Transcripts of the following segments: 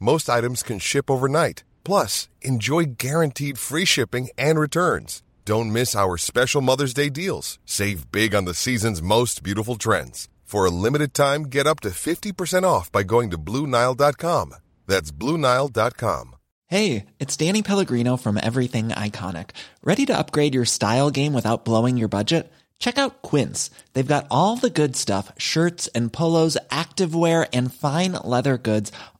Most items can ship overnight. Plus, enjoy guaranteed free shipping and returns. Don't miss our special Mother's Day deals. Save big on the season's most beautiful trends. For a limited time, get up to 50% off by going to Bluenile.com. That's Bluenile.com. Hey, it's Danny Pellegrino from Everything Iconic. Ready to upgrade your style game without blowing your budget? Check out Quince. They've got all the good stuff shirts and polos, activewear, and fine leather goods,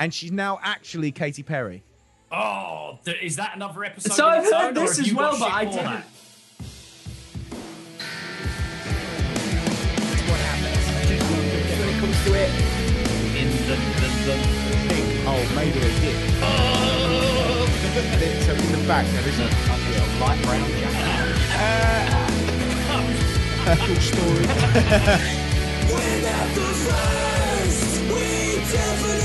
and she's now actually Katy Perry. Oh, th- is that another episode? So I've its heard this as well, but I didn't- that? What happens when it comes to it? In the, the, the Think, oh, maybe they did. so in the back, there is a light brown jacket. cool story. Ooh.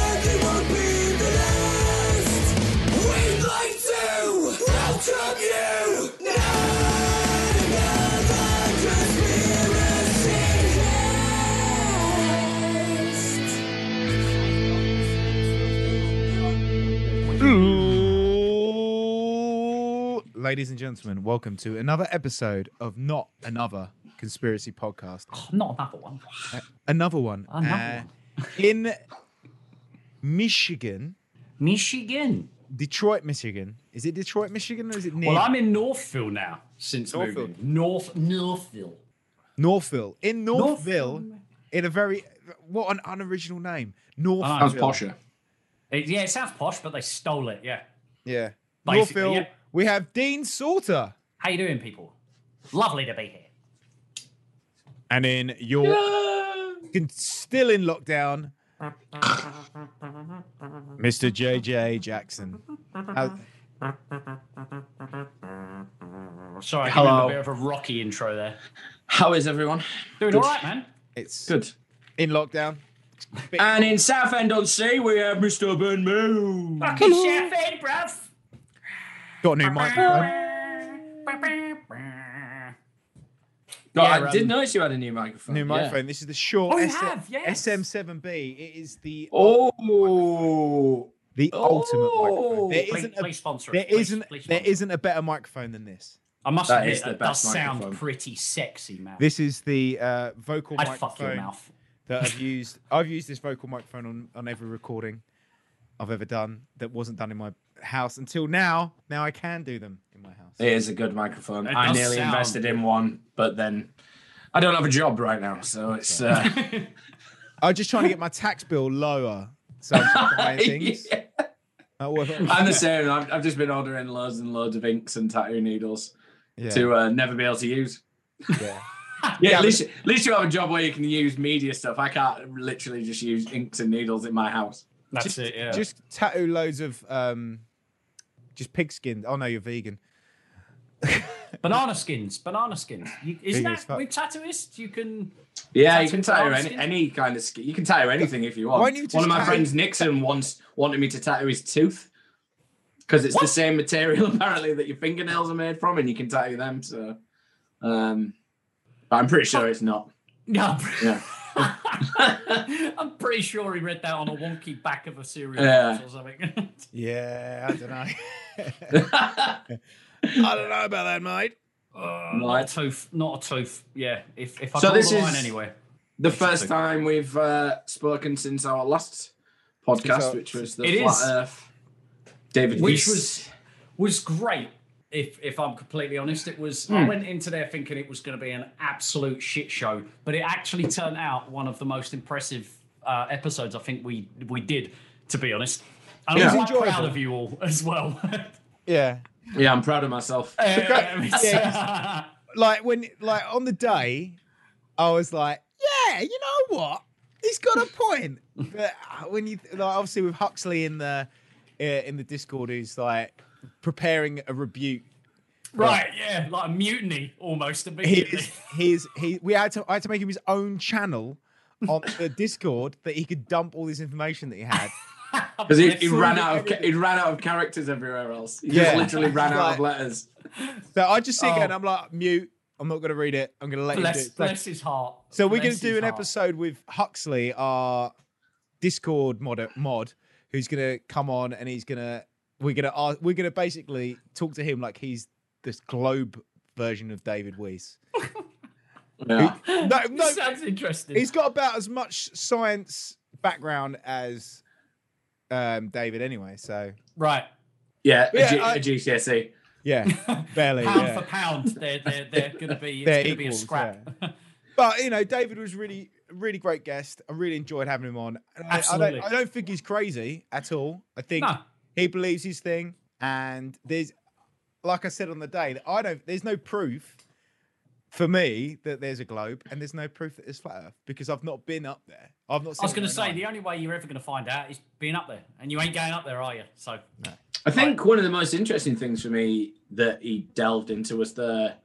Ladies and gentlemen, welcome to another episode of Not Another Conspiracy Podcast. Not another one. Another one. Another Uh, in Michigan, Michigan. Detroit, Michigan. Is it Detroit, Michigan, or is it near Well, I'm in Northville now since Northville. moving. North Northville. Northville? In Northville, Northville. in a very what an unoriginal name. Ah, Northville. Sounds posher. It, yeah, it sounds posh, but they stole it. Yeah. Yeah. Basically, Northville. yeah. We have Dean Salter. How you doing, people? Lovely to be here. And in York, con- still in lockdown, Mr. JJ Jackson. How- Sorry, I gave him Hello. a bit of a rocky intro there. How is everyone? Doing Good. all right, man. it's Good. in lockdown. And in Southend on Sea, we have Mr. Ben Moon. Fucking chef Ed, bruv. Got a new microphone. No, Yeah, I um, did notice you had a new microphone. New yeah. microphone. This is the Shure Oh, you have, yes. SM7B. It is the Oh. The ultimate Oh. microphone. There Please, isn't a please sponsor there Please- isn't please sponsor us. isn't a better microphone than this. I must That admit, is the it does sound pretty sexy, man. This is the uh, vocal I'd fuck your microphone mouth. that I've used. I've used this vocal microphone on, on every recording I've ever done that wasn't done in my house until now. Now I can do them in my house. It is a good microphone. It I nearly sound invested in one, but then I don't have a job right now, so it's. Uh, I'm just trying to get my tax bill lower, so I'm just buying things. Yeah. I'm the same. I've, I've just been ordering loads and loads of inks and tattoo needles yeah, to uh, never be able to use. yeah. Yeah, Yeah, at least, at least you have a job where you can use media stuff. I can't literally just use inks and needles in my house. That's just, it, yeah. Just tattoo loads of um, just pigskin. Oh no, you're vegan. banana skins, banana skins. You, isn't Big that fuck. with tattooists? You can. Yeah, you can tattoo any, any kind of skin. You can tattoo anything if you want. Why don't you just One of my tattoo- friends, Nixon, once wanted me to tattoo his tooth because it's the same material apparently that your fingernails are made from, and you can tattoo them. So, um, but I'm pretty sure it's not. Yeah. Yeah. I'm pretty sure he read that on a wonky back of a cereal Yeah. box or something. Yeah, I don't know. I don't know about that, mate. Uh, Right. Not a tooth. Not a tooth. Yeah. If if I So draw this the line is- anyway. the first time we've uh, spoken since our last podcast, our- which was the It Flat is. Earth. David Which Weiss. was was great. If if I'm completely honest, it was. I went into there thinking it was going to be an absolute shit show, but it actually turned out one of the most impressive uh, episodes I think we we did. To be honest, and Yeah. I'm was quite proud of you all as well. Yeah. Yeah, I'm proud of myself. yeah, like when like on the day, I was like, yeah, you know what? He's got a point. but uh, when you like, obviously with Huxley in the uh, in the Discord, who's like preparing a rebuke. right, yeah, like a mutiny almost immediately. is, he's he. We had to I had to make him his own channel on the Discord that he could dump all this information that he had. Because he, he Through ran out of ca- editing. he ran out of characters everywhere else. He Yeah. just literally ran out of letters. So I just see there Oh. and I'm like, mute. I'm not going to read it. I'm going to let him do bless, it. Bless his heart. So we're going to do an heart. episode with Huxley, our Discord mod, mod who's going to come on and he's going to we're going to ask, we're going to basically talk to him like he's this globe version of David Weiss. Yeah. No, no, Sounds interesting. he's got about as much science background as um, David anyway. So right. Yeah, a Yeah, G- I- a GCSE. yeah, barely. pound yeah. for pound, they're they're, they're going to be it's They're going to be a equals, scrap. But you know, David was really, really great guest. I really enjoyed having him on. And I- I, Absolutely. don't, I don't think he's crazy at all. I think No. he believes his thing, and there's, like I said on the day, I don't. There's no proof for me that there's a globe, and there's no proof that it's flat Earth because I've not been up there. I've not. I was going to say the only way you're ever going to find out is being up there, and you ain't going up there, are you? So I think one of the most interesting things for me that he delved into was the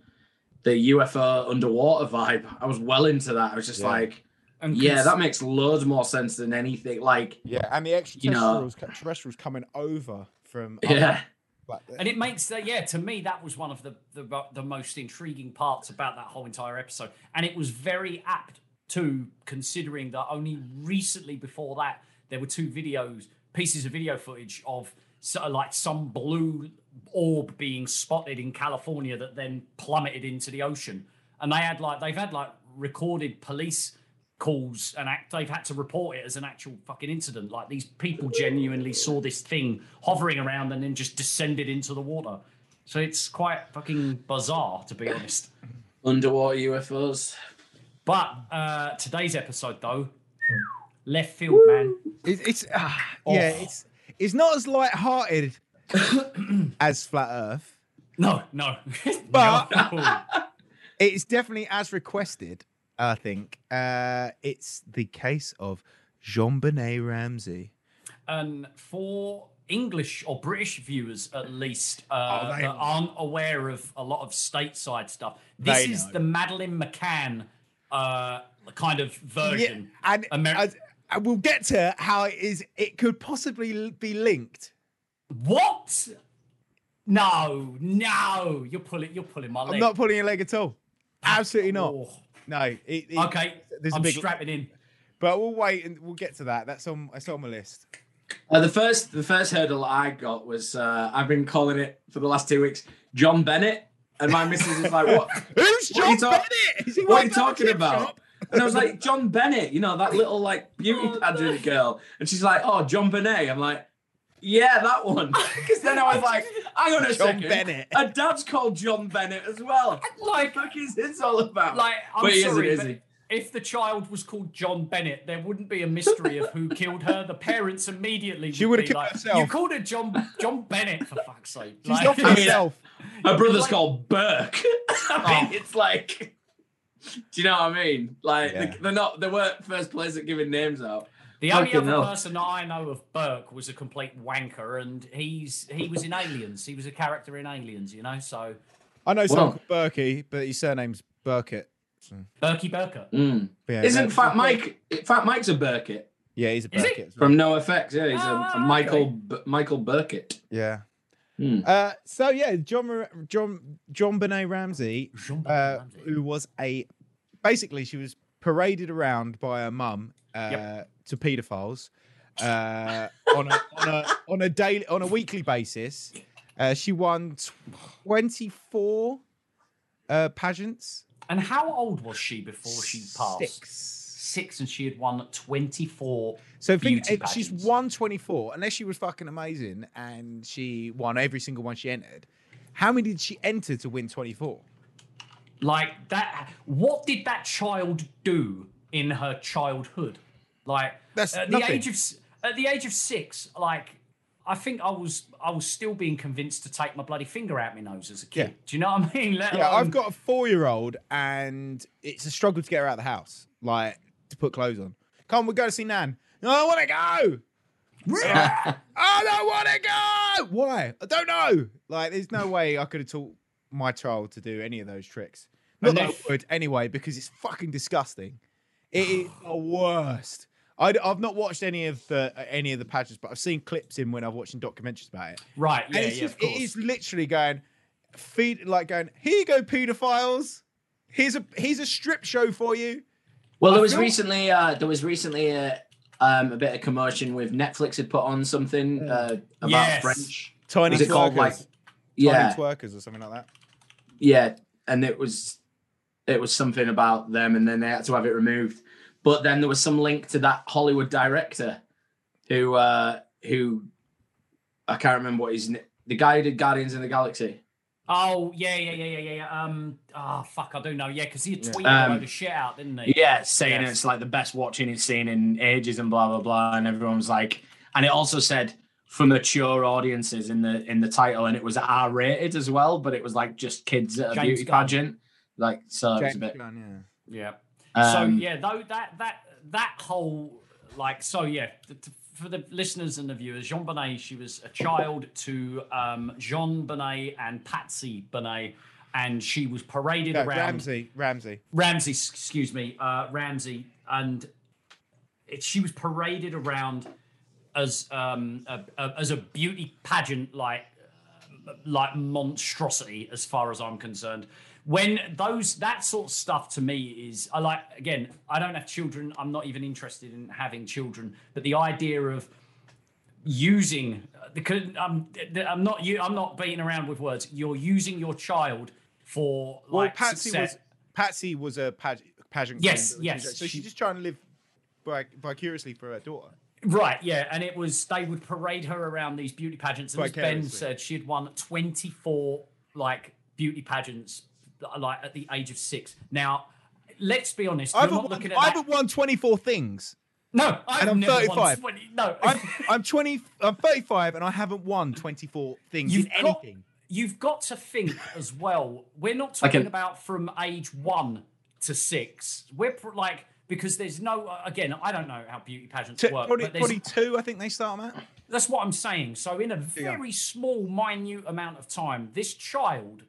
the UFO underwater vibe. I was well into that. I was just Yeah. like, and yeah, that makes loads more sense than anything. Like, Yeah, and the You know- extraterrestrials, terrestrials coming over from. yeah, like- and it makes uh, yeah to me that was one of the, the the most intriguing parts about that whole entire episode, and it was very apt too, considering that only recently before that there were two videos, pieces of video footage of so, uh, like some blue orb being spotted in California that then plummeted into the ocean, and they had like they've had like recorded police calls and act, they've had to report it as an actual fucking incident. Like these people genuinely saw this thing hovering around and then just descended into the water. So it's quite fucking bizarre, to be honest. underwater UFOs. But uh, today's episode, though, left field, man. It's, it's yeah, Oh. it's it's not as light-hearted as flat Earth. No, no. But- No. It's definitely as requested. I think uh, it's the case of JonBenét Ramsey. and for English or British viewers, at least, uh, Oh, that aren't aware of a lot of stateside stuff, this is the Madeleine McCann uh, kind of version. and Ameri- as- and we'll get to how it is. It could possibly be linked. What? No, no, you're pulling, you're pulling my leg. I'm not pulling your leg at all. Absolutely not. Oh. No. It, it- Okay, There's a I'm big, strapping in. but we'll wait and we'll get to that. That's on. That's on my list. Uh, the first the first hurdle I got was uh, I've been calling it for the last two weeks John Bennett, and my missus is like, "What? Who's What John talk- Bennett? Is he what are you working at a talking about?" shop? And I was like, "John Bennett, you know that little like beauty Oh, pageant girl," and she's like, "Oh, John Bennett." I'm like, "Yeah, that one." Because then I was like, "Hang on a John second, Bennett. A dad's called John Bennett as well. Like- what the fuck is this all about?" Like, I'm But he isn't, sorry, is but he? If the child was called John Bennett, there wouldn't be a mystery of who killed her. The parents immediately She would would've killed like, herself. "You called her John John Bennett for fuck's sake." She's Like- not for I mean, herself. Her brother's Like- called Burke. I mean, Oh. it's like, do you know what I mean? Like, Yeah. they, they're not, they weren't first place at giving names out. The only Fucking other hell. person that I know of Burke was a complete wanker, and he's he was in Aliens. He was a character in Aliens, you know. So I know someone Well- called Berkey, but his surname's Burkett. Berkey Burkett. Mm. Yeah, Isn't no, Fat Mike? Fat Mike's a Burkett Yeah, he's a Is he? Well. from NOFX. Yeah, he's a, a Ah, Michael okay. B- Michael Burkett. Yeah. Hmm. Uh, so yeah, John John JonBenét Ramsey, uh, who was a basically she was paraded around by her mum uh, Yep. to paedophiles uh, on a on a on a daily on a weekly basis. Uh, she won twenty four uh, pageants. And how old was she before she passed? Six. six and she had won 24 So think if she's won 24, unless she was fucking amazing and she won every single one she entered. How many did she enter to win 24? Like that. What did that child do in her childhood? Like That's at the nothing. age of at the age of six. Like I think I was I was still being convinced to take my bloody finger out my nose as a kid. Yeah. Do you know what I mean? Let Yeah, alone- I've got a four year old and it's a struggle to get her out of the house, like to put clothes on. Come, we're going to see Nan. No, I want to go. I don't want to go. Why? I don't know. Like, there's no way I could have taught my child to do any of those tricks. Not that I would anyway, because it's fucking disgusting. It is the worst. I, have not watched any of the uh, any of the pageants, but I've seen clips in when I've watching documentaries about it. right. And Yeah, it's yeah, just, of course. it is literally going feed like going, here you go, pedophiles. Here's a here's a strip show for you. Well, there was feel- recently uh, there was recently a, um, a bit of commotion with Netflix had put on something uh, about Yes. French. Tiny Was it called like twerkers. yeah Tiny twerkers or something like that. yeah, and it was it was something about them, and then they had to have it removed. But then there was some link to that Hollywood director who uh, who I can't remember what his n- the guy who did Guardians in the Galaxy. Oh yeah, yeah, yeah, yeah, yeah, yeah. Um, ah, fuck, I don't know. Yeah, because he tweeted Um, a load of shit out, didn't he? Yeah, saying Yes. it's like the best watching he's seen in ages and blah blah blah, and everyone's like, and it also said for mature audiences in the in the title, and it was R rated as well, but it was like just kids at a James beauty Gunn. pageant, like so it was a bit. Gunn, Yeah. Um, so yeah, though that that that whole like so yeah. th- th- for the listeners and the viewers, Jean Bonnet, she was a child to um, Jean Bonnet and Patsy Bonnet, and she was paraded yeah. around. Ramsey, Ramsey. Ramsey, excuse me, uh, Ramsey, and it, she was paraded around as um, a, a, as a beauty pageant, like uh, like monstrosity, as far as I'm concerned. When those that sort of stuff to me is, I like again. I don't have children. I'm not even interested in having children. But the idea of using because I'm I'm not you I'm not beating around with words. You're using your child for Well, like Patsy success. was Patsy was a page, pageant. Yes, queen, yes, So she- she's just trying to live vicariously for her daughter. Right, yeah, and it was they would parade her around these beauty pageants, and as Ben said, she had won twenty four like beauty pageants, like at the age of six. Now, let's be honest, I've not won, looking at I that. haven't won 24 things. No, I've and I'm never 35. won twenty. No, I'm, I'm 20. I'm 35, and I haven't won 24 things you've in got anything. you've got to think as well. We're not talking can- about from age one to six. We're pr- like because there's no uh, again. I don't know how beauty pageants T- work, probably, but probably two. I think they start them at. That's what I'm saying. So in a Yeah. very small, minute amount of time, this child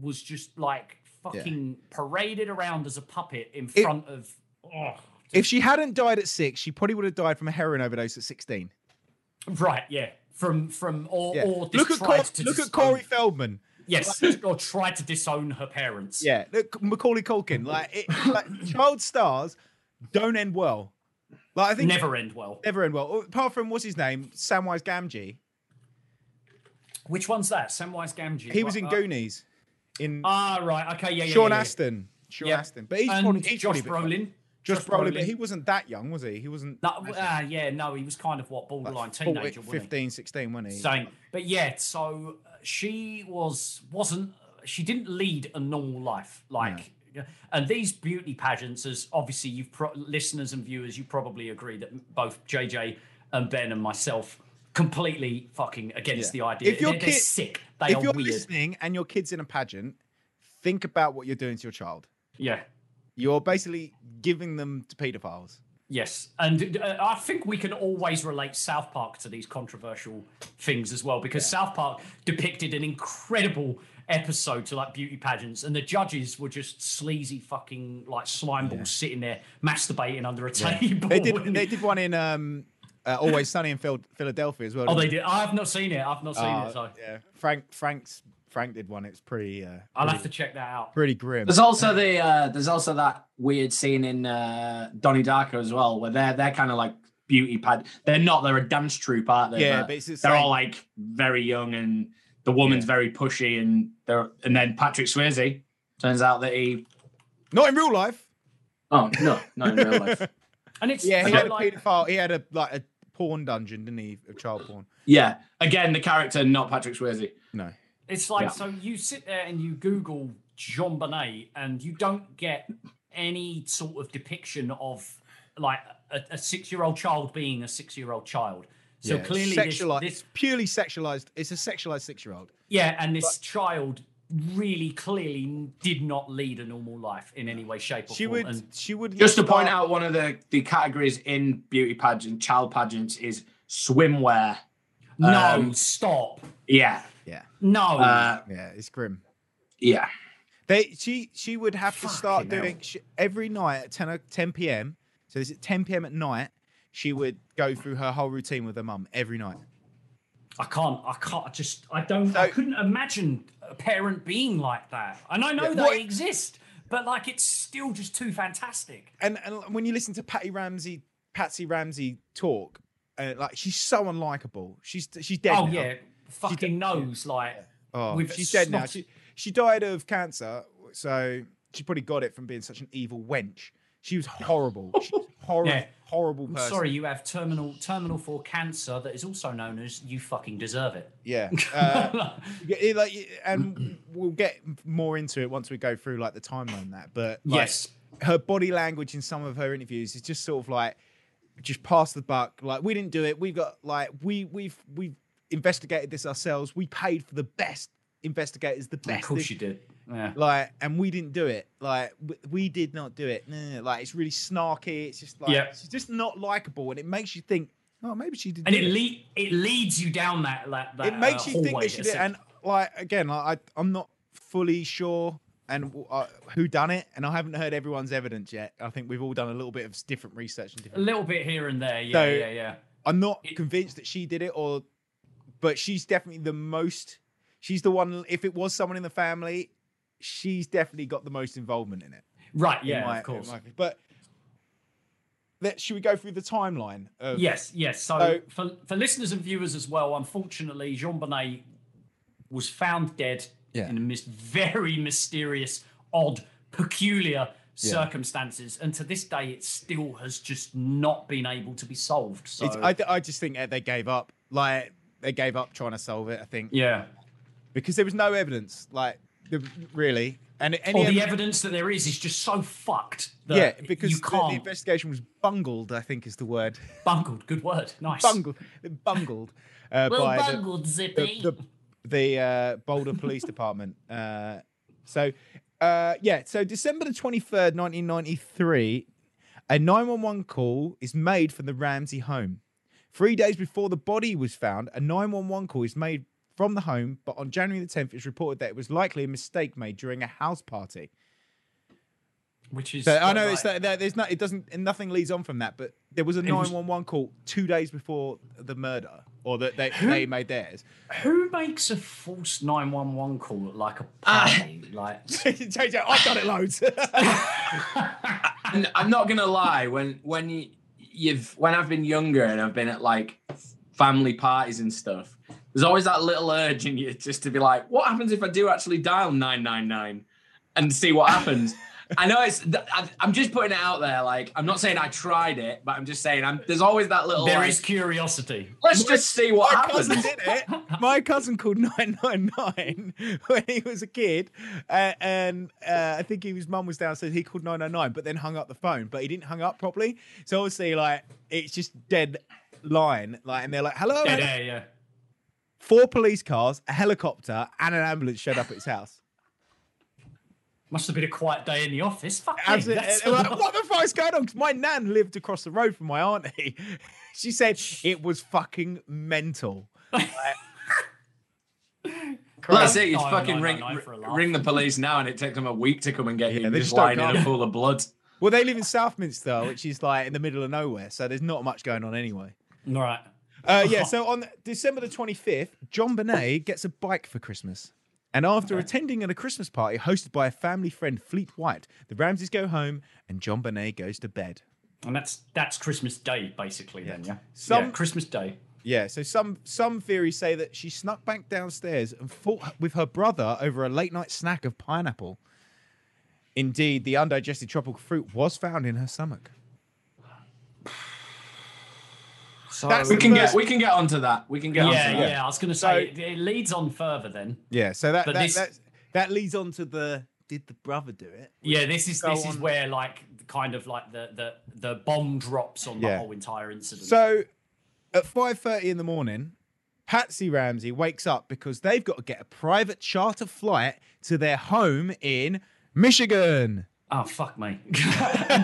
was just like fucking paraded around as a puppet in It- front of. Oh, If she hadn't died at six, she probably would have died from a heroin overdose at 16. right, yeah. From from or Yeah. or Look at Cor- look at Corey Feldman. Yes, or tried to disown her parents. Yeah, look, Macaulay Culkin. Like, it, like child stars don't end well. Like I think never end well. never end well. Apart from what's his name, Samwise Gamgee. Which one's that? Samwise Gamgee. He was in uh, Goonies. In Ah, right. Okay, yeah, yeah. Sean yeah, yeah. Astin. Sean. Astin. But he's and probably he's Josh probably Brolin. Josh Brolin, but he wasn't that young, was he? He wasn't No, ah, yeah, no, he was kind of what like borderline 40, teenager, wasn't he? 15, 16, wasn't he? Same. But yeah, so uh, she was wasn't she didn't lead a normal life like and these beauty pageants as obviously you've pro- listeners and viewers you probably agree that both JJ and Ben and myself completely fucking against Yeah. the idea If your they're, they're sick they if are you're weird listening and your kid's in a pageant, think about what you're doing to your child. yeah You're basically giving them to paedophiles. Yes, and uh, I think we can always relate South Park to these controversial things as well, because South Park depicted an incredible episode to like beauty pageants, and the judges were just sleazy fucking like slime balls sitting there masturbating under a table. They did. They did one in um, uh, Always Sunny in Phil- Philadelphia as well. oh, they did. I've not seen it. I've not seen Uh, it. So yeah, Frank Frank's Frank did one. It's pretty. Uh, I'll have to check that out. pretty grim. There's also the uh, there's also that weird scene in uh, Donnie Darko as well, where they're they're kind of like beauty pad. They're not. They're a dance troupe, aren't they? Yeah, but it's the they're same- all like very young, and the woman's Yeah. very pushy, and they're and then Patrick Swayze turns out that he Not in real life. oh no not in real life And it's Yeah, he so, had a paedophile. He had a like a porn dungeon, didn't he, of child porn? Yeah. Again, the character, not Patrick Swayze. No. It's like Yeah. so you sit there and you Google Jean Bonnet and you don't get any sort of depiction of like a, a six-year-old child being a six-year-old child. So Yeah, clearly, this, sexualized. this It's purely sexualized. It's a sexualized six-year-old. yeah, and this child really clearly did not lead a normal life in any way, shape, or She form. would. and She would. Just to point out, one of the, the categories in beauty pageant, child pageants, is swimwear. no, um, stop, Yeah. Yeah. no. Uh, Yeah. It's grim. yeah. They. She. She would have to start hell. doing she, every night at 10, o- 10 p.m. So this is 10 p.m. at night. She would go through her whole routine with her mum every night. I can't. I can't. I just. I don't. I couldn't imagine a parent being like that. And I know Yeah, they what- exist, but like it's still just too fantastic. and and when you listen to Patty Ramsey, Patsy Ramsey talk, uh, like she's so unlikable. She's she's dead. oh now. yeah, fucking knows like. Oh, with she's dead now. snot. She she died of cancer, so she probably got it from being such an evil wench. She was horrible. She was horrible, Yeah. horrible I'm sorry, you have terminal terminal for cancer that is also known as you fucking deserve it. Yeah. Uh, it, like, and we'll get more into it once we go through like the timeline and that. But like, Yes. her body language in some of her interviews is just sort of like just pass the buck. Like we didn't do it. We've got like we we've we've investigated this ourselves. We paid for the best investigators, the best. Of course you did. Yeah. Like, and we didn't do it. Like, we, we did not do it. No, like, it's really snarky. It's just like, Yeah. she's just not likable, and it makes you think, oh, maybe she did. And do it le- it leads you down that that, that it makes uh, you think that she did. And like again, like, I I'm not fully sure and uh, who done it, and I haven't heard everyone's evidence yet. I think we've all done a little bit of different research and different a little bit here and there. Yeah, So- yeah, yeah. I'm not it- convinced that she did it, or but she's definitely the most. She's the one. If it was someone in the family, she's definitely got the most involvement in it. Right. in Yeah. my- of course. my- but let, should we go through the timeline? Of, Yes, yes. So, So- for, for listeners and viewers as well, unfortunately, Jean Bonnet was found dead Yeah. in a mis- very mysterious, odd, peculiar circumstances, and to this day, it still has just not been able to be solved. So, It's, I, I just think they gave up. Like they gave up trying to solve it. I think yeah. because there was no evidence. Like the, really, and any Or the ev- evidence that there is is just so fucked that yeah, because you the, the investigation was bungled. I think is the word. bungled. Good word. Nice. bungled, bungled uh, Well by the- bungled, Zippy. the the, the uh, Boulder Police Department. Uh, so uh, yeah, so December the twenty third, nineteen ninety three, a nine one one call is made from the Ramsey home. Three days before the body was found, a nine one one call is made from the home, but on January the tenth, it's reported that it was likely a mistake made during a house party. Which is So I know like- it's that that there's not it doesn't and nothing leads on from that, but there was a It was- nine one one call two days before the murder, or that they, they made theirs. Who makes a false 911 call at like a Ah. party? like, JJ, I've done it loads. And I'm not gonna lie, when when you you've when I've been younger and I've been at like family parties and stuff, there's always that little urge in you just to be like, what happens if I do actually dial 999 and see what happens? I know it's. I- I'm just putting it out there. Like, I'm not saying I tried it, but I'm just saying I'm. There's always that little. there like, is curiosity. Let's just see what My happens. cousin did it. My cousin called 999 when he was a kid. Uh, and uh, I think his mum was downstairs. He called 999, but then hung up the phone. But he didn't hung up properly. So obviously, like, it's just dead line. Like, and they're like, hello. Yeah, hello." yeah, yeah. Four police cars, a helicopter, and an ambulance showed up at his house. Must have been a quiet day in the office. Fuck me, Absolutely. that's And a we're like, what the fuck is going on? 'Cause my nan lived across the road from my auntie. she said it was fucking mental. Well, that's it. You Dial fucking ring, 999 for ring the police now, and it takes them a week to come and get Yeah, you. they're just don't lying in a pool of blood. Well, they live in Southminster, which is like in the middle of nowhere, so there's not much going on anyway. All right. Uh, yeah, so on December the 25th, JonBenét gets a bike for Christmas. And after attending at a Christmas party hosted by a family friend, Fleet White, the Ramseys go home and John Bonet goes to bed. And that's that's Christmas Day, basically. Then, yeah. Some- yeah, Christmas Day. Yeah, so some some theories say that she snuck back downstairs and fought with her brother over a late night snack of pineapple. Indeed, the undigested tropical fruit was found in her stomach. So That's We can first- get we can get onto that. We can get yeah, onto that. yeah, I was going to So- say it, it leads on further. Then, Yeah, so that But that, this- that that leads on to the did the brother do it? yeah, this is go this is where like kind of like the the the bomb drops on the whole entire incident. So at 5:30 in the morning, Patsy Ramsey wakes up because they've got to get a private charter flight to their home in Michigan. Oh fuck me,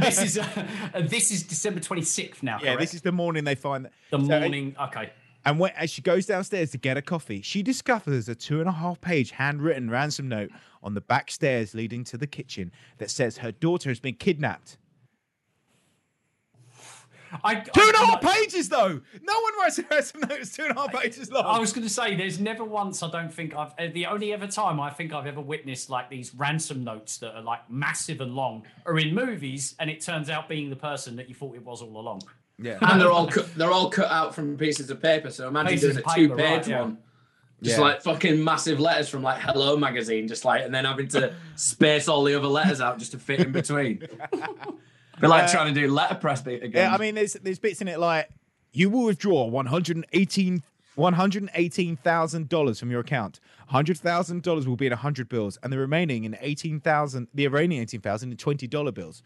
this is uh, this is December twenty sixth now. Yeah, correct? this is the morning they find that. the so- morning. Okay, And when, as she goes downstairs to get a coffee, she discovers a two and a half page handwritten ransom note on the back stairs leading to the kitchen that says her daughter has been kidnapped. I, Two and a I- half pages, though. No one writes a ransom note that's two and a half pages long. I was going to say, there's never once I don't think I've uh, the only ever time I think I've ever witnessed like these ransom notes that are like massive and long are in movies, and it turns out being the person that you thought it was all along. yeah. And they're all cut, they're all cut out from pieces of paper. So imagine Pieces doing a two page right, yeah. one. Just Yeah. like fucking massive letters from like Hello magazine, just like and then having to space all the other letters out just to fit in between. They're like uh, trying to do letterpress bit again. Yeah, I mean, there's there's bits in it like you will withdraw 118 $118,000 from your account. $100,000 will be in 100 bills and the remaining in 18,000 the remaining 18,000 in $20 bills.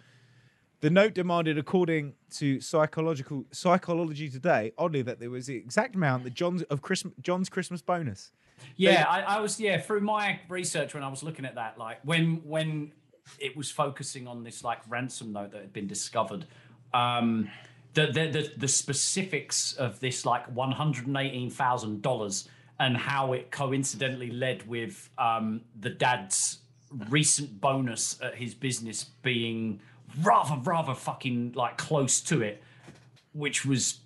The note demanded according to psychological psychology today oddly that there was the exact amount that John's of Christmas John's Christmas bonus. Yeah, I, I was yeah through my research when I was looking at that, like when when it was focusing on this like ransom note that had been discovered. Um, the, the the the specifics of this like one hundred and eighteen thousand dollars and how it coincidentally led with um, the dad's recent bonus at his business being rather rather fucking like close to it, which was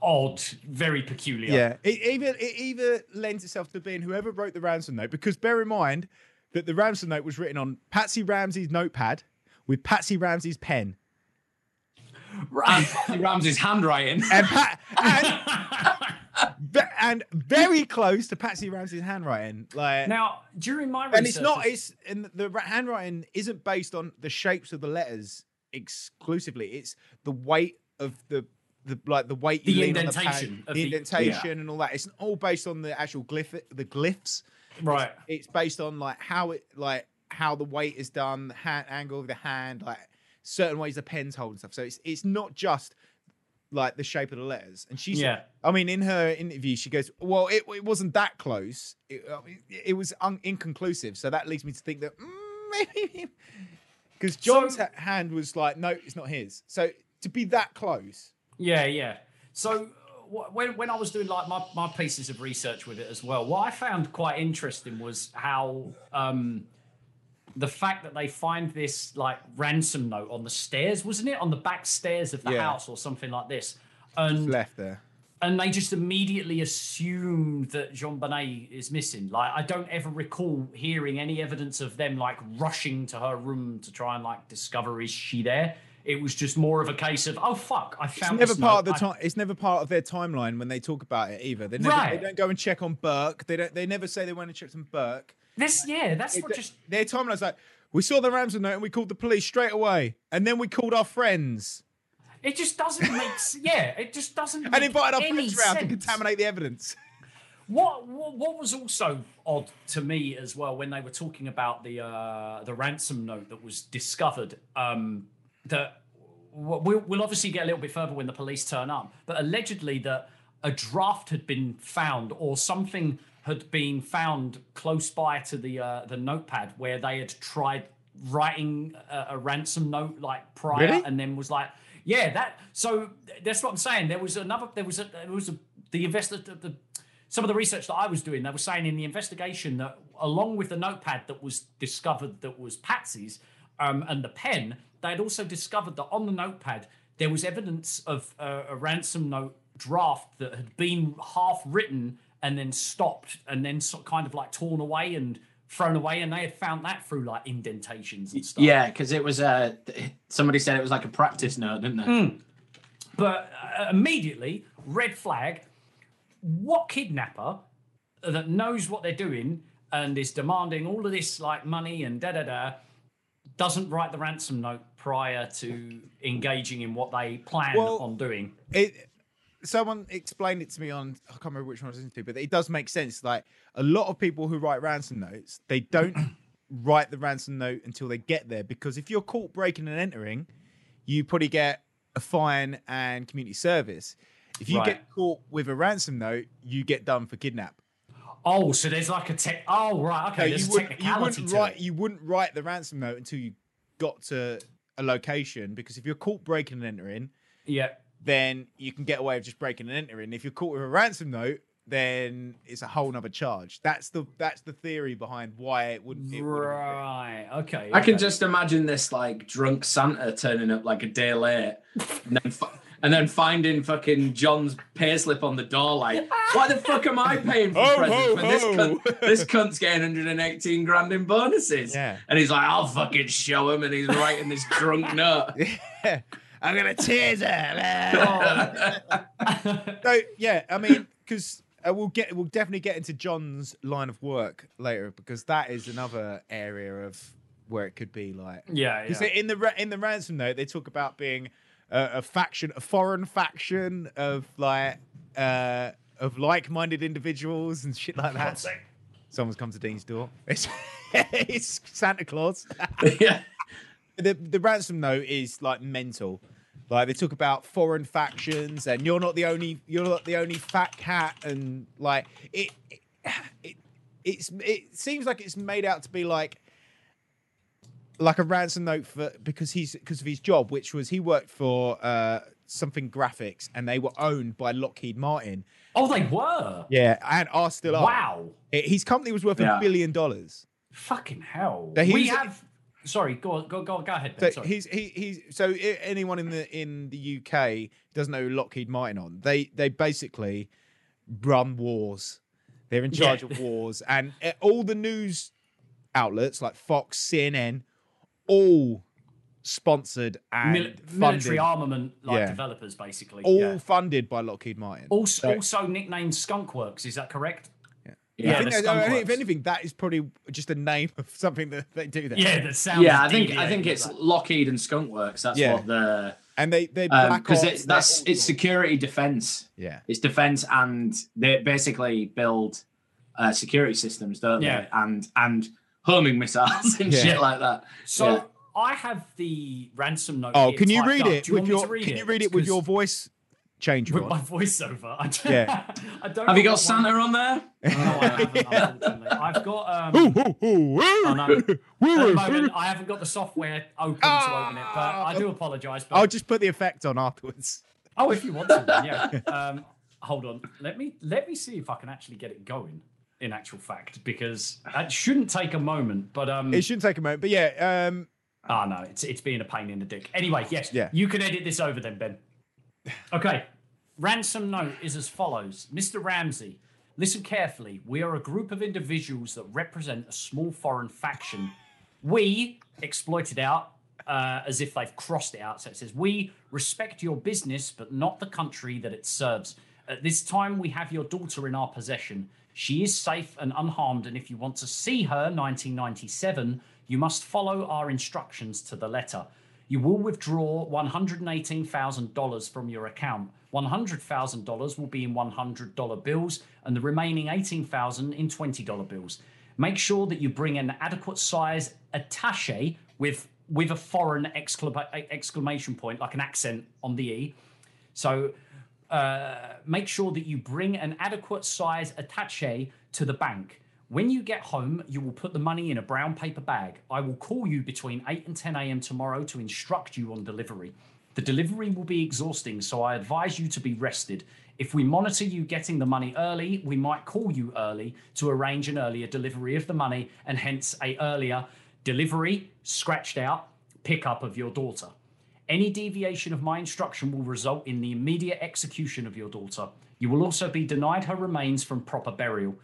odd, very peculiar. Yeah, it either it either lends itself to being whoever wrote the ransom note, because bear in mind that the ransom note was written on Patsy Ramsey's notepad with Patsy Ramsey's pen, Right. Uh, Ramsey's handwriting. and Pat and, and very close to Patsy Ramsey's handwriting. Like Now, during my research, and it's not it's and the handwriting isn't based on the shapes of the letters exclusively. It's the weight of the the like the weight The you lean on the, indentation of the the- indentation and all that. It's all based on the actual glyph the glyphs. Right. It's based on like how it like how the weight is done, the hand angle of the hand, like certain ways the pens hold and stuff. So it's it's not just like the shape of the letters. And she said, Yeah. I mean, in her interview, she goes, "Well, it, it wasn't that close. It, it was un- inconclusive." So that leads me to think that mm, maybe because John's So- hand was like, "No, it's not his." So to be that close, Yeah, yeah. So when when I was doing like my, my pieces of research with it as well, what I found quite interesting was how um, the fact that they find this like ransom note on the stairs, wasn't it, on the back stairs of the Yeah. house or something like this, and left there. and they just immediately assume that Jean Bonnet is missing. Like I don't ever recall hearing any evidence of them like rushing to her room to try and like discover is she there. It was just more of a case of oh fuck, I found. It's never this part note. of the time. It's never part of their timeline when they talk about it either. They never. They don't go and check on Burke. They don't. They never say they went and checked on Burke. This yeah, that's It- what just their timeline's like we saw the ransom note and we called the police straight away, and then we called our friends it just doesn't make yeah, it just doesn't make and invited our friends around to contaminate the evidence. What, what what was also odd to me as well when they were talking about the uh, the ransom note that was discovered. Um, that we'll, we'll obviously get a little bit further when the police turn up, but allegedly that a draft had been found or something had been found close by to the uh, the notepad where they had tried writing a, a ransom note like prior Really? and then was like yeah that so that's what i'm saying there was another there was a there was a the investor the, the some of the research that I was doing, they were saying in the investigation that along with the notepad that was discovered that was Patsy's um, and the pen, they had also discovered that on the notepad there was evidence of uh, a ransom note draft that had been half written and then stopped and then sort kind of like torn away and thrown away, and they had found that through like indentations and stuff. Yeah, because it was uh, somebody said it was like a practice note, didn't they? But uh, immediately, red flag. What kidnapper that knows what they're doing and is demanding all of this like money and da da da doesn't write the ransom note prior to engaging in what they plan Well- on doing? It someone explained it to me on I can't remember which one I was listening to, but it does make sense. Like a lot of people who write ransom notes, they don't write the ransom note until they get there because if you're caught breaking and entering, you probably get a fine and community service. If you Right. get caught with a ransom note, you get done for kidnap. Oh, so there's like a tech. Oh, right. Okay. No, there's you, a would, you technicality wouldn't to write it. you wouldn't write the ransom note until you got to a location because if you're caught breaking and entering, Yeah. then you can get away with just breaking and entering. If you're caught with a ransom note, then it's a whole nother charge. That's the that's the theory behind why it wouldn't. It wouldn't Right. Okay. I can just imagine this like drunk Santa turning up like a day late, and then fi- and then finding fucking John's payslip on the door. Like, why the fuck am I paying for Ho, presents ho, when this cunt, this cunt's getting 118 grand in bonuses? Yeah. And he's like, I'll fucking show him, and he's writing this drunk note. I'm gonna tease her. so yeah, I mean, because uh, we'll get we'll definitely get into John's line of work later because that is another area of where it could be like. Yeah. Because yeah. in the in the ransom note, they talk about being a, a faction, a foreign faction of like uh of like-minded individuals and shit like that. Someone's come to Dean's door. It's, it's Santa Claus. yeah. the the ransom note is like mental. Like they talk about foreign factions, and you're not the only you're not the only fat cat, and like it, it, it it's it seems like it's made out to be like like a ransom note for because he's because of his job, which was he worked for uh something graphics, and they were owned by Lockheed Martin. Oh, they were. Yeah, and are still are. Wow. It- his company was worth Yeah. a billion dollars. Fucking hell. So we have. Sorry. Go on, go go go ahead. So sorry. he's he he's so anyone in the in the UK doesn't know Lockheed Martin on. They they basically run wars. They're in charge Yeah. of wars, and uh, all the news outlets like Fox, CNN, all sponsored and Mil- funded, military armament like Yeah. developers, basically. all yeah. funded by Lockheed Martin. Also, So- also nicknamed Skunkworks. Is that correct? I Yeah, think that- I think if anything, that is probably just a name of something that they do there. Yeah, that sounds. Yeah, I think I think it's that. Lockheed and Skunkworks. That's Yeah. what the and they they because ops, it's that's all it's security defense. yeah. It's defense, and they basically build uh, security systems, don't Yeah. they? And and homing missiles and Yeah. shit like that. So Yeah. I have the ransom note. Oh, here can you read up. it you with your? to read Can you read it with your voice change with on? my voiceover? I don't, Yeah. I don't. Have you got Santa one- on there? No, I haven't. I've got. Um, Ooh, ooh, ooh, Oh, no. At the moment, I haven't got the software open to open it, but I do apologise. But I'll just put the effect on afterwards. oh, if you want to, yeah. Um, hold on. Let me let me see if I can actually get it going. In actual fact, because it shouldn't take a moment, but um, It shouldn't take a moment, but yeah, um, Oh no, it's it's being a pain in the dick. Anyway, yes, Yeah. you can edit this over then, Ben. Okay. Ransom note is as follows. Mr. Ramsey, listen carefully. We are a group of individuals that represent a small foreign faction. We exploited out uh, as if they've crossed it out. So it says, We respect your business, but not the country that it serves. At this time, we have your daughter in our possession. She is safe and unharmed, and if you want to see her, 1997, you must follow our instructions to the letter. You will withdraw $118,000 from your account. $100,000 will be in $100 bills and the remaining 18,000 in $20 bills. Make sure that you bring an adequate size attache with with a foreign exclama- exclamation point, like an accent on the E. So uh, make sure that you bring an adequate size attache to the bank. When you get home, you will put the money in a brown paper bag. I will call you between 8 and 10 a.m. tomorrow to instruct you on delivery. The delivery will be exhausting, so I advise you to be rested. If we monitor you getting the money early, we might call you early to arrange an earlier delivery of the money and hence a earlier delivery, scratched out, pickup of your daughter. Any deviation of my instruction will result in the immediate execution of your daughter. You will also be denied her remains from proper burial.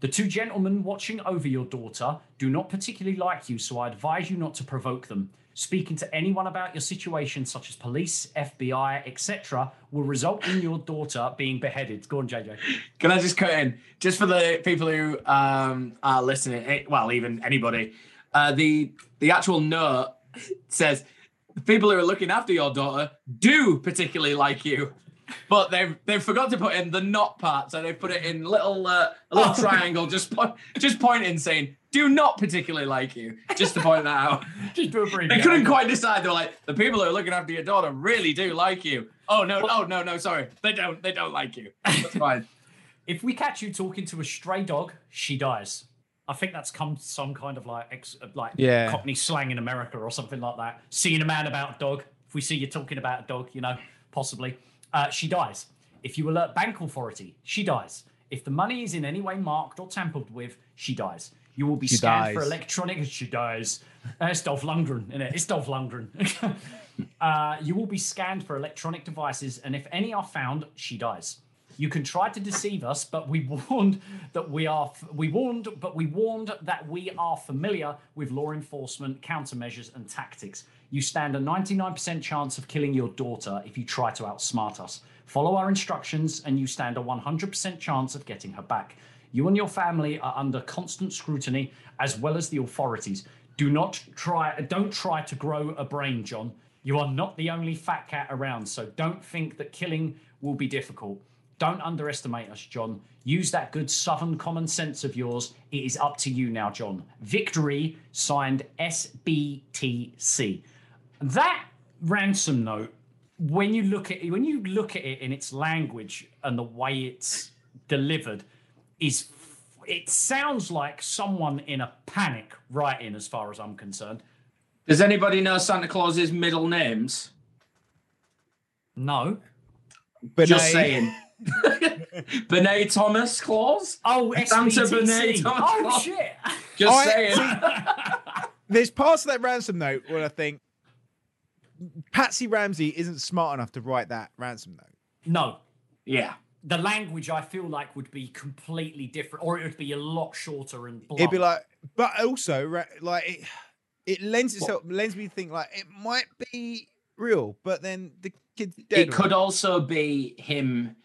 The two gentlemen watching over your daughter do not particularly like you, so I advise you not to provoke them. Speaking to anyone about your situation, such as police, FBI, etc., will result in your daughter being beheaded. Go on, JJ. Can I just cut in just for the people who um, are listening? eh, Well, even anybody. Uh, the the actual note says the people who are looking after your daughter do particularly like you. but they've they've forgot to put in the not part, so they put it in little uh, a little triangle, just po- just pointing, saying, "Do not particularly like you," just to point that out. Just do a brief. They couldn't quite decide. They were like, "The people who are looking after your daughter really do like you." Oh no! Oh no! No, sorry, they don't. They don't like you. That's fine. If we catch you talking to a stray dog, she dies. I think that's come some kind of like ex, like Yeah. Cockney slang in America or something like that. Seeing a man about a dog. If we see you talking about a dog, you know, possibly, uh, she dies. If you alert bank authority, she dies. If the money is in any way marked or tampered with, she dies. You will be She scanned for dies. electronic. She dies. Uh, it's Dolph Lundgren, isn't it? It's Dolph Lundgren. uh, you will be scanned for electronic devices, and if any are found, she dies. You can try to deceive us, but we warned that we are we warned, but we warned that we are familiar with law enforcement countermeasures and tactics. You stand a 99% chance of killing your daughter if you try to outsmart us. Follow our instructions, and you stand a 100% chance of getting her back. You and your family are under constant scrutiny, as well as the authorities. Do not try, don't try to grow a brain, John. You are not the only fat cat around, so don't think that killing will be difficult. Don't underestimate us, John. Use that good southern common sense of yours. It is up to you now, John. Victory, signed SBTC. That ransom note, when you look at it, when you look at it in its language and the way it's delivered, is it sounds like someone in a panic writing, as far as I'm concerned. Does anybody know Santa Claus's middle names? No. But Just saying. Benet Thomas Claus? Oh, Santa SBTC. Benet Thomas Oh Claus? shit. Just I- saying. There's parts of that ransom note where I think Patsy Ramsey isn't smart enough to write that ransom note. No, yeah. the language I feel like would be completely different, or it would be a lot shorter and blunt. It'd be like, but also like it, it lends itself lends me to think like it might be real, but then the kid's dead. It could also be him,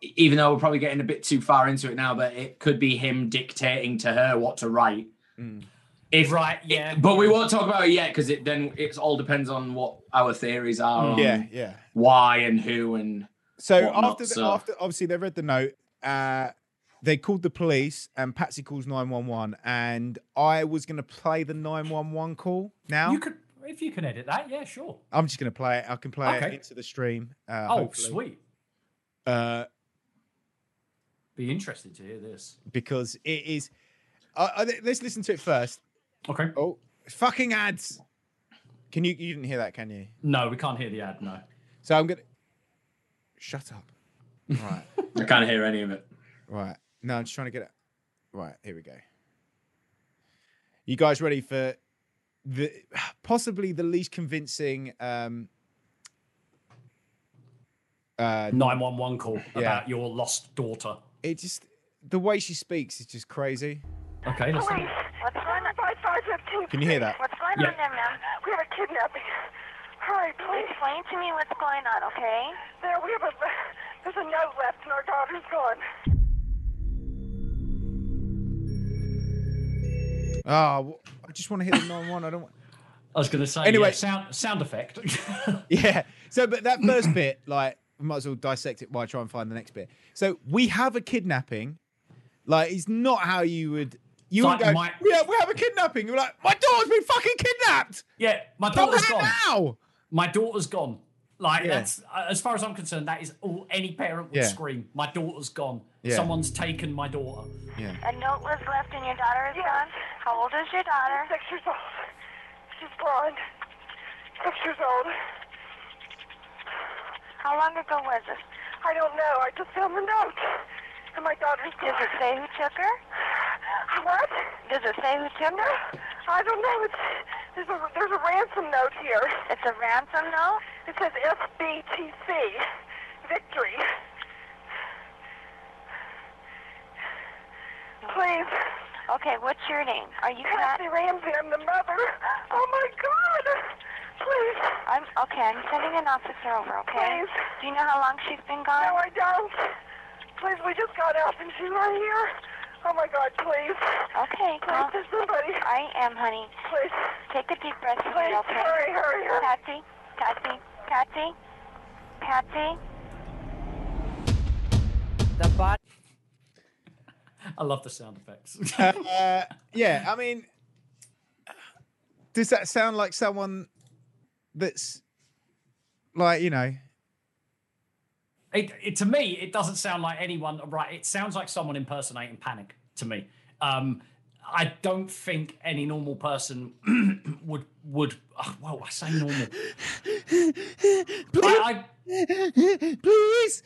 even though we're probably getting a bit too far into it now, but it could be him dictating to her what to write. If right, yeah. But we won't talk about it yet because it then it all depends on what our theories are on Yeah, yeah. why and who and So whatnot, after the, so- after obviously they read the note, uh, they called the police and Patsy calls nine one one, and I was gonna play the nine one one call now. you could, if you can edit that, yeah, sure. I'm just gonna play it. I can play it into the stream. Uh, oh, hopefully. sweet. Uh, Be interested to hear this. because it is. Uh, uh, let's listen to it first. Okay. Oh, fucking ads! Can you? You didn't hear that, can you? No, we can't hear the ad. No. So I'm gonna. Shut up. Right, I can't hear any of it. right. No, I'm just trying to get it. Right, here we go. You guys ready for the possibly the least convincing um uh Nine one one call Yeah. about your lost daughter. It just the way she speaks is just crazy. Okay, let's Police, what's going on? Five, five, fifteen. Can you hear that? What's going Yeah. on there, ma'am? We have a kidnapping. Hurry, please. Explain to me what's going on, okay? There, we have a. There's a note left, and our daughter's gone. Oh, I just want to hit the 9-1. I don't want I was going to say Anyway- yeah, sound sound effect. Yeah. So, but that first bit, like, we might as well dissect it while I try and find the next bit. So, we have a kidnapping. Like, it's not how you would. You would like go, my- yeah, we have a kidnapping. You're like, my daughter's been fucking kidnapped. yeah, my Stop daughter's that gone. now. My daughter's gone. Like Yeah. that's uh, as far as I'm concerned, that is all any parent would Yeah. scream. My daughter's gone. Yeah. Someone's taken my daughter. Yeah. A note was left, and your daughter is gone. How old is your daughter? Six years old. She's blonde. Six years old. How long ago was this? I don't know. I just found the note. And my daughter's gone. Does it say who took her? What? Does it say who took her? I don't know. It's, there's, a, there's a ransom note here. It's a ransom note? It says SBTC. Victory. Please. Okay, what's your name? Are you Kathy Ramsey? I'm the mother. Oh my God! Please. I'm okay. I'm sending an officer over. Okay. Please. Do you know how long she's been gone? No, I don't. Please, we just got out and she's right here. Oh my God! Please. Okay. Please, there's somebody. I am, honey. Please. Take a deep breath. Please, okay? hurry, hurry, hurry. Patsy, Patsy, Patsy, Patsy. The body. I love the sound effects. uh, yeah, I mean, does that sound like someone that's like you know? It, it, to me, it doesn't sound like anyone. Right, it sounds like someone impersonating Panic to me. Um, I don't think any normal person would would. oh, well, I say normal. I, Please,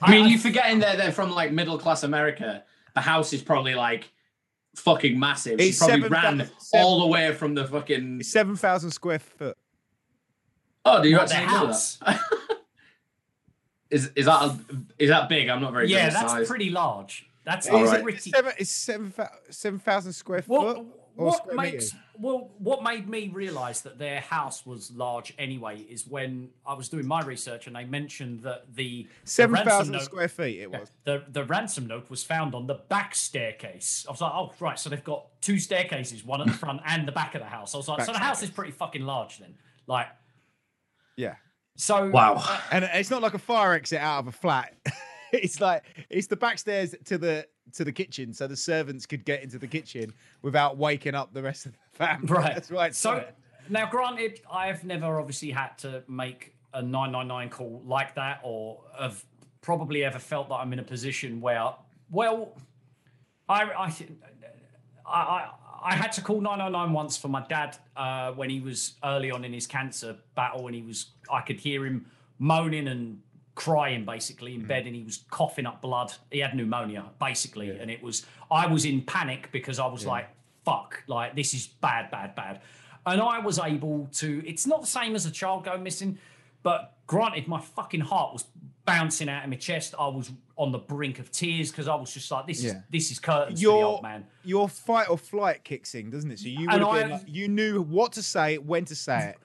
I mean, I- you forgetting that they're from like middle class America. The house is probably like fucking massive. She probably seven ran thou- seven- all the way from the fucking. seven thousand square foot. Oh, do you What, their actually know house? that? is is that a, is that big? I'm not very good yeah, at that's size. pretty large. That's All It's, right. it's pretty. seven. It's seven thou- seven thousand square What, foot. or what square makes meters. well what made me realise that their house was large anyway is when I was doing my research and they mentioned that the the Seven ransom thousand note- square feet. It was. the the ransom note was found on the back staircase. I was like, oh right, so they've got two staircases, one at the front and the back of the house. I was like, Back so the house is pretty fucking large then. Like Yeah, so. Wow. Uh, and it's not like a fire exit out of a flat. it's like it's the back stairs to the to the kitchen, so the servants could get into the kitchen without waking up the rest of the family. Right. That's right. So now, granted, I've never obviously had to make a 999 call like that, or have probably ever felt that I'm in a position where, well, I I I, I, had to call 999 once for my dad uh, when he was early on in his cancer battle, and he was I could hear him moaning and crying basically in bed and he was coughing up blood. He had pneumonia basically and it was i was in panic because i was like fuck like this is bad bad bad. And i was able to it's not the same as a child going missing but granted my fucking heart was bouncing out of my chest i was on the brink of tears because i was just like this is this is curtains for the your old man your fight or flight kicks in, doesn't it? So you would And have been I- like, you knew what to say, when to say it.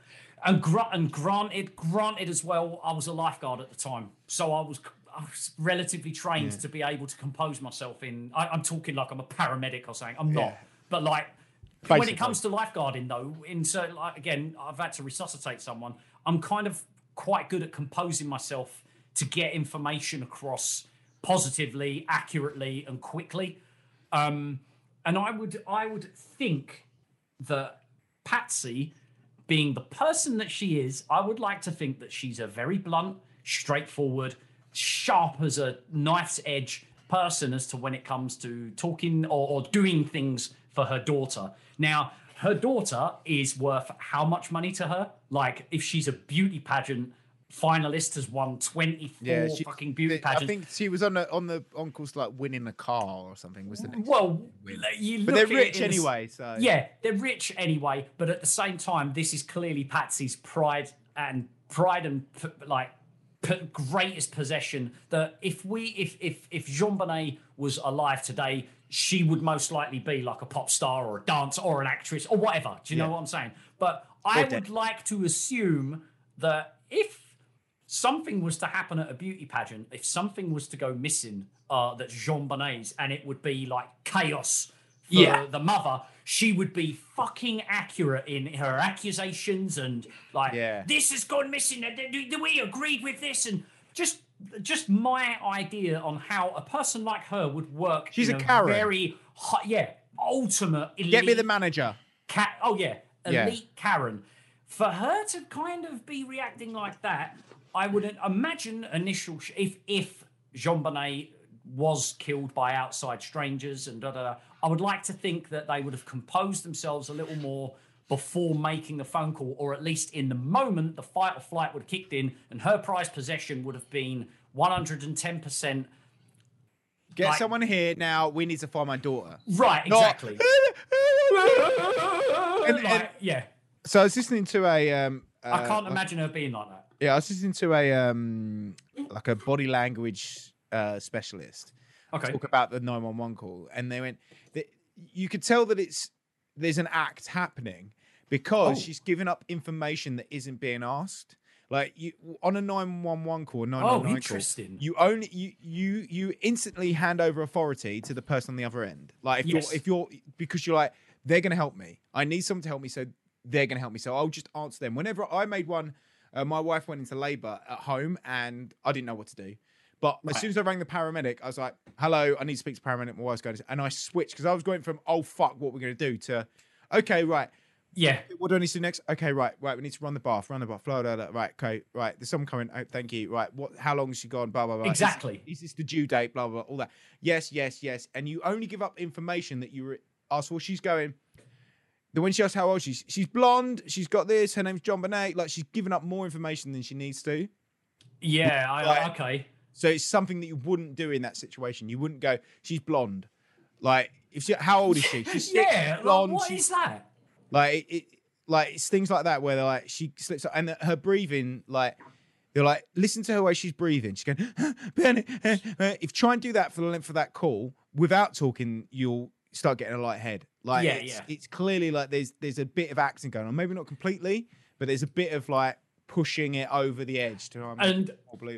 and, gra- and granted, granted as well, I was a lifeguard at the time, so I was, I was relatively trained to be able to compose myself. In I, I'm talking like I'm a paramedic or something. I'm not, Yeah. but like when it comes to lifeguarding, though, in certain like again, I've had to resuscitate someone. I'm kind of quite good at composing myself to get information across positively, accurately, and quickly. Um, and I would, I would think that Patsy, being the person that she is, I would like to think that she's a very blunt, straightforward, sharp as a knife's edge person as to when it comes to talking or, or doing things for her daughter. Now, her daughter is worth how much money to her? Like, if she's a beauty pageant finalist, has won 24 Yeah, she- fucking beauty pageants. I think she was on the on the on course like winning a car or something. Was the next? Well, you but they're at rich in the s- anyway, so Yeah, they're rich anyway, but at the same time, this is clearly Patsy's pride and pride and like greatest possession. That if we, if if if JonBenét was alive today, she would most likely be like a pop star or a dancer or an actress or whatever. Do you know what I'm saying? But I Or dead. would like to assume that if something was to happen at a beauty pageant, if something was to go missing, uh, that's JonBenét's, and it would be like chaos for Yeah. the mother, she would be fucking accurate in her accusations and like, Yeah. this has gone missing. we agreed with this? And just, just my idea on how a person like her would work. She's in a Karen. Very, hot, yeah, ultimate. Elite, get me the manager. Cat. Oh yeah, Yeah. elite Karen. For her to kind of be reacting like that, I would imagine initial sh- if if JonBenét was killed by outside strangers and da da da. I would like to think that they would have composed themselves a little more before making the phone call, or at least in the moment the fight or flight would have kicked in, and her prized possession would have been one hundred and ten percent. Get Like- someone here now. We need to find my daughter. Right, Not- exactly. And- Like, yeah, So I was listening to a. Um, I uh, can't imagine her being like that. Yeah, I was listening to a um like a body language uh specialist Okay. talk about the 911 call and they went that you could tell that it's there's an act happening because Oh. she's giving up information that isn't being asked. Like you on a 911 call, 999 Oh, call, interesting. you only you you you instantly hand over authority to the person on the other end. Like if Yes. you're if you're because you're like they're gonna help me. I need someone to help me, so they're gonna help me. So I'll just answer them. Whenever I made one, uh, my wife went into labour at home and I didn't know what to do. But as soon as I rang the paramedic, I was like, "Hello, I need to speak to paramedic. My wife's going." To... And I switched because I was going from "Oh fuck, what we're going to do" to "Okay, right, Yeah. what do I need to do next? Okay, right, right. We need to run the bath, run the bath, blah, blah, blah. Right, okay, right. There's someone coming. Oh, thank you. Right, what? How long has she gone? Blah, blah, blah. Is- Exactly. Is, this the due date? Blah, blah, all that. Yes, yes, yes. And you only give up information that you were asked for. She's going. The when she asks how old she's, she's blonde. She's got this. Her name's JonBenét. Like she's given up more information than she needs to. Yeah. I, okay. So it's something that you wouldn't do in that situation. You wouldn't go. She's blonde. Like if she, how old is she? She's Yeah. blonde. Like, what she's- is that? like it, like it's things like that where they're like she slips up and her breathing like they're like listen to her way she's breathing she's going eh, eh." if try and do that for the length of that call without talking you'll start getting a light head like Yeah, it's, yeah. it's clearly like there's there's a bit of acting going on maybe not completely but there's a bit of like pushing it over the edge to make And-.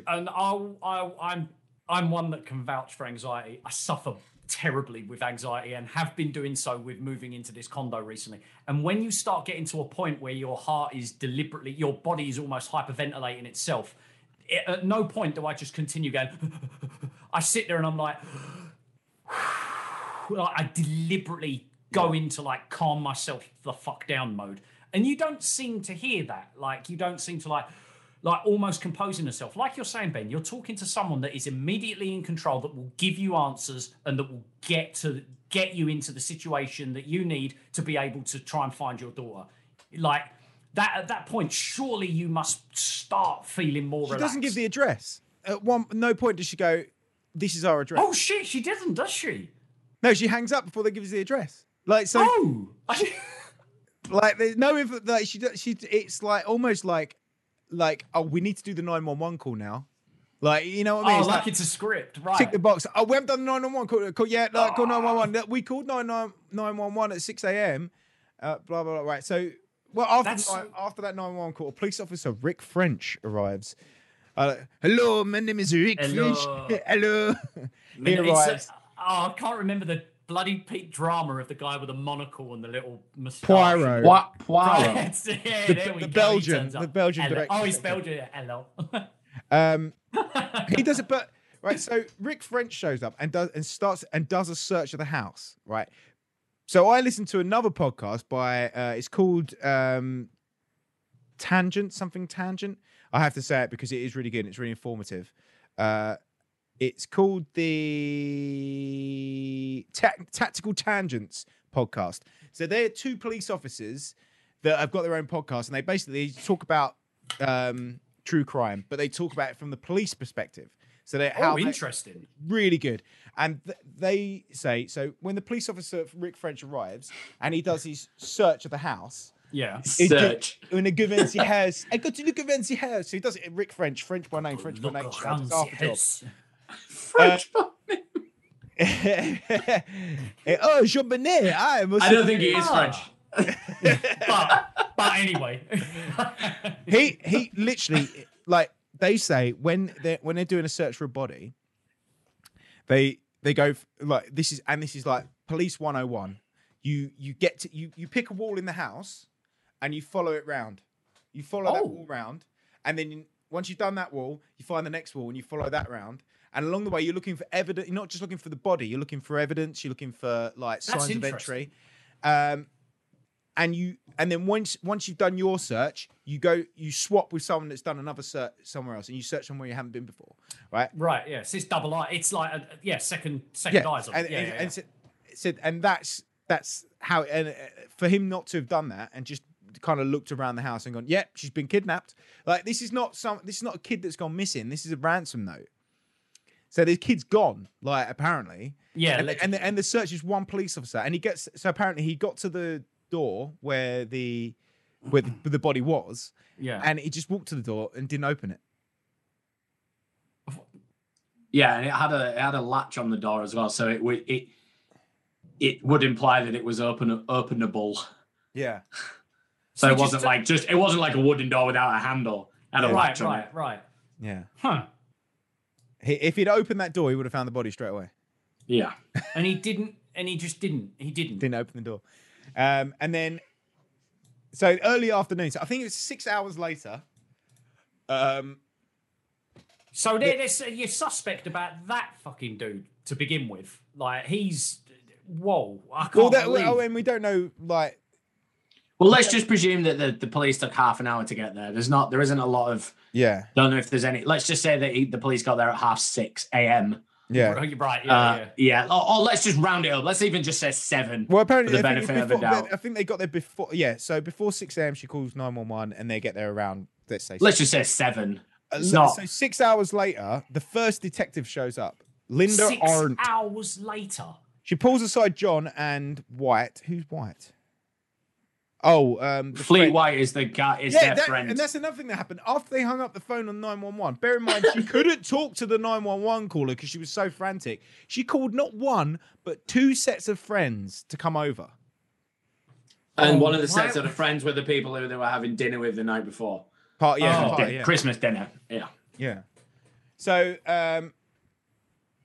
And I'll, I'll, I'm I'm one that can vouch for anxiety. I suffer terribly with anxiety and have been doing so with moving into this condo recently. And when you start getting to a point where your heart is deliberately, your body is almost hyperventilating itself, it, at no point do I just continue going. I sit there and I'm like, like, I deliberately go into like calm myself the fuck down mode. And you don't seem to hear that. Like you don't seem to like like almost composing yourself. Like you're saying, Ben, you're talking to someone that is immediately in control, that will give you answers and that will get to get you into the situation that you need to be able to try and find your daughter. Like that at that point, surely you must start feeling more she relaxed. doesn't give the address at one no point does she go this is our address Oh shit, she doesn't, does she? no she hangs up before they give us the address like so Oh, like there's no inf- like she she it's like almost like like oh we need to do the 911 call now. Like you know what I mean? Oh, It's like, like, it's a script, right? tick the box. Oh we haven't done the 911 call, call yeah like, call 911 we called 99 911 at 6 a.m uh, blah blah blah right. So well after That's after that 911 call police officer Rick French arrives. Uh, hello my name is Rick Hello. French. Hello. He arrives. oh, I can't remember the bloody peak drama of the guy with the monocle and the little moustache. Poirot. What? Poirot. Yeah, The- there we the go. Belgian- turns up. the Belgian Hello. director. Oh, he's Belgian. yeah, Hello. Um, he does it, but right. So Rick French shows up and does and starts and does a search of the house. Right. So I listened to another podcast by. Uh, it's called um, Tangent something Tangent. I have to say it because it is really good. and It's really informative. Uh, it's called the Ta- Tactical Tangents podcast. So they're two police officers that have got their own podcast, and they basically talk about um, true crime, but they talk about it from the police perspective. So they how oh, they- interesting. really good. And th- they say so when the police officer Rick French arrives and he does his search of the house. Yeah. He go- Search. Une Guernsey house. I got to look at Guernsey house. So he does it in Rick French, French by name, French by Look name. around It's the half a job. House. French. Uh, oh, JonBenét. I must. I don't think it is. French. but, but anyway. he he literally like they say when they when they're doing a search for a body, they they go like this is and this is like police 101. You you get to you you pick a wall in the house and you follow it round. You follow that Oh. wall round, and then you, once you've done that wall, you find the next wall and you follow that round. And along the way, you're looking for evidence. You're not just looking for the body. You're looking for evidence. You're looking for like That's signs of entry. Um, and you and then once once you've done your search, you go you swap with someone that's done another search somewhere else, and you search somewhere you haven't been before, right? right, yeah. So it's double eye. It's like, a, yeah, second second eyes on and. Yeah, and, yeah, and yeah. said, said, and that's that's how and uh, for him not to have done that and just kind of looked around the house and gone, "Yep, she's been kidnapped." Like this is not some this is not a kid that's gone missing. This is a ransom note. So the kid's gone, like apparently. Yeah, and, and the, and the search is one police officer, and he gets so apparently he got to the door where the where the, where the body was, yeah. and he just walked to the door and didn't open it. Yeah, and it had a it had a latch on the door as well, so it would it it would imply that it was open openable. Yeah, So, So it wasn't to- like just it wasn't like a wooden door without a handle. It had a Yeah. right, on right, it. right. yeah. Huh. He, if he'd opened that door, he would have found the body straight away. Yeah. And he didn't, and he just didn't. He didn't. didn't open the door. Um, and then, so early afternoon, so I think it was six hours later. Um, So there, there's you're suspect about that fucking dude to begin with. Like he's whoa. I can't Well, that, believe. oh, and we don't know like Well, let's just presume that the, the police took half an hour to get there. There's not, there isn't a lot of. yeah, Don't know if there's any. Let's just say that he, the police got there at half six a.m. yeah. Oh, you're right. Yeah, Uh, yeah. yeah. Or, or let's just round it up. Let's even just say seven. Well, apparently, for the I think benefit of the before- doubt. I think they got there before. Yeah, so before six a.m. she calls nine one one, and they get there around let's say. Let's just say seven. Uh, not. So six hours later, the first detective shows up. Linda Six Arndt. hours later. She pulls aside John and White. Who's White? Oh, um, Fleet friend- White is the guy. Is Yeah, their that- friend. and that's another thing that happened after they hung up the phone on 911. Bear in mind, she couldn't talk to the 911 caller because she was so frantic. She called not one, but two sets of friends to come over. and Oh, one of the sets why- of the friends were the people who they were having dinner with the night before. Part, yeah, Oh. part, yeah. Christmas dinner. Yeah. Yeah. So, um,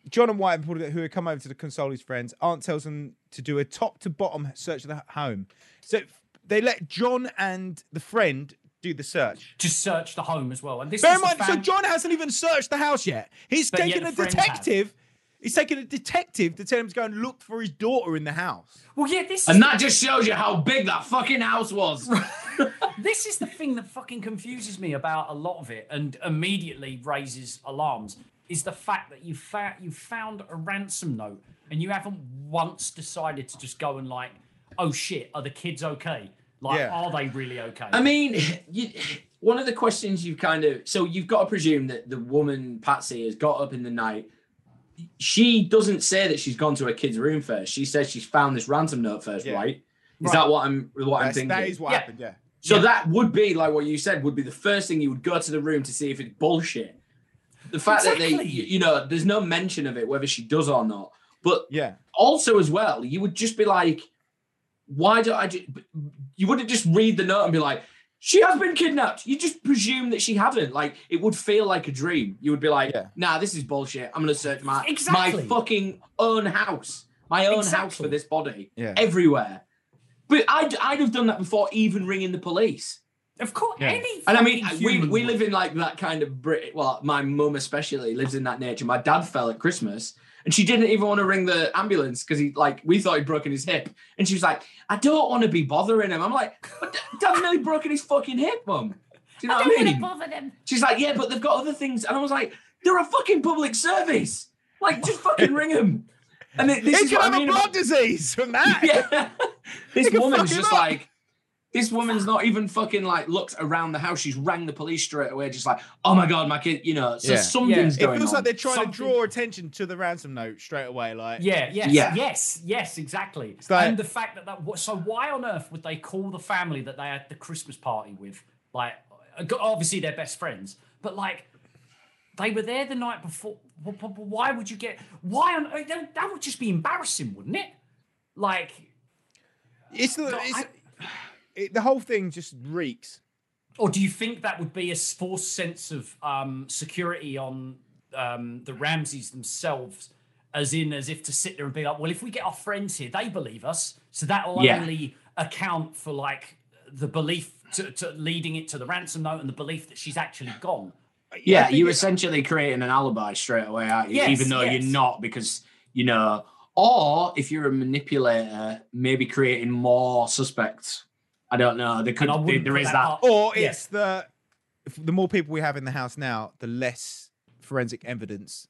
John and White, who had come over to console his friends, Arndt tells them to do a top to bottom search of the home. So they let John and the friend do the search. To search the home as well. And this Bear in the mind, so John hasn't even searched the house yet. He's But yet taken the a friend has. detective. He's taken a detective to tell him to go and look for his daughter in the house. Well, yeah, this is And that just shows you how big that fucking house was. this is the thing that fucking confuses me about a lot of it and immediately raises alarms is the fact that you found you found a ransom note and you haven't once decided to just go and like oh shit are the kids okay like Yeah. are they really okay I mean, you, one of the questions you've kind of so you've got to presume that the woman Patsy has got up in the night. She doesn't say that she's gone to her kid's room first. She says she's found this ransom note first, Yeah. right? Is Right. that what I'm what I'm That's, thinking? that is what Yeah. happened, yeah. So Yeah. that would be like what you said would be the first thing you would go to the room to see if it's bullshit. The fact that they, you, you know, there's no mention of it whether she does or not. But Yeah. also as well, you would just be like, why do I? Just, you wouldn't just read the note and be like, she has been kidnapped. You just presume that she hadn't. Like it would feel like a dream. You would be like, Yeah. nah, this is bullshit. I'm gonna search my Exactly. my fucking own house, my own house for this body, Yeah. everywhere. But I'd I'd have done that before even ringing the police. of course Yeah. any And I mean, we, we would. live in like that kind of Brit. Well, my mum especially lives in that nature. My dad fell at Christmas, and she didn't even want to ring the ambulance because he like we thought he'd broken his hip, and she was like, "I don't want to be bothering him." I'm like, "But Dad's nearly broken his fucking hip, mum." Do you know what I mean? bother them She's like, "Yeah, but they've got other things," and I was like, "They're a fucking public service. Like, just fucking ring them." And it, this He is could what have I a mean. blood about- disease from that. yeah. This can woman's just up. like, this woman's not even fucking like looked around the house. She's rang the police straight away, just like, oh my god, my kid, you know. So Yeah. something's It going on. It feels on. like they're trying Something- to draw attention to the ransom note straight away. Like, Yeah, yes, Yeah. yes, yes, exactly. like- and the fact that that so why on earth would they call the family that they had the Christmas party with like uh, obviously they're best friends, but like they were there the night before. wh- wh- wh- Why would you get? Why on earth? That that would just be embarrassing, wouldn't it? Like, it's the it's, I- it, the whole thing just reeks. or do you think that would be a false sense of um, security on um, the Ramseys themselves? As in, as if to sit there and be like, well, if we get our friends here, they believe us, so that'll Yeah. only account for like the belief to, to leading it to the ransom note and the belief that she's actually gone. yeah, you're essentially creating an alibi straight away, aren't you? Yes, even though yes. you're not, because you know. Or if you're a manipulator, maybe creating more suspects. I don't know. There could And I there, wouldn't there put is that that. Or Yeah. it's the the more people we have in the house now, the less forensic evidence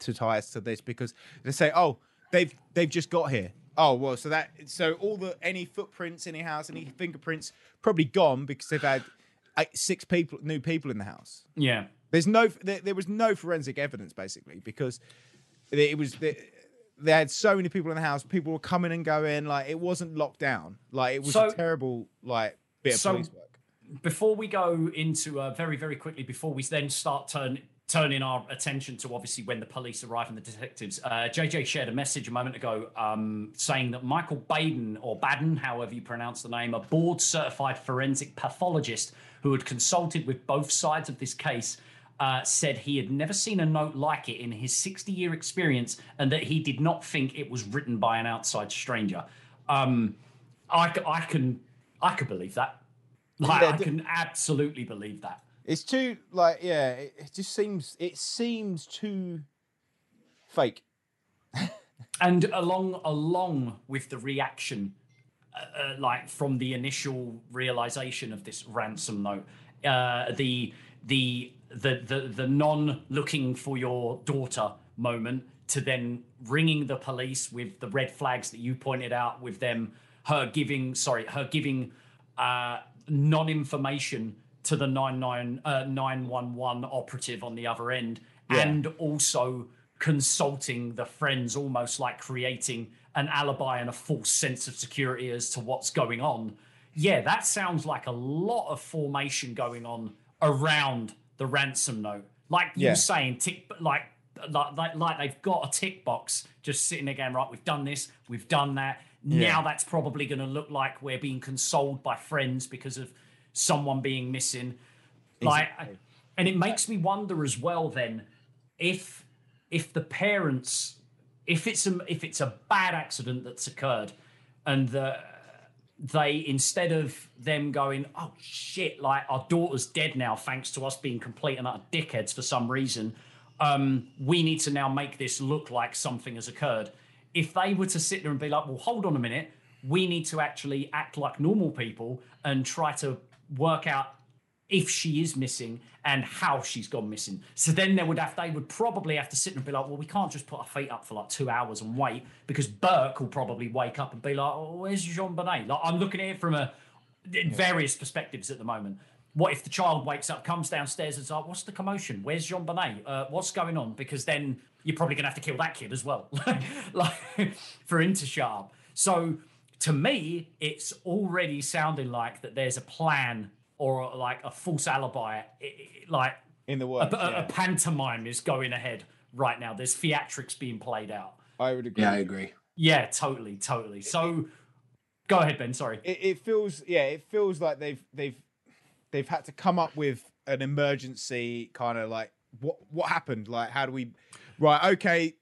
to tie us to this because they say, oh, they've they've just got here. Oh well, so that so all the any footprints in the house, any fingerprints probably gone because they've had eight, six people, new people in the house. Yeah. There's no there, there was no forensic evidence basically because it was they, they had so many people in the house. People were coming and going. Like it wasn't locked down. Like it was So- a terrible like bit of so- police work. before we go into uh, very very quickly before we then start turn, turning our attention to obviously when the police arrive and the detectives uh, jj shared a message a moment ago um, saying that michael baden or baden however you pronounce the name a board certified forensic pathologist who had consulted with both sides of this case uh, said he had never seen a note like it in his 60 year experience and that he did not think it was written by an outside stranger um, I, I can i could believe that like, Yeah, I can absolutely believe that. It's too like yeah. It, it just seems it seems too fake. and along along with the reaction uh, uh, like from the initial realization of this ransom note uh, the the the the, the non looking for your daughter moment to then ringing the police with the red flags that you pointed out with them her giving sorry her giving uh, non information to the 99 uh, 911 operative on the other end Yeah. and also consulting the friends almost like creating an alibi and a false sense of security as to what's going on yeah that sounds like a lot of formation going on around the ransom note like you Yeah. were saying tick like like, like like they've got a tick box just sitting there going right we've done this we've done that Yeah. now that's probably going to look like we're being consoled by friends because of someone being missing like and it makes me wonder as well then if if the parents if it's a if it's a bad accident that's occurred and the they instead of them going oh shit like our daughter's dead now thanks to us being complete and utter dickheads for some reason um we need to now make this look like something has occurred. If they were to sit there and be like well hold on a minute. We need to actually act like normal people and try to work out if she is missing and how she's gone missing. So then they would have they would probably have to sit and be like, well, we can't just put our feet up for like two hours and wait because Burke will probably wake up and be like, oh, where's JonBenét? Like I'm looking at it from a various perspectives at the moment. What if the child wakes up, comes downstairs, and's like, "What's the commotion? Where's JonBenét? Uh, what's going on?" Because then you're probably going to have to kill that kid as well, like for to. So to me, it's already sounding like that there's a plan or like a false alibi, i- i- like in the a, works. a- a yeah. pantomime is going ahead right now. There's theatrics being played out. I would agree. Yeah, I agree. Yeah, totally, totally. So go ahead, Ben. Sorry. it, it feels yeah it feels like they've they've they've had to come up with an emergency kind of like what what happened like how do we right okay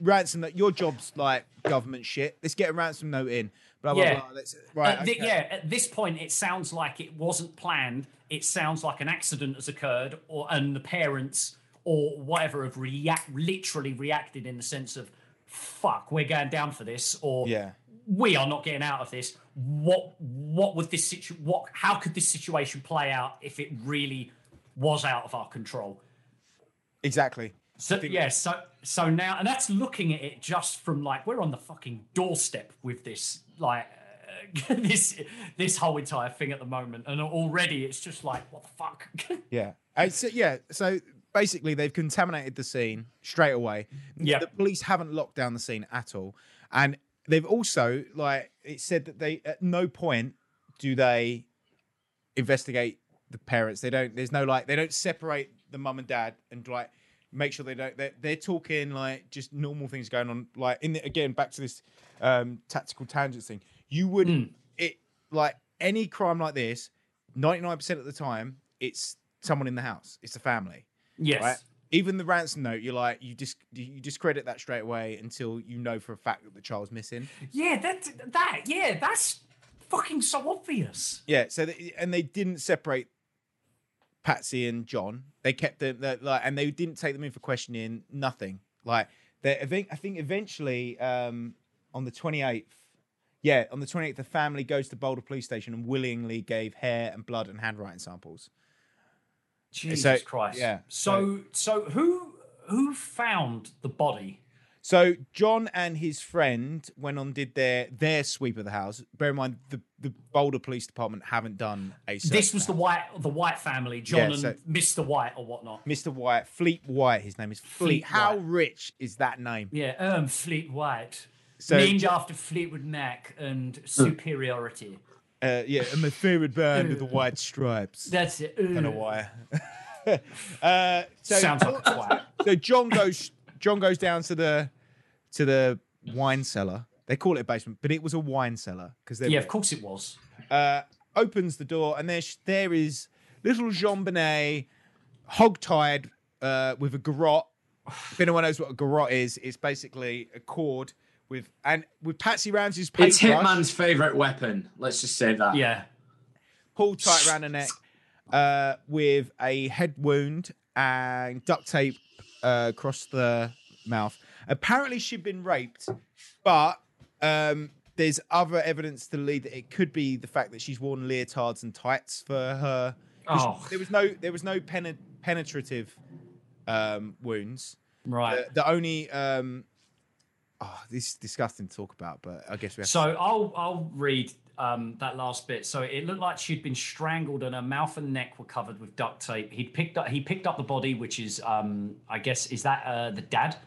ransom that your job's like government shit let's get a ransom note in blah blah Yeah. blah let's right At thi- okay. yeah, at this point, it sounds like it wasn't planned. It sounds like an accident has occurred, or and the parents or whatever have react literally reacted in the sense of "fuck, we're going down for this," or yeah we are not getting out of this. What what would this situ- what how could this situation play out if it really was out of our control? exactly So yeah, so so now and that's looking at it just from like we're on the fucking doorstep with this like uh, this this whole entire thing at the moment, and already it's just like what the fuck. yeah. Uh, so, yeah so basically they've contaminated the scene straight away. Yeah. the police haven't locked down the scene at all. And they've also like it said that they at no point do they investigate the parents. They don't there's no like they don't separate the mum and dad and like make sure they don't they're, they're talking like just normal things going on. Like in the, again back to this um tactical tangent thing. You wouldn't it like any crime like this 99% of the time it's someone in the house. It's a family. Yes, right? Even the ransom note you're like you just you discredit that straight away until you know for a fact that the child's missing. Yeah, that that yeah, that's fucking so obvious. Yeah, so they, and they didn't separate Patsy and John. They kept them like, and they didn't take them in for questioning. Nothing. Like they, I think, I think eventually um, on the twenty eighth, yeah, on the twenty eighth, the family goes to Boulder Police Station and willingly gave hair and blood and handwriting samples. Jesus So, Christ. yeah, So so who who found the body? So John and his friend went on did their their sweep of the house. Bear in mind the the Boulder Police Department haven't done a This was of the White the White family, John Yeah, so- and Mr. White or whatnot. Mr. White, Fleet White. His name is Fleet. Fleet How White. rich is that name? Yeah, um, Fleet White. So- Named after Fleetwood Mac and superiority. Uh, yeah, and my favorite band with the white stripes. That's it. Don't know why. uh, so, Sounds like a twat. so John goes. John goes down to the to the wine cellar. They call it a basement, but it was a wine cellar because Yeah, of course it was. uh, opens the door, and there there is little JonBenét, hog-tied uh, with a garrote. If anyone knows what a garrote is, it's basically a cord with and with Patsy Ramsey's It's paintbrush Hitman's favorite weapon. Let's just say that. Yeah. pulled tight around the neck. uh, with a head wound and duct tape uh, across the mouth. Apparently, she'd been raped, but um, there's other evidence to lead that it could be the fact that she's worn leotards and tights for her. Oh. There was no there was no pene- penetrative um, wounds. Right. The, the only um, oh, this is disgusting to talk about, but I guess we have. So I'll I'll read um, that last bit. So it looked like she'd been strangled and her mouth and neck were covered with duct tape. He picked up he picked up the body, which is um, I guess is that uh, the dad to,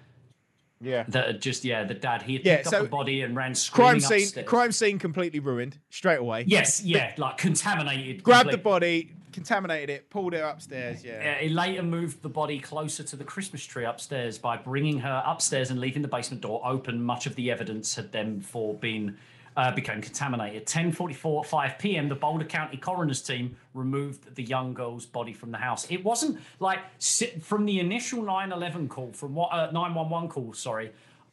yeah. that had just yeah the dad. He had Yeah, picked so up the body and ran screaming Crime scene. upstairs. Crime scene completely ruined straight away. Yes, yeah, like contaminated. Grabbed the body, contaminated it, pulled it upstairs. Yeah. Uh, he later moved the body closer to the Christmas tree upstairs by bringing her upstairs and leaving the basement door open. Much of the evidence had then for been uh, became contaminated. 10:44 at 5 p.m. The Boulder County coroner's team removed the young girl's body from the house. It wasn't like from the initial 911 call, from what uh, 911 call, sorry.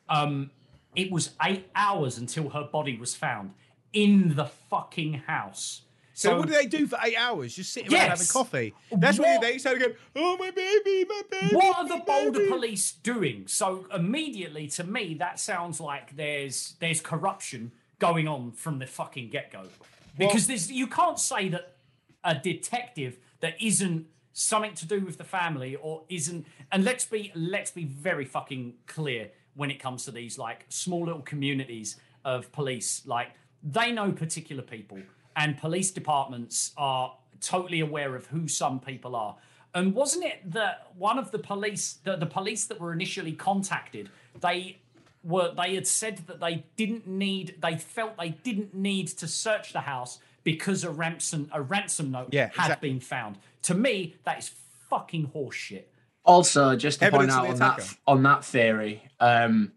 Um, it was eight hours until her body was found in the fucking house. So, what do they do for eight hours? Just sitting around having coffee. That's what, What- they started going. Oh my baby, my baby. What are the Boulder baby." police doing? So immediately, to me, that sounds like there's there's corruption going on from the fucking get go. Because there's you can't say that a detective that isn't something to do with the family or isn't. And let's be let's be very fucking clear when it comes to these like small little communities of police. Like they know particular people, and police departments are totally aware of who some people are. And wasn't it that one of the police, the, the police that were initially contacted, they were they had said that they didn't need, they felt they didn't need to search the house because a ransom a ransom note Yeah, had exactly. been found. To me, that is fucking horseshit. Also, just to Evidence point out on that on that theory, um,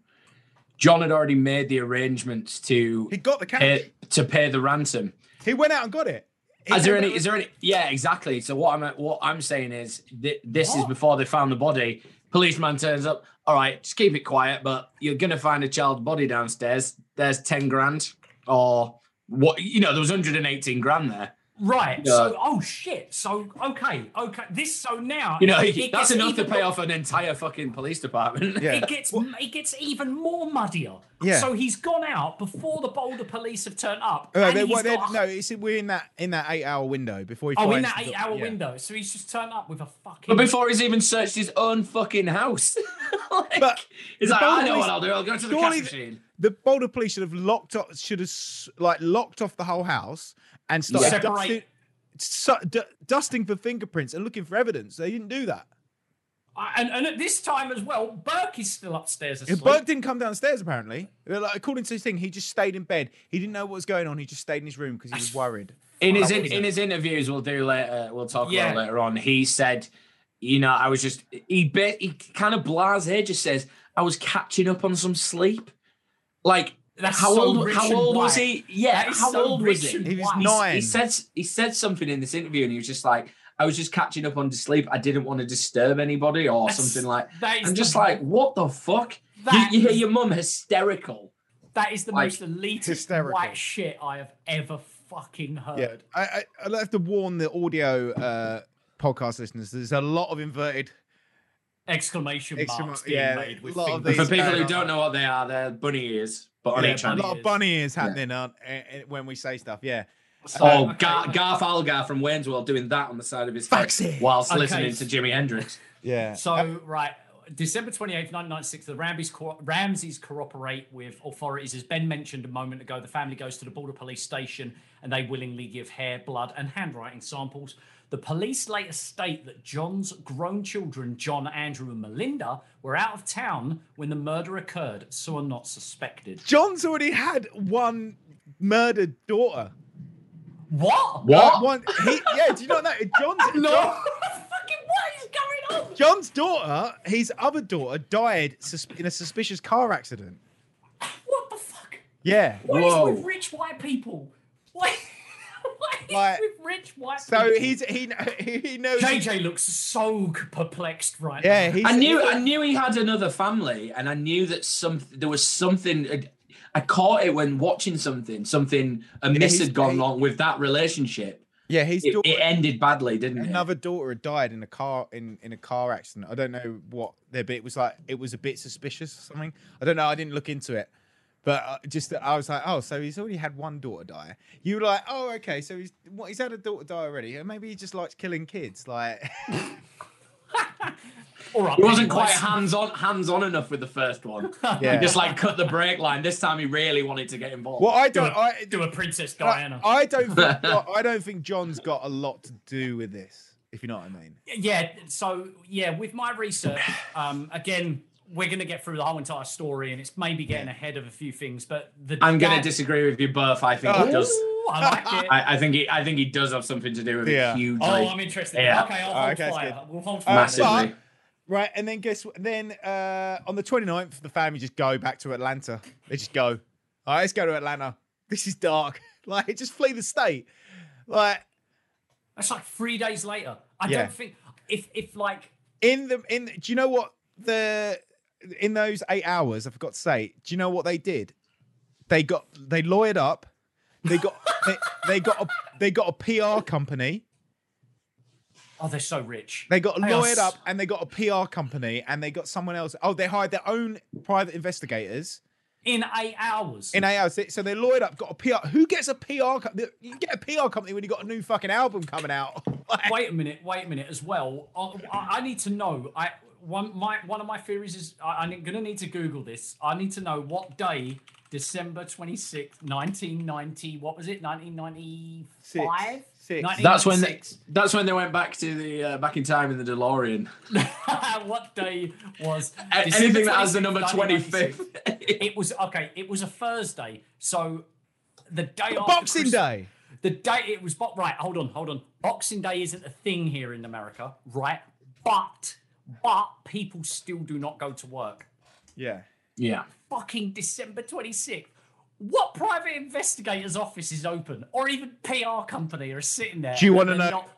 John had already made the arrangements to He got the cash. pay, to pay the ransom. He went out and got it. He Is there any? Is there any? Yeah, exactly. So what I'm what I'm saying is th- this is before they found the body. Policeman turns up. All right, just keep it quiet, but you're gonna find a child's body downstairs. There's ten grand, or what? You know, there was 118 grand there. Right. Yeah. So, oh shit. So, okay, okay. This. So now, You know, it that's gets enough to pay more- off an entire fucking police department. Yeah. It gets it gets even more muddier. Yeah. So he's gone out before the Boulder police have turned up. Uh, they- he's what- got no, it's, we're in that in that eight hour window before he. Oh, in finds that the- eight-hour yeah. window. So he's just turned up with a fucking. But before he's even searched his own fucking house, like, But he's like, Boulder I know police- what I'll do. I'll go to the cash machine. The Boulder police should have locked off, should have like locked off the whole house and started Separate- dusting, su- du- dusting for fingerprints and looking for evidence. They didn't do that. Uh, and, and at this time as well, Burke is still upstairs asleep. Burke didn't come downstairs apparently. Like, according to this thing, he just stayed in bed. He didn't know what was going on. He just stayed in his room because he was worried. in his in, in his interviews we'll do later we'll talk Yeah. about later on he said you know i was just he ba- he kind of blasé just says i was catching up on some sleep like That's how so old rich how old was he yeah how so old was he He was nine. he said he said something in this interview and he was just like i was just catching up on sleep i didn't want to disturb anybody or That's- something like that is i'm just the- like what the fuck you, That you hear your mum hysterical That is the Like, most elitist hysterical. white shit I have ever fucking heard. Yeah, I, I, I'll have to warn the audio uh, podcast listeners. There's a lot of inverted. Exclamation Exclam- marks being yeah, made with a lot of fingers. for people who don't know what they are they're bunny ears but on Yeah, each A hand lot of bunny ears happening on, eh, eh, when we say stuff. Yeah. So, Oh, okay, Gar- Garth Algar from Wayne's World doing that on the side of his face head whilst Okay. listening to Jimi Hendrix. Yeah. So, right, December 28th, 1996, the Ramseys, co- Ramseys cooperate with authorities. As Ben mentioned a moment ago, the family goes to the Boulder police station and they willingly give hair, blood, and handwriting samples. The police later state that John's grown children, John, Andrew, and Melinda, were out of town when the murder occurred, so are not suspected. John's already had one murdered daughter. What? What? one, he, yeah, do you not know? John's, No. John- Fucking what is going on? John's daughter, his other daughter, died sus- in a suspicious car accident. What the fuck? Yeah. What is Whoa. with rich white people? What, what is Like, with rich white So people? he's he he knows. JJ looks so perplexed right Yeah, now. he's, I knew I knew he had another family, and I knew that some there was something. I caught it when watching something. Something amiss he's- had gone he- wrong with that relationship. Yeah, his it, daughter, it ended badly, didn't it? another daughter had died in a car in in a car accident. I don't know what their bit was like. It was a bit suspicious or something. I don't know. I didn't look into it. But uh, just I was like, oh, so he's already had one daughter die. You were like, oh, okay, so he's what, he's had a daughter die already. And maybe he just likes killing kids. Like, All right, He wasn't quite hands on hands on enough with the first one. Yeah. He just like cut the brake line. This time he really wanted to get involved. well, I do don't. a, I, do a Princess I, Diana. I don't. Think, I don't think John's got a lot to do with this. If you know what I mean. yeah. So yeah, with my research, um, again, we're going to get through the whole entire story, and it's maybe getting ahead of a few things. But the I'm going to disagree with you both. I think Oh. he does. I like it. I, I think he I think he does have something to do with Yeah. it hugely. oh, I'm interested. Yeah. Okay, I'll hold okay, fire. We'll hold fire. Massively. but- Right, and then guess what? Then uh, on the 29th, the family just go back to Atlanta. They just go. All right, let's go to Atlanta. This is dark. Like, just flee the state. Like That's like three days later. I Yeah. don't think if if like in the in. Do you know what the in those eight hours? I forgot to say. Do you know what they did? They got they lawyered up. They got they, they got a they got a PR company. oh they're so rich. They got They lawyered s- up and they got a PR company and they got someone else. Oh, they hired their own private investigators. in eight hours. in eight hours. so they're lawyered up, got a PR. Who gets a PR? co- You get a PR company when you got a new fucking album coming out. Like, wait a minute, wait a minute as well. I, I, I need to know. I one my one of my theories is I, I'm going to need to Google this. I need to know what day, December 26th, 1990. What was it? 1995. Six. That's when they, that's when they went back to the uh, back in time in the DeLorean. what day was December Anything that has the number 1996? 25th. It was okay. It was a Thursday, so the day after Boxing Christ- Day. The day it was, bo- right? Hold on, hold on. Boxing Day isn't a thing here in America, right? But but people still do not go to work. Yeah. yeah. Fucking December twenty sixth. What private investigator's office is open, or even PR company are sitting there? Do you wanna know- not-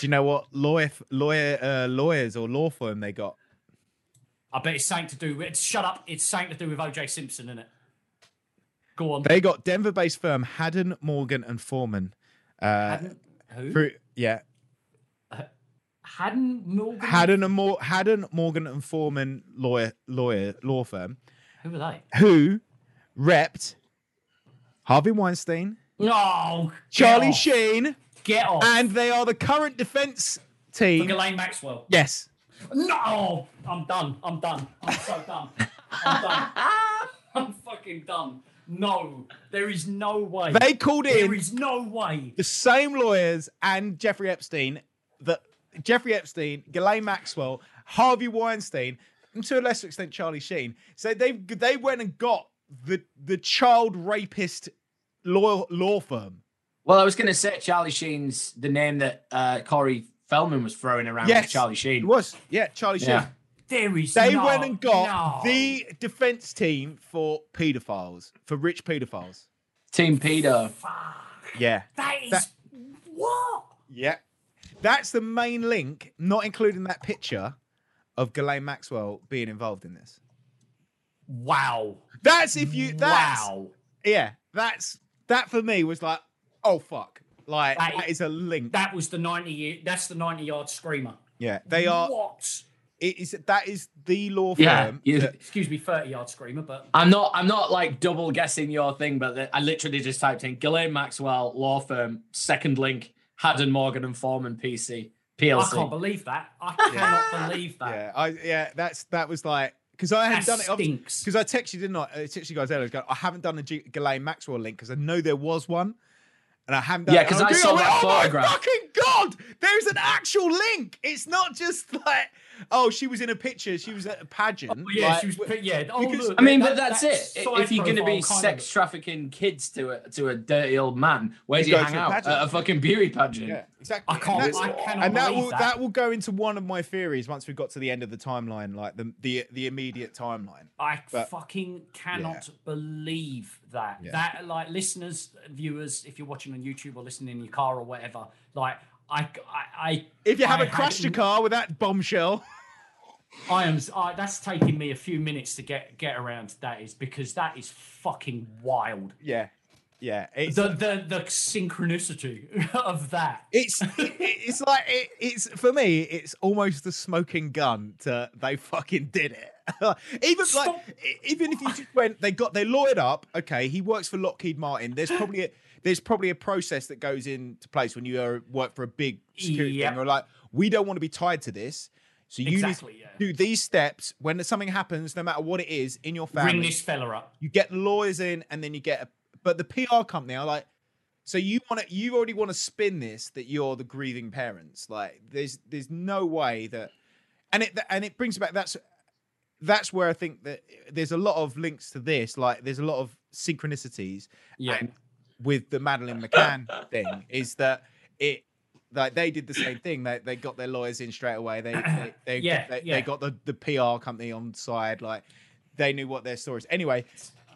Do you know what lawyer lawyer uh, lawyers or law firm they got? I bet it's something to do with. Shut up! It's something to do with OJ Simpson, isn't it? Go on. They got Denver-based firm Haddon Morgan and Foreman. Uh, Haddon, who? through, yeah, Haddon Morgan. Mor- Haddon Morgan and Foreman lawyer lawyer law firm Who were they? who repped Harvey Weinstein, No. Charlie off. Sheen, Get off. and they are the current defense team. Ghislaine Maxwell. Yes. No, I'm done. I'm done. I'm so done. I'm done. I'm fucking done. No, there is no way. They called There in is no way. the same lawyers and Jeffrey Epstein that Jeffrey Epstein, Ghislaine Maxwell, Harvey Weinstein, and to a lesser extent Charlie Sheen. So they they went and got the the child rapist law law firm. Well, I was going to say Charlie Sheen's the name that uh, Corey Feldman was throwing around. Yes, Charlie It Sheen. was yeah Charlie Sheen. Yeah. There is. They no, went and got no. the defense team for pedophiles, for rich pedophiles. Team Peter. Yeah. That is That- what? Yeah. That's the main link, not including that picture of Ghislaine Maxwell being involved in this. Wow. That's if you that's wow. yeah, that's that for me was like, oh fuck. Like That that is- is a link. That was the ninety. year- That's the ninety yard screamer. yeah. They are What? it is that is the law firm. Yeah, you- that- Excuse me, thirty yard screamer, but I'm not. I'm not like double guessing your thing, but the- I literally just typed in Ghislaine Maxwell law firm second link Haddon Morgan and Foreman PC PLC. I can't believe that. I cannot believe that. yeah, I yeah, that's that was like because I hadn't That done it stinks. because I texted you, didn't I? I texted you guys earlier. Go, I haven't done a G- Ghislaine Maxwell link because I know there was one, and I haven't. Done Yeah, because And I was saw doing- that oh my photograph. fucking god! There's an actual link. It's not just like oh, she was in a picture. She was at a pageant. Oh, yeah, like, she was. Yeah. Oh, because- look, I mean, that- but that's, that it. If you're going to be sex of- trafficking kids to a to a dirty old man, where do You you hang to a out? At a fucking beauty pageant. Yeah, exactly. I can't- And, that's- I cannot and that will that. will go into one of my theories once we've got to the end of the timeline, like the the the immediate timeline. I But- fucking cannot believe that. Yeah. That like listeners, viewers, if you're watching on YouTube or listening in your car or whatever, like I, I, I If you haven't crashed your car with that bombshell, I am. I, that's taking me a few minutes to get get around. That is because that is fucking wild. yeah, yeah, it's The the the synchronicity of that. it's it, it's like it, it's for me. It's almost the smoking gun to they fucking did it. even like Stop. e- even if you just went, they got they lawyered up. Okay, he works for Lockheed Martin. There's probably a, there's probably a process that goes into place when you are, work for a big security Yep. thing. Or like, we don't want to be tied to this. So you Exactly, need yeah. to do these steps when something happens, no matter what it is in your family. Ring this fella up. you get lawyers in and then you get a, but the PR company are like so you want to you already want to spin this that you're the grieving parents like there's there's no way that and it and it brings back that's that's where I think that there's a lot of links to this like there's a lot of synchronicities Yeah. and with the Madeleine McCann thing is that it like they did the same thing they they got their lawyers in straight away they they they, Yeah, they, yeah. they got the the PR company on side like they knew what their stories anyway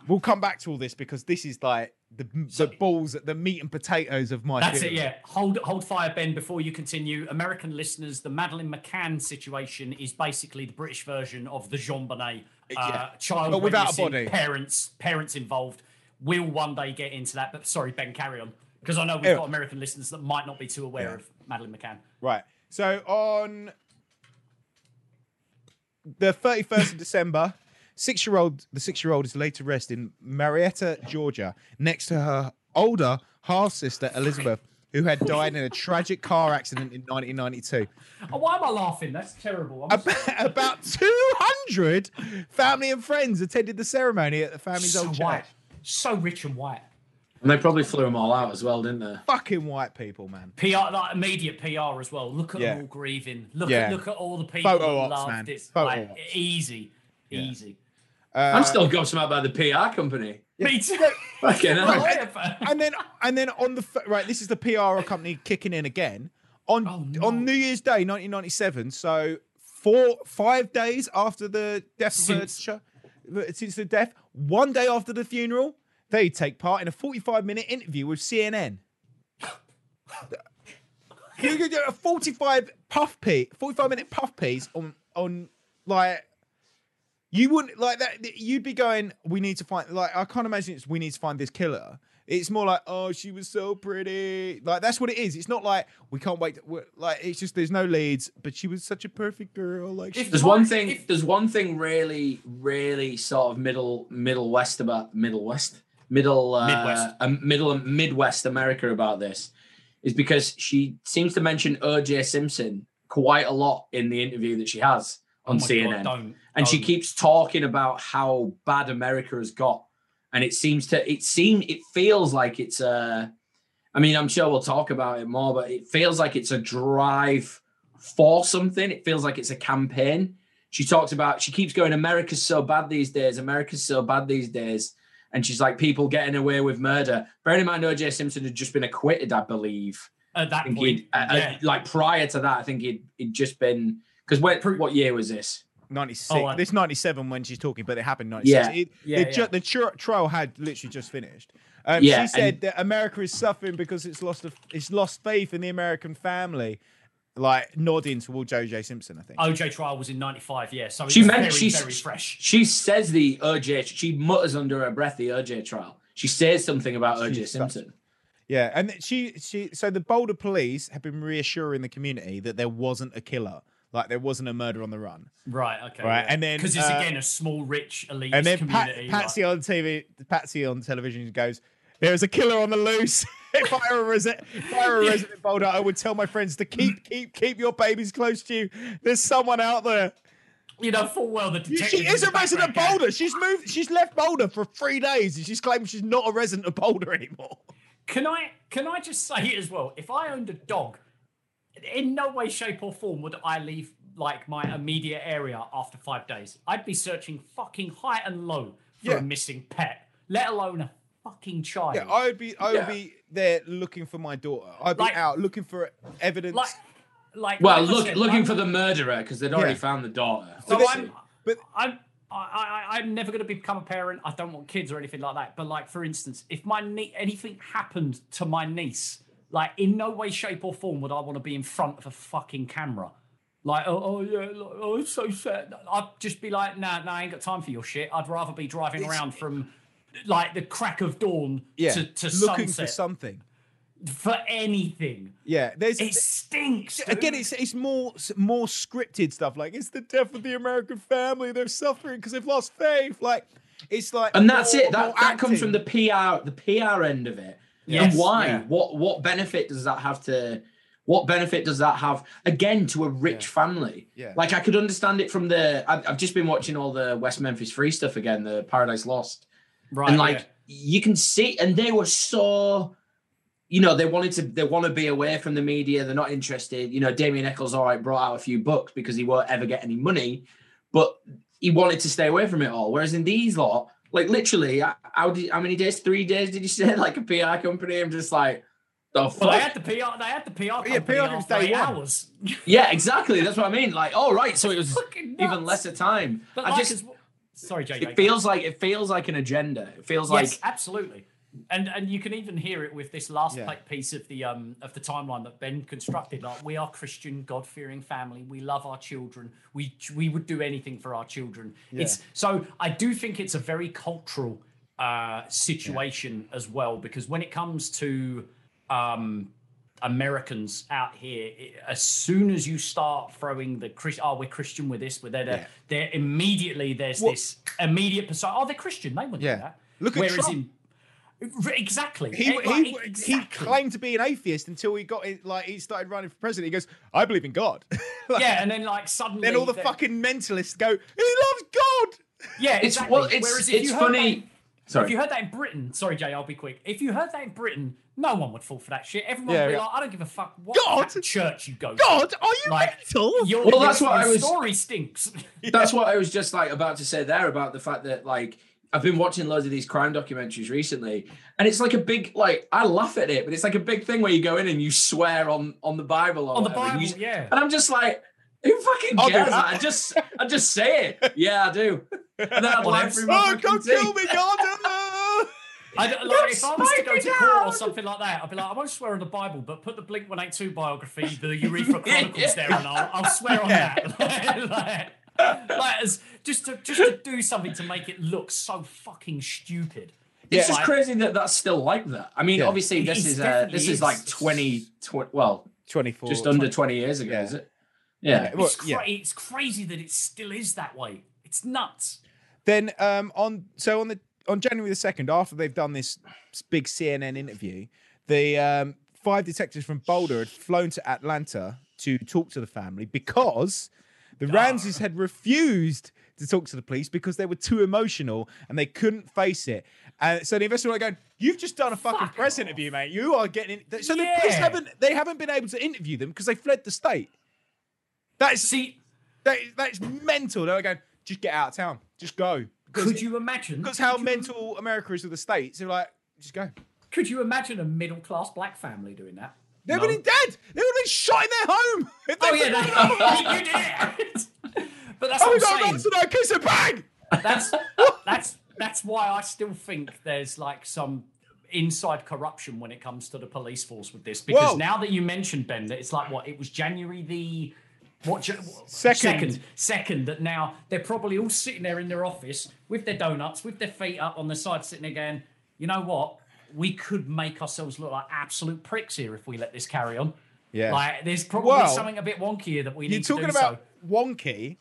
we'll come back to all this because this is like the the balls the meat and potatoes of my That's it, yeah. Hold hold fire, Ben, before you continue. American listeners, the Madeleine McCann situation is basically the British version of the JonBenét. Uh, Yeah. Child But without a body. Parents, parents involved. We'll one day get into that, but sorry, Ben, carry on. Because I know we've got American listeners that might not be too aware Yeah. of Madeleine McCann. Right. So on the 31st of December, six-year-old the six-year-old is laid to rest in Marietta, Georgia, next to her older half sister Elizabeth, who had died in a tragic car accident in 1992. Oh, why am I laughing? That's terrible. About, about 200 family and friends attended the ceremony at the family's so old white. Church. So rich and white. And they probably flew them all out as well, didn't they? Fucking white people, man. PR, like immediate PR as well. Look at Yeah. them all grieving. Look Yeah. at look at all the people Photo who ops, loved man. it. Photo Like, ops. easy, easy. Uh, I'm still gobsmacked by the PR company. Me too. Fucking hell. Whatever. and then and then on the right, this is the PR company kicking in again on Oh, no. on New Year's Day, 1997. So four five days after the death of her Since- ch- since the death, one day after the funeral, they take part in a 45 minute interview with CNN. you could do a 45 puff piece, 45 minute puff piece on on like you wouldn't like that. You'd be going, we need to find, like, I can't imagine it's, we need to find this killer. It's more like, oh, she was so pretty. Like, that's what it is. It's not like, we can't wait. To, like, it's just, there's no leads, but she was such a perfect girl. Like, If- There's one thing. if- There's one thing really, really sort of middle, middle west about middle west, middle, uh, Midwest. um, middle Midwest America about this, is because she seems to mention O.J. Simpson quite a lot in the interview that she has on Oh my God, CNN, don't, and she don't. keeps talking about how bad America has got, and it seems to, it seem, it feels like it's a. I mean, I'm sure we'll talk about it more, but it feels like it's a drive for something. It feels like it's a campaign. She talks about, she keeps going, America's so bad these days. America's so bad these days. And she's like, people getting away with murder. Bearing in mind, OJ Simpson had just been acquitted, I believe. At that point, uh, uh, yeah. like prior to that, I think he'd, he'd just been, because what, what year was this? 96. Oh, I- this 97 when she's talking, but it happened 96. Yeah. It- Yeah, the, ju- yeah. the tr- trial had literally just finished. Um, Yeah, she said and- that America is suffering because it's lost a, it's lost faith in the American family, like nodding toward Joe J. Simpson, I think. OJ trial was in '95. Yeah, so She very, meant she's very fresh. She says the OJ. She mutters under her breath the OJ trial. She says something about OJ She's- Simpson. Yeah, and she she so the Boulder police have been reassuring the community that there wasn't a killer, like there wasn't a murder on the run. Right. Okay. Right, and then, because it's uh, again a small, rich, elite And then Pat. Patsy like- on TV, Patsy on television goes, "There's a killer on the loose." if I were a resident, if I were a resident Boulder, I would tell my friends to keep keep keep your babies close to you. There's someone out there. you know full well the detective. She is a resident of Boulder. She's moved. She's left Boulder for three days, and she's claiming she's not a resident of Boulder anymore. Can I can I just say it as well? If I owned a dog, in no way, shape, or form would I leave like my immediate area after five days. I'd be searching fucking high and low for Yeah. a missing pet, let alone a fucking child. Yeah, I would be. I would Yeah. be there looking for my daughter. I'd be Like- out looking for evidence. like, like. Well, like look, said, looking I'm- for the murderer because they'd already Yeah. found the daughter. So this- I'm, but I'm, I, I, I'm never going to become a parent. I don't want kids or anything like that. But like, for instance, if my nie- anything happened to my niece, like in no way, shape, or form would I want to be in front of a fucking camera. Like, oh, oh yeah, like, oh, it's so sad. I'd just be like, nah, nah, I ain't got time for your shit. I'd rather be driving around from like the crack of dawn Yeah, to, to looking sunset for something. for anything. Yeah, there's It stinks. again, it's it's more more scripted stuff. Like it's the death of the American family. They're suffering because they've lost faith. Like it's like, and that's more- it. That more that comes from the. PR, the PR end of it. Yes, and why? yeah. What what benefit does that have to? What benefit does that have again to a rich family? Yeah. Like I could understand it from the. I've, I've just been watching all the West Memphis Three stuff again, the Paradise Lost, right, and like yeah. you can see, and they were so. You know, they wanted to. They want to be away from the media. They're not interested. You know, Damien Echols, all right, brought out a few books because he won't ever get any money, but he wanted to stay away from it all. Whereas in these lot, like literally, how did how many days? Three days? Did you say like a PR company? I'm just like, the fuck. Well, they had the PR. They had the PR. Company Yeah, PR was after day eight one. hours. yeah, exactly. That's what I mean. Like, oh right, so it was even nuts. lesser time. But I like just sorry, Jay. it feels like it feels like an agenda. It feels yes, like absolutely. And and you can even hear it with this last Yeah. piece of the um of the timeline that Ben constructed. Like we are Christian, God fearing family. We love our children. We we would do anything for our children. It's so I do think it's a very cultural uh situation as well because when it comes to um Americans out here, it, as soon as you start throwing the Chris, oh, we're Christian with this, we're there, Yeah. there immediately there's Well- this immediate persona. Oh, they're Christian. They wouldn't Yeah. do that. Look at Whereas Trump. in exactly, He, Eh, he, like, he claimed to be an atheist until he got it, like he started running for president. He goes, "I believe in God." Like, yeah, and then like suddenly, then all the they- fucking mentalists go, "He loves God." yeah, it's exactly. well, it's Whereas if it's you heard funny. that- Sorry. If you heard that in Britain, sorry Jay, I'll be quick. If you heard that in Britain, no one would fall for that shit. Everyone Yeah, would be yeah. like, I don't give a fuck what God? church you go. to." God, are you Like, mental? Your, Well, your- that's what your I was- story stinks. That's what I was just like about to say there about the fact that like I've been watching loads of these crime documentaries recently, and it's like a big like I laugh at it, but it's like a big thing where you go in and you swear on on the Bible On the whatever, and Bible, you- yeah. and I'm just like. Who fucking oh, I'll cares? I just, I just say it. Yeah, I do. And then I'd lie that's- through my Oh, don't kill me, God! I don't, like, if I was to go to court or something like that, I'd be like, I won't swear on the Bible, but put the Blink 182 biography, the Urethra Chronicles Yeah. there, and I'll, I'll swear on that. like, like, as, just to just to do something to make it look so fucking stupid. It's just Like- crazy that that's still like that. I mean, Yeah. obviously, this is uh, this is is. like 20, 20 well, Twenty-four. just under 20 years ago, Yeah. is it? Yeah. Well, It's, cra- yeah. it's crazy that it still is that way. It's nuts. Then um, on so on the on January the second, after they've done this big CNN interview, the um, five detectives from Boulder had flown to Atlanta to talk to the family because the ah. Ramseys had refused to talk to the police because they were too emotional and they couldn't face it. And so the investigators were going, "You've just done a fucking Fuck press off. interview, mate. You are getting." In-. So the police haven't they haven't been able to interview them because they fled the state. That's See, that is, that's mental. They're going, just get out of town. Just go. Because, could you imagine? because how mental America is with the states. They're like, just go. Could you imagine a middle class black family doing that? They No. would have been dead. They would have been shot in their home. If Oh yeah, you did it. But that's Oh, what got I'm saying. monster now. Kiss a bag. That's that's that's why I still think there's like some inside corruption when it comes to the police force with this. Because Whoa. now that you mentioned Ben, that it's like what it was January the what Second. second second that now they're probably all sitting there in their office with their donuts, with their feet up on the side, sitting there going, you know what? We could make ourselves look like absolute pricks here if we let this carry on. Yeah. Like there's probably Well, something a bit wonky here that we need You're to talking do about so. wonky.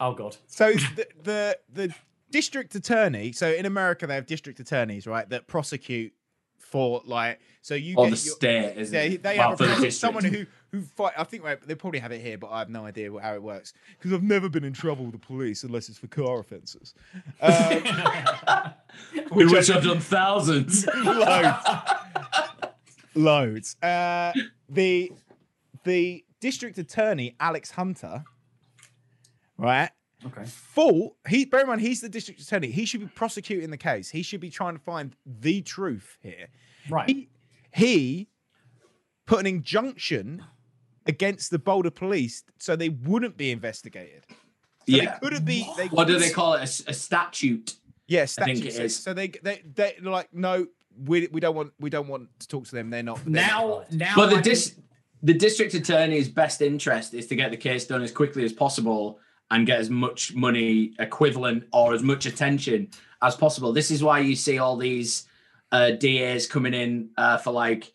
Oh god. So the, the the district attorney. So in America, they have district attorneys, right, that prosecute for like. So you Or get the your- state, isn't Yeah, it? they Well, have for the a, district. someone who who fight. I think they probably have it here, but I have no idea how it works because I've never been in trouble with the police unless it's for car offences. Which I've done thousands. loads, loads. Uh, the the district attorney Alex Hunter, right? Okay. Full. He bear in mind he's the district attorney. He should be prosecuting the case. He should be trying to find the truth here. Right. He, he put an injunction against the Boulder police so they wouldn't be investigated. So yeah. They couldn't be. They What do they call it? A statute. Yes, I think statute it says- is. So they they they they're like no, we we don't want we don't want to talk to them. They're not they're Now involved." now But I the can- dis- the district attorney's best interest is to get the case done as quickly as possible and get as much money equivalent or as much attention as possible. This is why you see all these uh, DAs coming in uh, for like.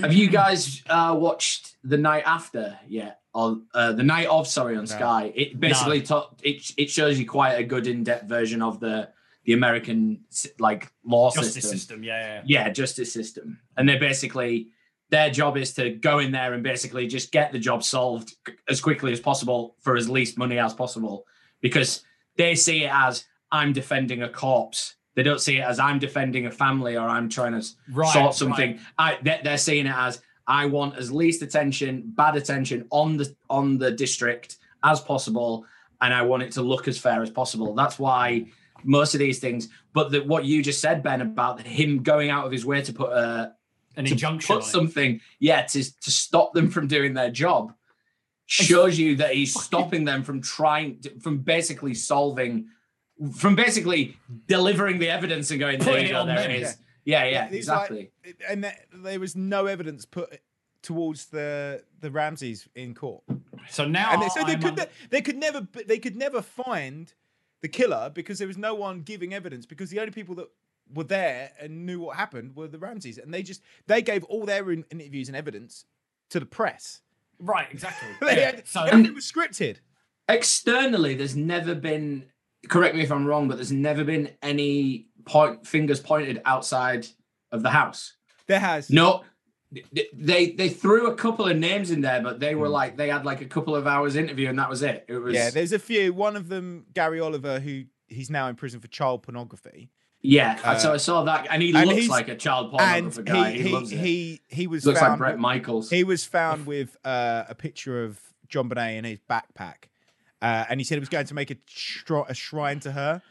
Have you guys uh, watched the night after yet? Or uh, the night of? Sorry, on Sky. It basically ta- it it shows you quite a good in depth version of the the American like law Justice system. system, yeah, yeah. Yeah, justice system, and they basically their job is to go in there and basically just get the job solved as quickly as possible for as least money as possible because they see it as I'm defending a corpse. They don't see it as I'm defending a family or I'm trying to Right, sort something. I they- they're seeing it as I want as least attention, bad attention on the on the district as possible, and I want it to look as fair as possible. That's why most of these things. But the, what you just said, Ben, about him going out of his way to put a An to injunction. put something, yeah, to to stop them from doing their job, shows you that he's stopping them from trying, to, from basically solving, from basically delivering the evidence and going, there Putting you it go, on there it is. Yeah, yeah, It's like- exactly. and that, there was no evidence put towards the the Ramseys in court. So now and they, so they I'm could under- ne- they could never they could never find the killer because there was no one giving evidence because the only people that were there and knew what happened were the Ramseys and they just they gave all their in- interviews and evidence to the press. right, exactly. They Yeah. had- So everything was scripted. Externally, there's never been. Correct me if I'm wrong, but there's never been any point fingers pointed outside of the house. There has No, they they threw a couple of names in there, but they were like they had like a couple of hours interview and that was it. It was yeah. There's a few. One of them, Gary Oliva, who he's now in prison for child pornography, yeah. Uh, so I saw that, and he and looks like a child and pornographer guy. he He, he, he he was looks like found Bret with- Michaels. He was found with uh, a picture of JonBenét in his backpack, uh, and he said he was going to make a, stri- a shrine to her.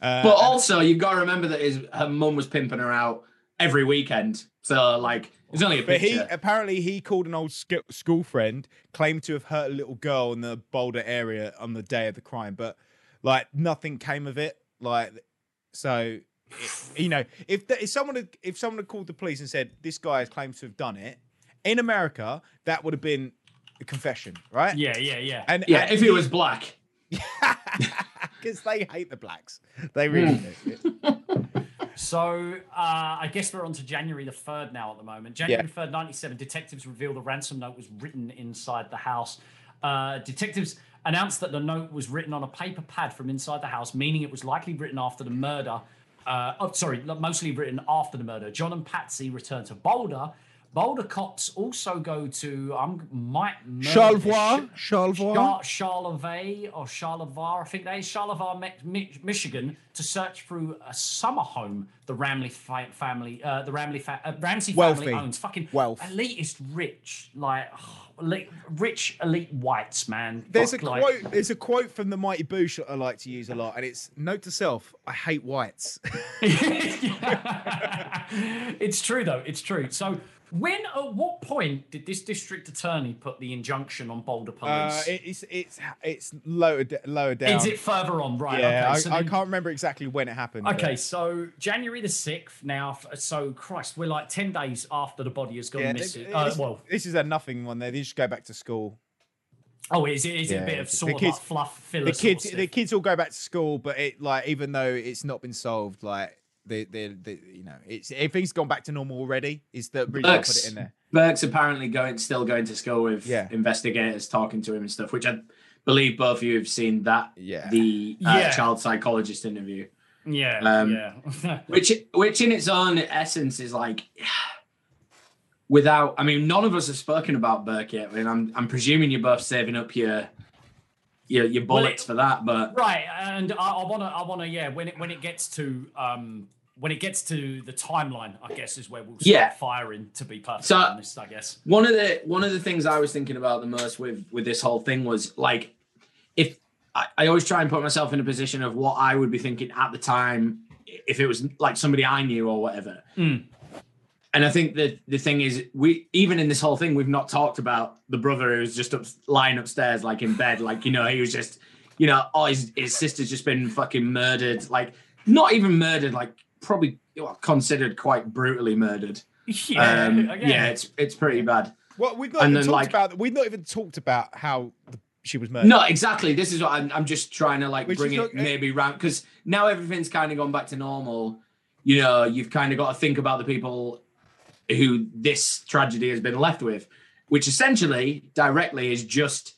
Uh, but also, you've got to remember that his her mum was pimping her out every weekend. So like, it's only a but he picture. apparently he called an old sc- school friend, claimed to have hurt a little girl in the Boulder area on the day of the crime, but like nothing came of it. Like, so it- you know, if the, if someone had, if someone had called the police and said this guy has claimed to have done it in America, that would have been confession, right? yeah, yeah, yeah. And yeah, and if he was black. because they hate the blacks, they really do. So uh, I guess we're on to January the 3rd now at the moment. January 3rd, 97, detectives reveal the ransom note was written inside the house. Uh, detectives announced that the note was written on a paper pad from inside the house, meaning it was likely written after the murder. Uh, oh, sorry, mostly written after the murder. John and Patsy return to Boulder. Boulder cops also go to um, might Charlevoix, Charlevoix. Char- Charlevoix or Charlevoix, I think that is Charlevoix, Mi- Mi- Michigan, to search through a summer home the Ramley fa- family, uh, the Ramley fa- uh, Ramsey family owns. Fucking Wealth. elitist, rich, like elite, rich elite whites, man. There's a like- quote. There's a quote from the Mighty Boosh that I like to use a lot, and it's "Note to self: I hate whites." it's true though. It's true. So. When at what point did this district attorney put the injunction on Boulder uh, police? it- it's it's it's lower lower down. Is it further on? Right. yeah, okay. so I, I then- can't remember exactly when it happened. but- Okay, so January the sixth. Now, so Christ, we're like ten days after the body has gone Yeah, missing. this, Uh, well, this is a nothing one. There, they just go back to school. oh, is it? Is it a bit of the sort of kids- like fluff filler? The kids, stuff? the kids all go back to school, but it like even though it's not been solved, like they, they, they you know, it's everything's gone back to normal already. Is the reason I put it Burke's, in there? Burke's apparently going still going to school with Yeah. investigators talking to him and stuff, which I believe both of you have seen that Yeah. the uh, Yeah. child psychologist interview. yeah, um, yeah. which which in its own essence is like without i mean none of us have spoken about burke yet I mean, i'm i'm presuming you're both saving up your your, your Well, bullets it- for that but right, and I, I wanna, I wanna, yeah. When it when it gets to um when it gets to the timeline, I guess is where we'll start Yeah. firing. To be perfectly So- honest, I guess. one of the one of the things i was thinking about the most with with this whole thing was like if I, I always try and put myself in a position of what i would be thinking at the time if it was like somebody i knew or whatever Mm. and I think that the thing is, we even in this whole thing, we've not talked about the brother who's just up, lying upstairs, like in bed, like you know, he was just, you know, oh, his, his sister's just been fucking murdered, like not even murdered, like probably well, considered quite brutally murdered. Yeah, um, yeah, it's it's pretty bad. Well, we've not And even then, talked like- about. We've not even talked about how the she was murdered. No, exactly. This is what I'm, I'm just trying to like Which bring is it not- maybe round because now everything's kind of gone back to normal. You know, you've kind of got to think about the people who this tragedy has been left with, which essentially directly is just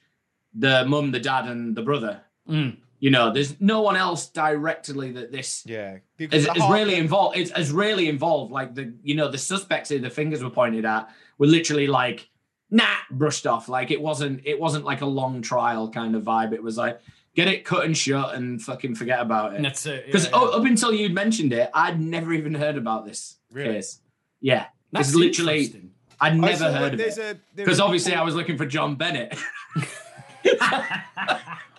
the mum, the dad, and the brother. Mm. You know, there's no one else directly that this Yeah, is, is really involved. It's is really involved. Like the you know the suspects who the fingers were pointed at were literally like nah brushed off. Like it wasn't it wasn't like a long trial kind of vibe. It was like get it cut and shut and fucking forget about it. that's it. Because yeah, oh, yeah. up until you'd mentioned it, I'd never even heard about this Really? case. Yeah, That's it's literally. I'd I never saw heard of it. Because was a- obviously I was looking for John Bennett.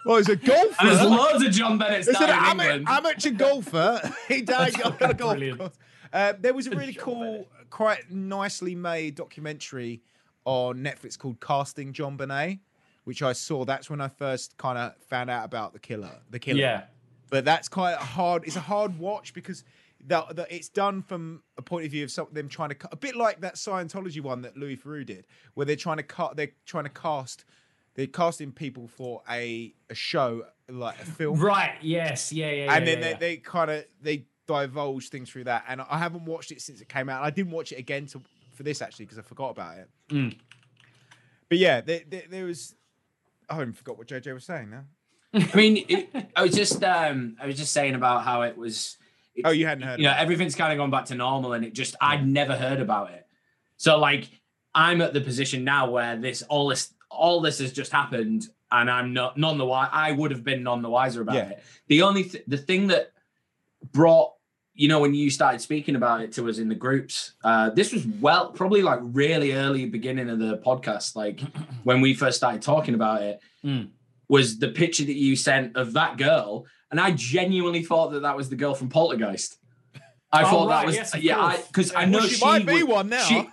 Well, he's a golfer. And there's loads of John Bennetts There's an in ama- England. amateur golfer. he died on a golf course. Uh, there was a really John cool, Bennett. quite nicely made documentary on Netflix called "Casting JonBenét," which I saw. That's when I first kind of found out about the killer. The killer. yeah. but that's quite hard. It's a hard watch because the, the, it's done from a point of view of some, them trying to cut a bit like that Scientology one that Louis Theroux did, where they're trying to cut. They're trying to cast. They're casting people for a a show like a film, Right. Yes. Yeah. Yeah. and yeah, then yeah, they, yeah. they kind of they divulge things through that. And I haven't watched it since it came out. And I didn't watch it again to, for this actually because I forgot about it. Mm. But yeah, there, there, there was. I even forgot what JJ was saying now. I mean, it, I was just um, I was just saying about how it was. it- Oh, you hadn't heard. you know, it. everything's kind of gone back to normal, and it just I'd never heard about it. So like, I'm at the position now where this all this all this has just happened, and I'm not none the wiser. I would have been none the wiser about Yeah. it. The only th- the thing that brought you know when you started speaking about it to us in the groups uh this was well probably like really early beginning of the podcast like when we first started talking about it Mm. was the picture that you sent of that girl and i genuinely thought that that was the girl from poltergeist i Oh, thought right, that was yes, yeah i because i Well, know she she, might be one now. she-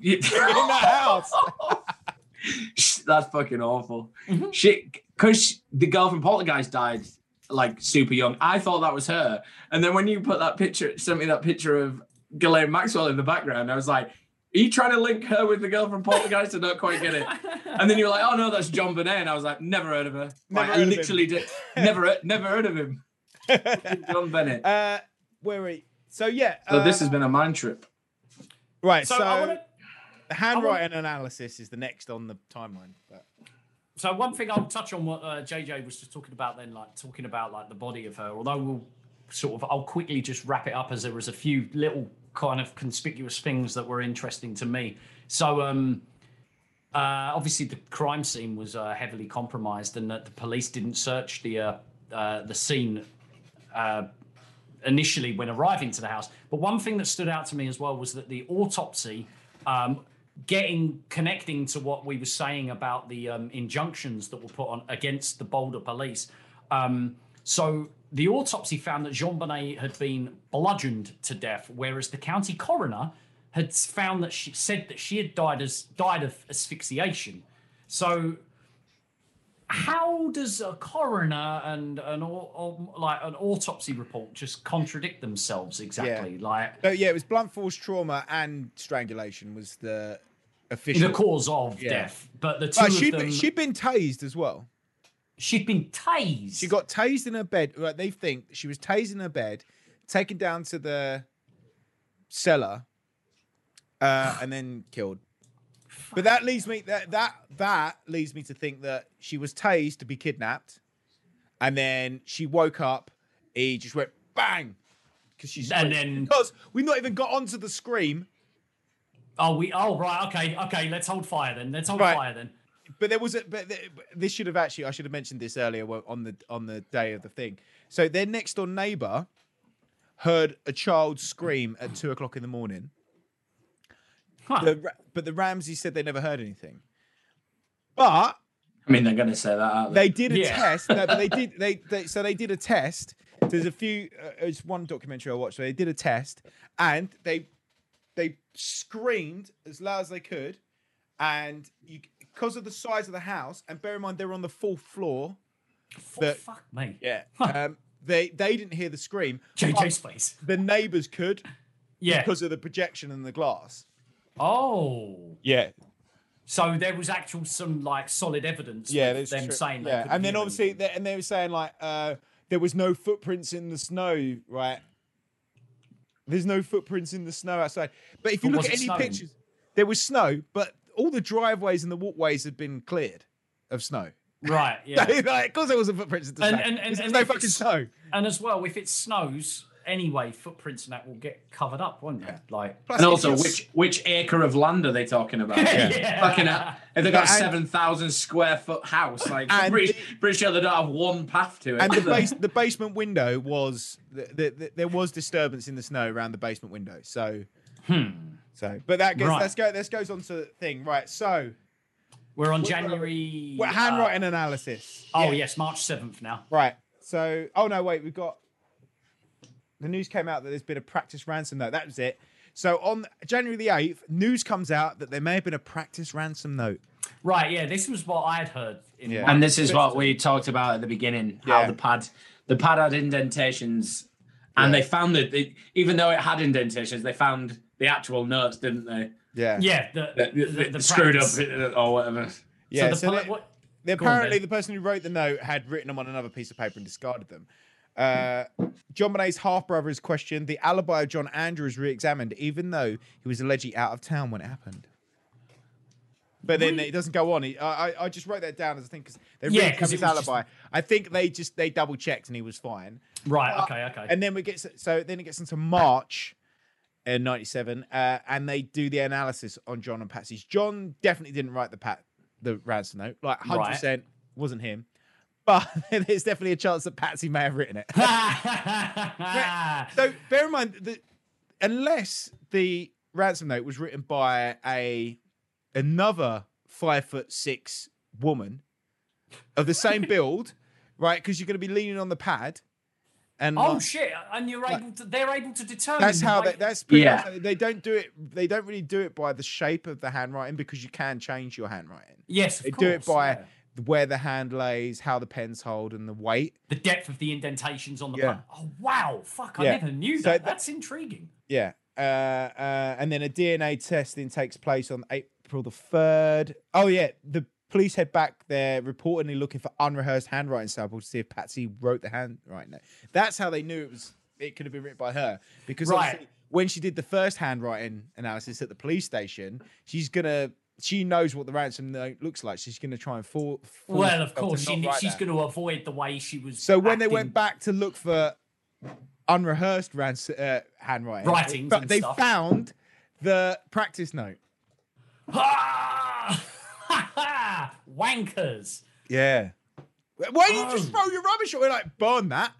in that house. That's fucking awful. Mhm. She, because the girl from Poltergeist died like super young. I thought that was her. And then when you put that picture, sent me that picture of Ghislaine Maxwell in the background, I was like, are you trying to link her with the girl from Poltergeist? I don't quite get it. And then you were like, oh no, that's JonBenét. And I was like, never heard of her. Never Like, heard I of him. literally did. Never, heard- never heard of him. John Bennett. uh, where are we? So yeah. So uh, this has been a mind trip. right. So, So, I want to. The handwriting analysis is the next on the timeline. But So one thing I'll touch on what uh, JJ was just talking about then, like talking about like the body of her. Although we'll sort of, I'll quickly just wrap it up as there was a few little kind of conspicuous things that were interesting to me. So um, uh, obviously the crime scene was uh, heavily compromised, and that the police didn't search the uh, uh, the scene uh, initially when arriving to the house. But one thing that stood out to me as well was that the autopsy, um, getting connecting to what we were saying about the um, injunctions that were put on against the Boulder police. Um, so the autopsy found that JonBenét had been bludgeoned to death, whereas the county coroner had found that she said that she had died as died of asphyxiation. So how does a coroner and an au- au- like an autopsy report just contradict themselves exactly? Like oh, yeah, it was blunt force trauma and strangulation was the official. the cause of Yeah. death, but the two But of she'd, them, been, she'd been tased as well. she'd been tased. She got tased in her bed. Right, they think she was tased in her bed, taken down to the cellar, uh, and then killed. But that leads me that that that leads me to think that she was tased to be kidnapped, and then she woke up. He just went bang because she's And then- because we've not even got onto the scream. Oh, we. Oh, right. Okay. Okay. Let's hold fire then. Let's hold Right. fire then. but there was a but this should have actually I should have mentioned this earlier on the on the day of the thing. So their next door neighbor heard a child scream at two o'clock in the morning. Huh. The, but the Ramsey said they never heard anything. But I mean, they're going to say that out. they did a Yeah. test. No, but they did they, they so they did a test. There's a few. Uh, it's one documentary I watched. where they did a test and they they screamed as loud as they could, and you because of the size of the house. And bear in mind they're on the fourth floor. For the- fuck me. Yeah. Um, they they didn't hear the scream. JJ's face. The neighbors could Yeah. because of the projection and the glass. Oh. Yeah. So there was actual some like solid evidence. Yeah, with there's them tri- saying. yeah, couldn't and then obviously, they, and they were saying like uh, there was no footprints in the snow, right? There's no footprints in the snow outside. But if you But look at any snowing? pictures, there was snow, but all the driveways and the walkways had been cleared of snow. right, yeah. like, of course, there wasn't footprints in the And- snow. and- and- and no fucking snow. and as well, if it snows anyway, footprints and that will get covered up, won't they? Like, Plus, And also, you're- which which acre of land are they talking about? Yeah. Fucking hell. If they've got a And- seven thousand square foot house, like I'm And pretty, the- pretty sure they don't have one path to it. and the base, the basement window was the, the, the, there was disturbance in the snow around the basement window. So, Hmm. so, but that gets Right. let's go. This goes on to the thing, right? So, we're on January. what uh, handwriting analysis? oh Yeah. yes, March seventh now. Right. So, oh no, wait, we've got the news came out that there's been a practice ransom note. That was it. So on January the 8th, news comes out that there may have been a practice ransom note. Right, yeah, this was what I'd heard. In Yeah. And this is what we talked about at the beginning. How Yeah. the pad, the pad had indentations, and Yeah. they found that it, even though it had indentations, they found the actual notes, didn't they? Yeah. yeah, the, That- the, the, the screwed up or whatever. Yeah. so the so poli- they- what, they- Go on, apparently, the person who wrote the note had written them on another piece of paper and discarded them. Uh, JonBenét's half brother is questioned. The alibi of John Andrew is re examined, even though he was allegedly out of town when it happened. But then it doesn't go on. He, I, I- I just wrote that down as I think because they Yeah, really 'cause covered his was just- alibi. I think they just they double checked and he was fine. right, okay, okay. And then we get so then it gets into March in '97, uh, and they do the analysis on John and Patsy's. John definitely didn't write the pat the ransom note, like 100 percent wasn't him. But there's definitely a chance that Patsy may have written it. so bear in mind that unless the ransom note was written by a another five foot six woman of the same build, right? Because you're going to be leaning on the pad. And oh like- shit! And you're able to. They're able to determine. that's how they, that's pretty Yeah. much, they don't do it they don't really do it by the shape of the handwriting because you can change your handwriting Yes, of they course, do it by yeah. Where the hand lays how the pens hold and the weight the depth of the indentations on the. Yeah. Oh wow! Fuck! I Yeah. never knew So that. that- That's intriguing. yeah uh, uh, and then a dna testing takes place on april the 3rd oh yeah the police head back there reportedly looking for unrehearsed handwriting samples to see if patsy wrote the handwriting note. that's how they knew it was it could have been written by her because Right. when she did the first handwriting analysis at the police station she's gonna she knows what the ransom note looks like she's gonna try and fall, Well, of course, she, she's going to avoid the way she was. so when they went back to look for unrehearsed rans- uh, handwriting, Writings they, they stuff. found the practice note. Ah! Wankers. Yeah. Why don't you just Oh. throw your rubbish away? Like burn that.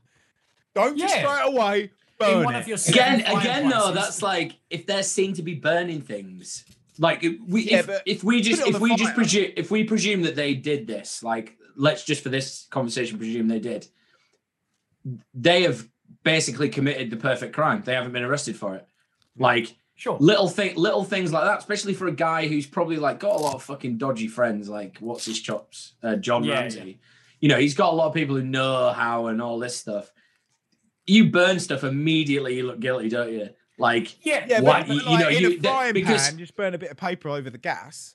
Don't just throw it away. Burn one it. of your Again, again, though, fireplaces. that's like if they're seen to be burning things. Like if we, Yeah, if, but if we just, put it on if the we just presume, if we presume that they did this, like let's just for this conversation presume they did. They have basically committed the perfect crime. They haven't been arrested for it. Like sure. little thing, little things like that, especially for a guy who's probably like got a lot of fucking dodgy friends. Like what's his chops, uh, John Yeah, Ramsey. You know, he's got a lot of people who know how and all this stuff. You burn stuff immediately, you look guilty, don't you? Like, Yeah, Yeah, Why- but, but you- you know, in you- a frying because- pan, just burn a bit of paper over the gas.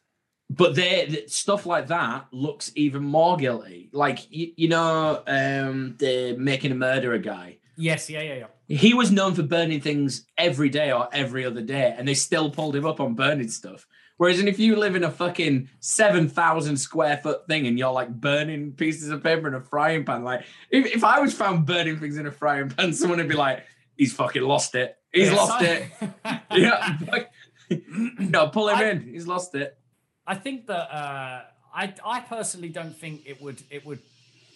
but they stuff like that looks even more guilty. Like, you, you know, um, the making a murderer guy. Yes, yeah, yeah, yeah. He was known for burning things every day or every other day, and they still pulled him up on burning stuff. Whereas, if you live in a fucking seven thousand square foot thing and you're like burning pieces of paper in a frying pan, like if, if I was found burning things in a frying pan, someone would be like, "He's fucking lost it. He's Yeah, lost it." Yeah, like, no, pull him I- in. He's lost it. I think that uh, I I personally don't think it would it would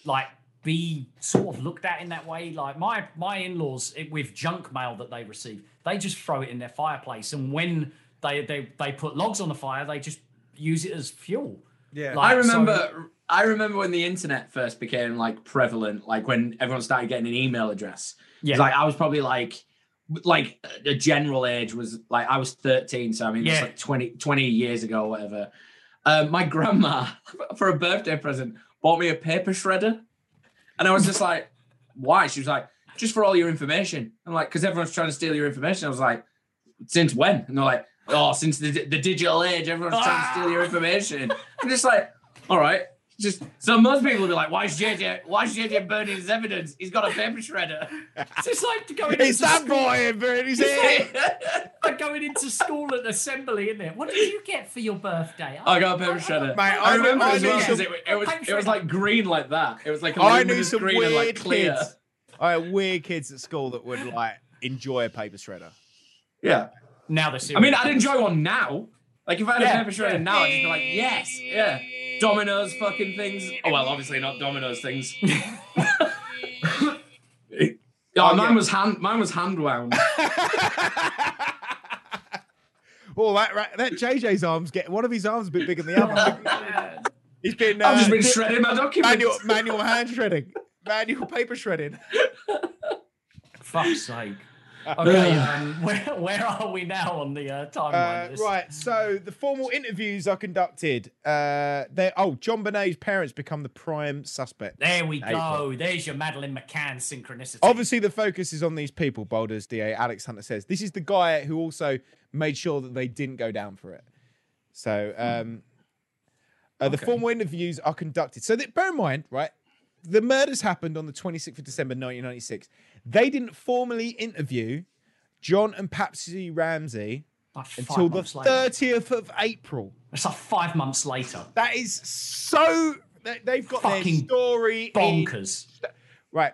like be sort of looked at in that way. Like my my in laws with junk mail that they receive, they just throw it in their fireplace, and when they they they put logs on the fire, they just use it as fuel. Yeah. Like, I so- remember I remember when the internet first became like prevalent, like when everyone started getting an email address. Yeah. Like I was probably like like a general age was like I was 13, so I mean Yeah. that's like 20, 20 years ago or whatever. Um, my grandma for a birthday present bought me a paper shredder. And I was just like, why? She was like, just for all your information. I'm like, because everyone's trying to steal your information. I was like, since when? And they're like, oh, since the, the digital age, everyone's trying to steal your ah! information. I'm just like, all right. Just so most people will be like, why is JJ why is JJ burning his evidence? He's got a paper shredder. It's just like going It's into that school, boy in Bernie's ear. like going into school at assembly, isn't it? What did you get for your birthday? I got a paper shredder. Mate, I I remember knew- I as well knew 'cause some- it, it was it was like green like that. It was like I knew luminous some green weird and like clear. kids. I had weird kids at school that would like enjoy a paper shredder. Yeah. Now they're serious. I mean, I'd enjoy one now. Like if I had Yeah, a paper shredder yeah. now, I'd just be like, yes, yeah. Dominoes fucking things. Oh well, obviously not Dominoes things. oh, Oh, mine yeah. was hand mine was hand wound. Oh, that right, that JJ's arms get one of his arms a bit bigger than the other. He's been, uh, I've just been shredding my documents. manual manual hand shredding, manual paper shredding. Fuck's sake. Okay, um, where, where are we now on the uh, timeline? Uh, right, so the formal interviews are conducted. Uh, they oh, JonBenét's parents become the prime suspect. There we April. go. There's your Madeleine McCann synchronicity. Obviously, the focus is on these people. Boulders DA Alex Hunter says this is the guy who also made sure that they didn't go down for it. So um, uh, the Okay. formal interviews are conducted. So that, bear in mind, right? The murders happened on the 26th of December 1996. They didn't formally interview John and Patsy Ramsey Like until the months later. 30th of April. It's like five months later. That is so. they- They've got their Fucking story in- Bonkers. right.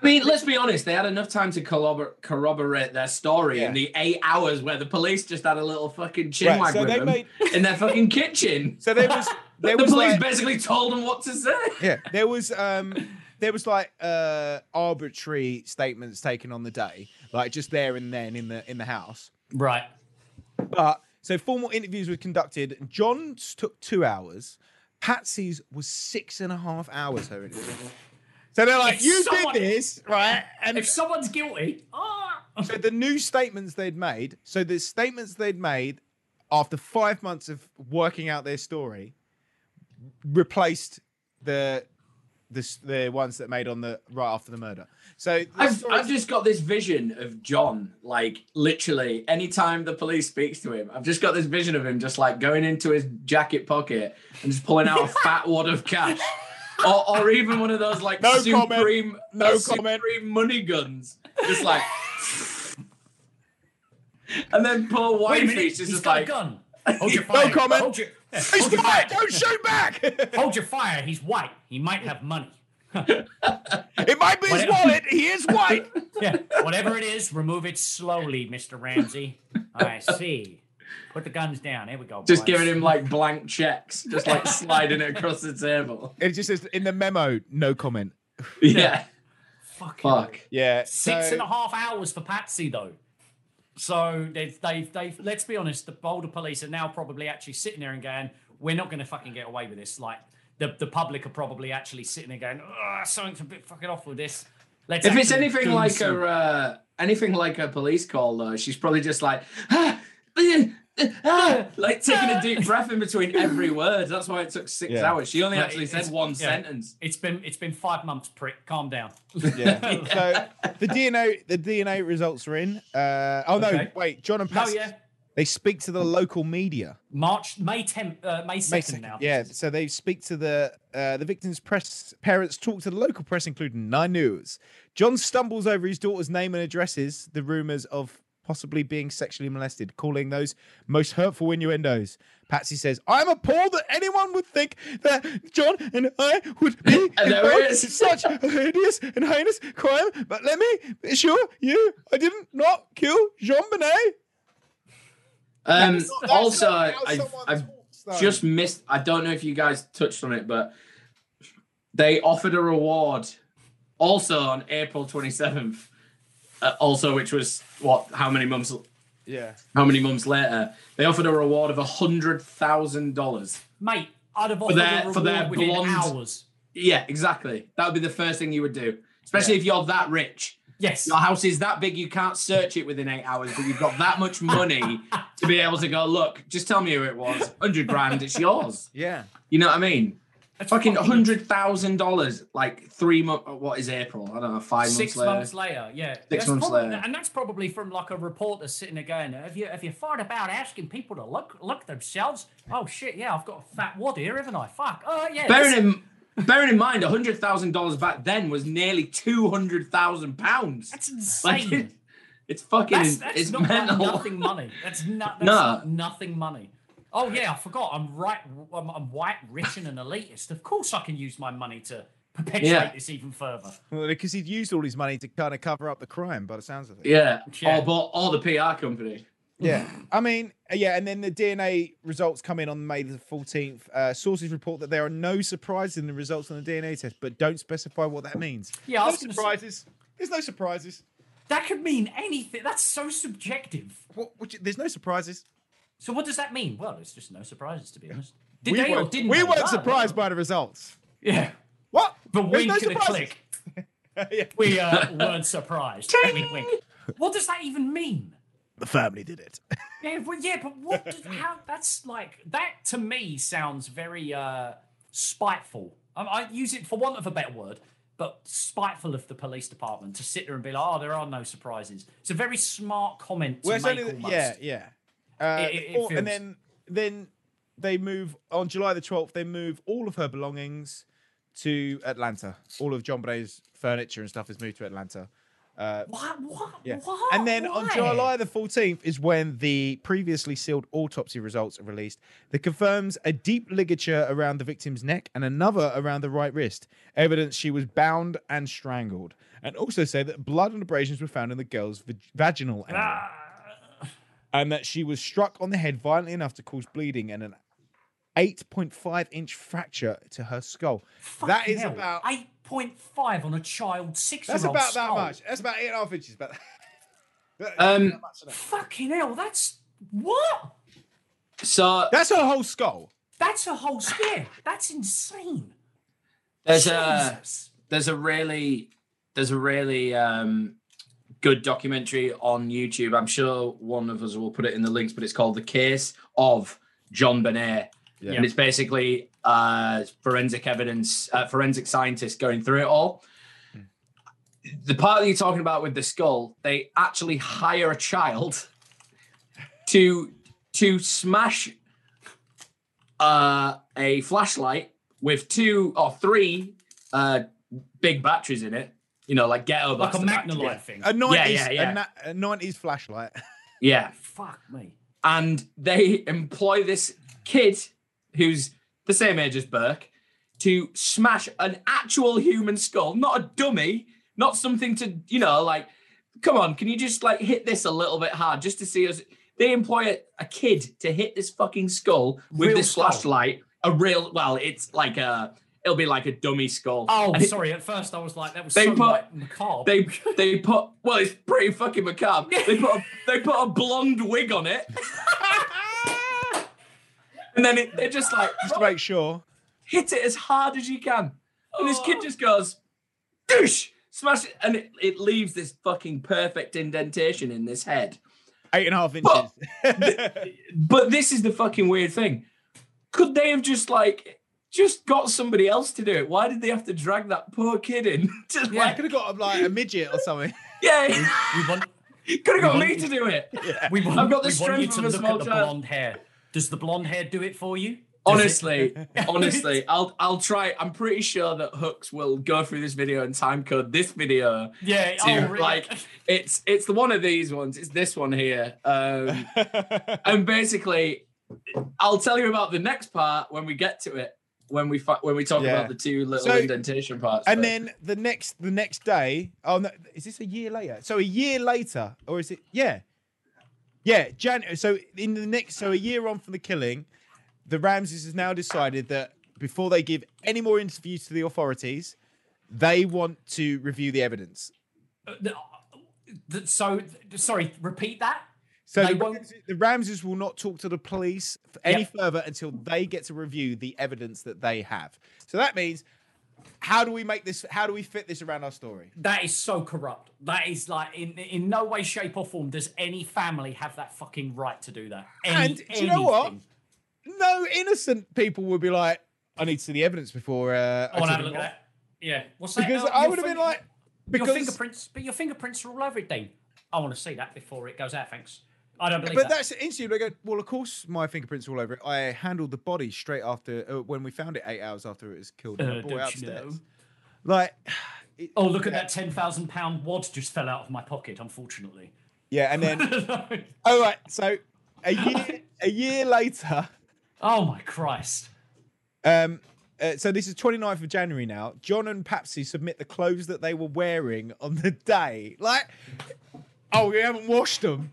I mean, let's be honest. They had enough time to corrobor- corroborate their story Yeah. in the eight hours where the police just had a little fucking chin Right, so with they them made- in their fucking kitchen. So there was there the was police like, basically told them what to say. yeah there was um there was like uh arbitrary statements taken on the day like just there and then in the in the house. Right. but so formal interviews were conducted. John's took two hours. Patsy's was six and a half hours her interview. So they're like If you someone- did this right? And If someone's guilty, ah. so the new statements they'd made so the statements they'd made after five months of working out their story replaced the the, the ones that made on the right after the murder so the I've, stories- I've just got this vision of John, like literally, anytime the police speaks to him, I've just got this vision of him just like going into his jacket pocket and just pulling out a fat wad of cash. Or, or even one of those like No comment. supreme, No uh, comment. supreme money guns, just like. and then poor Wait a White minute. Is He's just got like, a gun. Hold your No fire. comment. Hold your, yeah, He's hold your white, fire. don't shoot back Hold your fire. He's white. He might have money. it might be his wallet he is white Yeah. Whatever it is, remove it slowly, Mr. Ramsey. I see. Put the guns down. Here we go. just boys. giving him like blank checks, just like sliding it across the table. it just says in the memo no comment Yeah. Fucking Fuck. yeah Six so- and a half hours for Patsy though. So they've they've they've let's be honest, the Boulder police are now probably actually sitting there and going, We're not gonna fucking get away with this. Like the, the public are probably actually sitting there going, Oh, something's a bit fucking off with this. Let's If it's anything like some-" a uh, anything like a police call, though, she's probably just like, ah, ah, like taking a deep breath in between every word. That's why it took six Yeah. hours. She only No, actually it's- said one yeah. sentence. It's been it's been five months, prick. Calm down. yeah. So the DNA the DNA results are in. Uh, oh no, wait. John and No, Patsy. yeah. They speak to the local media. March May tenth uh, May May second 2nd, now. Yeah, so they speak to the uh, the victim's press. Parents talk to the local press, including Nine News. John stumbles over his daughter's name and addresses the rumors of possibly being sexually molested, calling those most hurtful innuendos. Patsy says, "I'm appalled that anyone would think that John and I would be involved in such a hideous and heinous crime. But let me assure you, I didn't not kill JonBenét." Um, That's- that's also, I've, I've talks, just missed. I don't know if you guys touched on it, but they offered a reward also on April twenty seventh. Uh, also, which was what? How many months? yeah. How many months later? They offered a reward of a hundred thousand dollars. Mate, I'd have offered their- a for their blonde- hours. Yeah, exactly. That would be the first thing you would do, especially if you're that rich. Yes. Your house is that big, you can't search it within eight hours, but you've got that much money to be able to go, look, just tell me who it was. 100 grand, it's yours. Yeah. You know what I mean? Fucking hundred thousand dollars, like three months. Uh, what is April? I don't know. Five Six months later. months later, yeah. Six That's months probably- later. and that's probably from like a reporter sitting there going, "Have you have you thought about asking people to look look themselves? Oh shit, yeah, I've got a fat wad here, haven't I? Fuck, oh yeah. Bearing in bearing in mind, hundred thousand dollars back then was nearly two hundred thousand pounds. that's Like, insane. it's fucking. that's that's it's not like mental. nothing money. That's not that's No. nothing money. Oh yeah, I forgot. I'm right. I'm, I'm white, rich, and an elitist. Of course, I can use my money to perpetuate Yeah. this even further. Well, because he'd used all his money to kind of cover up the crime, by the sounds of it. Yeah. Yeah. Or bought all the PR company. Yeah, I mean, uh, yeah, and then the DNA results come in on May the 14th. Uh, sources report that there are no surprises in the results on the DNA test, but don't specify what that means. Yeah, no was gonna say- surprises. There's no surprises. That could mean anything. That's so subjective. What, what there's no surprises. So what does that mean? Well, it's just no surprises, to be honest. Did we they or weren't, didn't we weren't surprised by the results. Yeah. What? The There's wink no and the click. yeah. We uh, weren't surprised. wink, wink. What does that even mean? The family did it. Yeah, well, yeah, but what? Does, how? That's like that to me sounds very uh, spiteful. Um, I use it for want of a better word, but spiteful of the police department to sit there and be like, "Oh, there are no surprises." It's a very smart comment to Well, make. only almost. yeah, yeah. Uh, It- it- it feels- and then then they move on July the 12th. They move all of her belongings to Atlanta. All of JonBenét's furniture and stuff is moved to Atlanta. Uh, What? What? yeah. What? And then on July the 14th is when the previously sealed autopsy results are released. That confirms a deep ligature around the victim's neck and another around the right wrist. Evidence she was bound and strangled. And also say that blood and abrasions were found in the girl's vag- vaginal area Ah. And that she was struck on the head violently enough to cause bleeding and an 8.5 inch fracture to her skull. that Fucking is hell, about eight point five on a child six. that's about that much. That's about eight and a half inches. But Um, Fucking hell, that's what? so that's her whole skull. That's a whole scare. That's insane. there's a there's a really there's a really um, good documentary on YouTube. I'm sure one of us will put it in the links, but it's called "The Case of JonBenét," and it's basically uh, forensic evidence, uh, forensic scientists going through it all. The part that you're talking about with the skull, they actually hire a child to to smash uh, a flashlight with two or three uh, big batteries in it. You know, like ghetto like a blaster batteries. Magnalite thing. A 90s, yeah, yeah. A, na- a 90s flashlight. Yeah, Fuck me. and they employ this kid who's the same age as Burke to smash an actual human skull, not a dummy, not something to you know like. Come on, can you just like hit this a little bit hard just to see us? They employ a, a kid to hit this fucking skull with Real this skull. flashlight. A real, well, it's like a, it'll be like a dummy skull. Oh, And it- sorry. At first, I was like, that was They so put- like, macabre. they they put well, it's pretty fucking macabre. They put a, they put a blonde wig on it, and then it, they're just like Just to make sure. hit it as hard as you can, and this kid oh. just goes, douche, smash it, and it, it leaves this fucking perfect indentation in this head. Eight and a half But- inches. But this is the fucking weird thing. Could they have just like just got somebody else to do it? Why did they have to drag that poor kid in? to, I like, could have got like a midget or something. yeah, we want, could have got we me want- to do it. we want, I've got the we want you strength to of a look small at the child. blonde hair. Does the blonde hair do it for you? Does it- Honestly, honestly, I'll I'll try. I'm pretty sure that Hooks will go through this video and time code this video Yeah. to Oh, really? like it's it's the one of these ones. It's this one here. Um, and basically, I'll tell you about the next part when we get to it. When we fi- when we talk Yeah. about the two little So- indentation parts. and but- then the next the next day, oh no, is this a year later? So a year later, or is it? Yeah, yeah. Jan. So in the next, so a year on from the killing, the Ramseys has now decided that before they give any more interviews to the authorities, they want to review the evidence. Uh, the- the- so, sorry, repeat that. So the, Ramseys, the Ramseys will not talk to the police any Yep. further until they get to review the evidence that they have. So that means, how do we make this? How do we fit this around our story? That is so corrupt. That is like in in no way, shape, or form does any family have that fucking right to do that. Any, And do you know what? no innocent people would be like, I need to see the evidence before. Uh, I want to have a look at that. Yeah. What's that? Because Oh, I would have been like, because your fingerprints, but your fingerprints are all over it, Dean. I want to see that before it goes out. Thanks. I don't believe But that. that's instantly. They go, well, of course, my fingerprints are all over it. I handled the body straight after uh, when we found it eight hours after it was killed. And I Uh, brought it you upstairs. know? Like, it- Oh, look at yeah. that ten thousand pound wad just fell out of my pocket. Unfortunately. Yeah, and then oh right, so a year a year later, oh my Christ. um, uh, so this is 29th of January now. John and Patsy submit the clothes that they were wearing on the day. Like, oh, we haven't washed them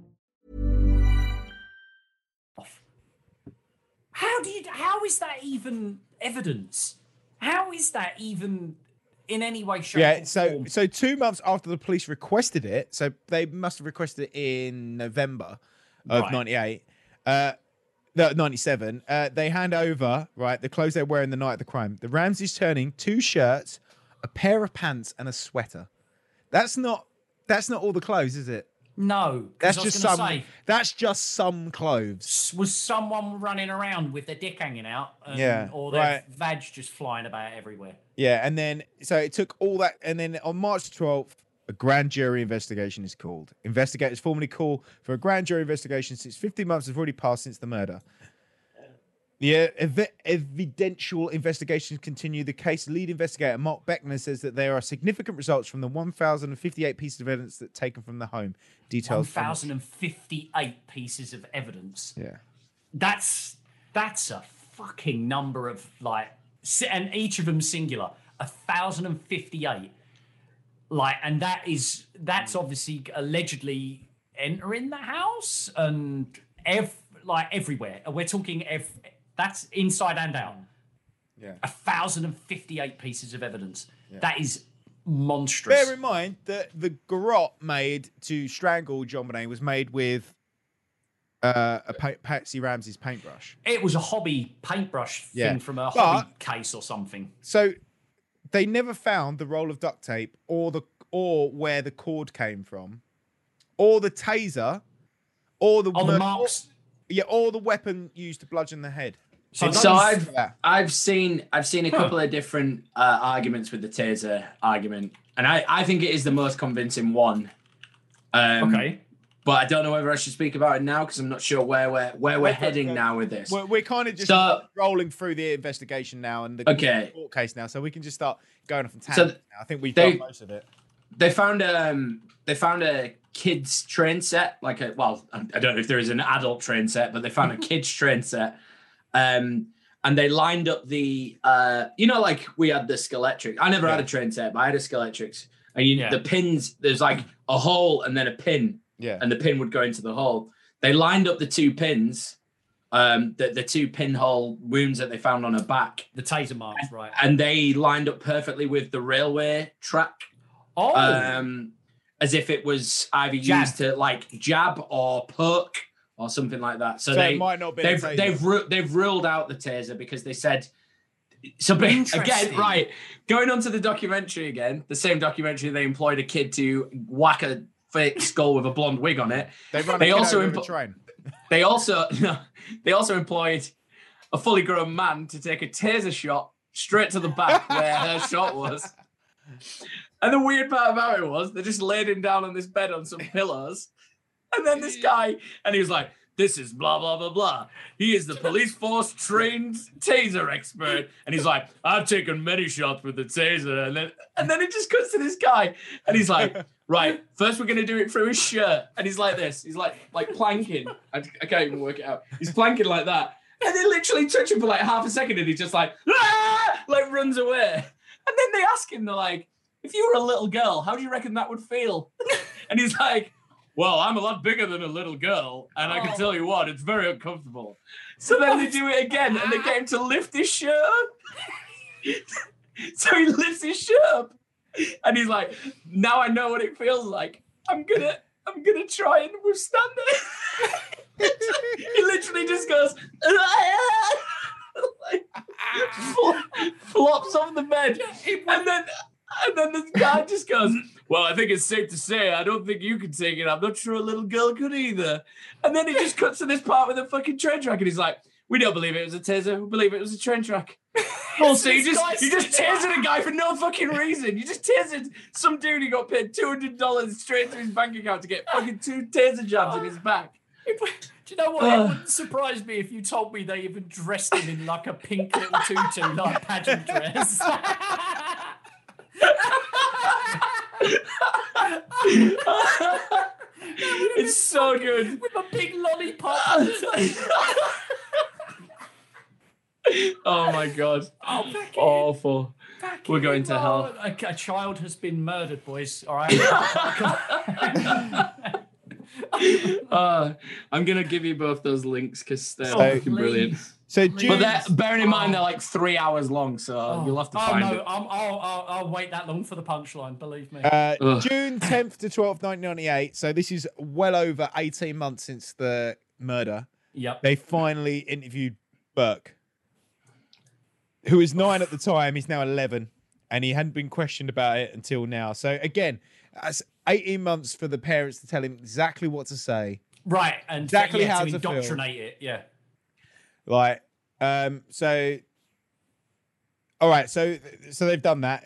How do you? How is that even evidence? How is that even in any way, shape, yeah, so form? so two months after the police requested it, so they must have requested it in November of Right. '98. Uh, no, 97. Uh, they hand over, right, the clothes they're wearing the night of the crime. The Ramsey's turning two shirts, a pair of pants, and a sweater. That's not that's not all the clothes, is it? No, That's just some Say, that's just some clothes. was someone running around with their dick hanging out? And, Yeah, or their right. vag just flying about everywhere. Yeah, and then so it took all that, and then on March 12th, a grand jury investigation is called. Investigators formally call for a grand jury investigation since 15 months have already passed since the murder. The uh, ev- evidential investigations continue. The case lead investigator Mark Beckner says that there are significant results from the 1,058 pieces of evidence that taken from the home. Details. from- thousand and fifty-eight pieces of evidence. Yeah. That's that's a fucking number of like, and each of them singular. A thousand and fifty-eight. Like, and that is that's obviously allegedly entering the house and ev like everywhere. We're talking ev. That's inside and out. Yeah. A thousand and fifty-eight pieces of evidence. That is monstrous. Bear in mind that the garrote made to strangle JonBenét was made with uh, a pa- Patsy Ramsey's paintbrush. It was a hobby paintbrush thing Yeah. from a But- hobby case or something. So they never found the roll of duct tape or the or where the cord came from, or the taser, or the Oh, the marks. yeah, or the weapon used to bludgeon the head. So, So I've. I've seen I've seen a Huh. couple of different uh, arguments with the taser argument, and I, I think it is the most convincing one. Um, okay. but I don't know whether I should speak about it now because I'm not sure where we're where we're Wait, heading now with this. We're, we're kind of just So- rolling through the investigation now and the Okay. court case now, so we can just start going off on So tangents. now. I think we've they- done most of it. they found um they found a kids train set like a well I don't know if there is an adult train set but they found a kids train set um and they lined up the uh you know like we had the Scalextric I never had a train set but I had a Scalextric and you Yeah. the pins there's like a hole and then a pin Yeah. and the pin would go into the hole they lined up the two pins um the, the two pinhole wounds that they found on her back The taser marks, right? and they lined up perfectly with the railway track Oh, um, as if it was either Jab. used to like jab or poke or something like that. So, So they might not be a they've they've ru- they've ruled out the taser because they said. So but again, right, going on to the documentary again, the same documentary they employed a kid to whack a fake skull with a blonde wig on it. They run They a also over with a train. They also no, they also employed a fully grown man to take a taser shot straight to the back where her shot was. And the weird part about it was they just laid him down on this bed on some pillows. And then this guy, and he was like, This is blah, blah, blah, blah. He is the police force trained taser expert. And he's like, I've taken many shots with the taser. And then and then it just cuts to this guy, and he's like, Right, first we're gonna do it through his shirt. And he's like this. He's like like planking. I, I can't even work it out. He's planking like that. And they literally touch him for like half a second, and he's just like, "Ah!" like runs away. And then they ask him, they're like, if you were a little girl, how do you reckon that would feel? and he's like, well, I'm a lot bigger than a little girl, and I can oh. tell you what, it's very uncomfortable. So then they do it again, and they get him to lift his shirt up. so he lifts his shirt up, and he's like, now I know what it feels like. I'm gonna, I'm gonna try and withstand it. he literally just goes, like, fl- flops off the bed, and then and then this guy just goes, Well, I think it's safe to say I don't think you can take it. I'm not sure a little girl could either. And then he just cuts to this part with a fucking train track and he's like, We don't believe it was a taser, we believe it was a train track. Well, so you just you just tasered a guy for no fucking reason. You just tasered some dude who got paid two hundred dollars straight to his bank account to get fucking two taser jabs in his back. Do you know what? Ugh. It uh. wouldn't surprise me if you told me they even dressed him in like a pink little tutu, like pageant dress. it's so good. With a big lollipop. oh my god. Oh, back Awful. We're going to hell. A, a child has been murdered, boys. All right. Uh, I'm gonna give you both those links because they're So- fucking brilliant. So But June, they're, bearing in mind they're like three hours long, so you'll have to oh find no, it. I'm, I'll, I'll, I'll wait that long for the punchline. Believe me. uh, June 10th to 12th, 1998. So this is well over 18 months since the murder. yep. They finally interviewed Burke, who was nine at the time. He's now 11, and he hadn't been questioned about it until now. So again, that's 18 months for the parents to tell him exactly what to say. Right, and Exactly yeah, how to to feel. indoctrinate it. Yeah. Like, um, so, all right, so so they've done that,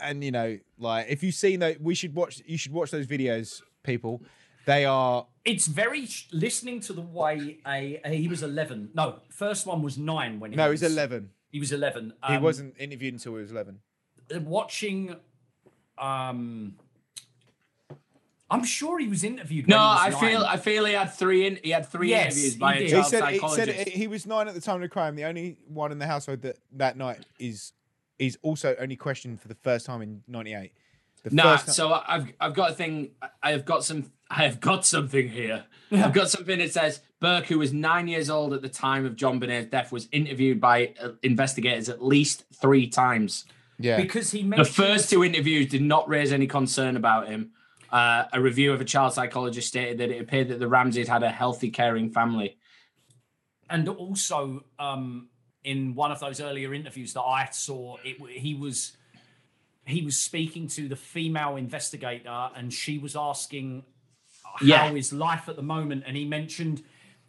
and you know, like, if you've seen that, we should watch. You should watch those videos, people. They are It's very listening to the way a, a- he was 11. No, first one was nine when he no, was he's 11. He was 11. he Um, wasn't interviewed until he was 11. watching. Um, I'm sure he was interviewed. No, when I he was feel nine. I feel he had three in, he had three Yes, interviews he by did. a He He child said, he said he was nine at the time of the crime. The only one in the household that that night is is also only questioned for the first time in '98. No, Nah, so I- I've I've got a thing. I have got some. I have got something here. I've got something that says Burke, who was nine years old at the time of JonBenét's death, was interviewed by uh, investigators at least three times. yeah, because he The first two interviews did not raise any concern about him. Uh, a review of a child psychologist stated that it appeared that the Ramseys had a healthy, caring family. and also um, in one of those earlier interviews that I saw, it he was he was speaking to the female investigator, and she was asking how Yeah. his life at the moment, and he mentioned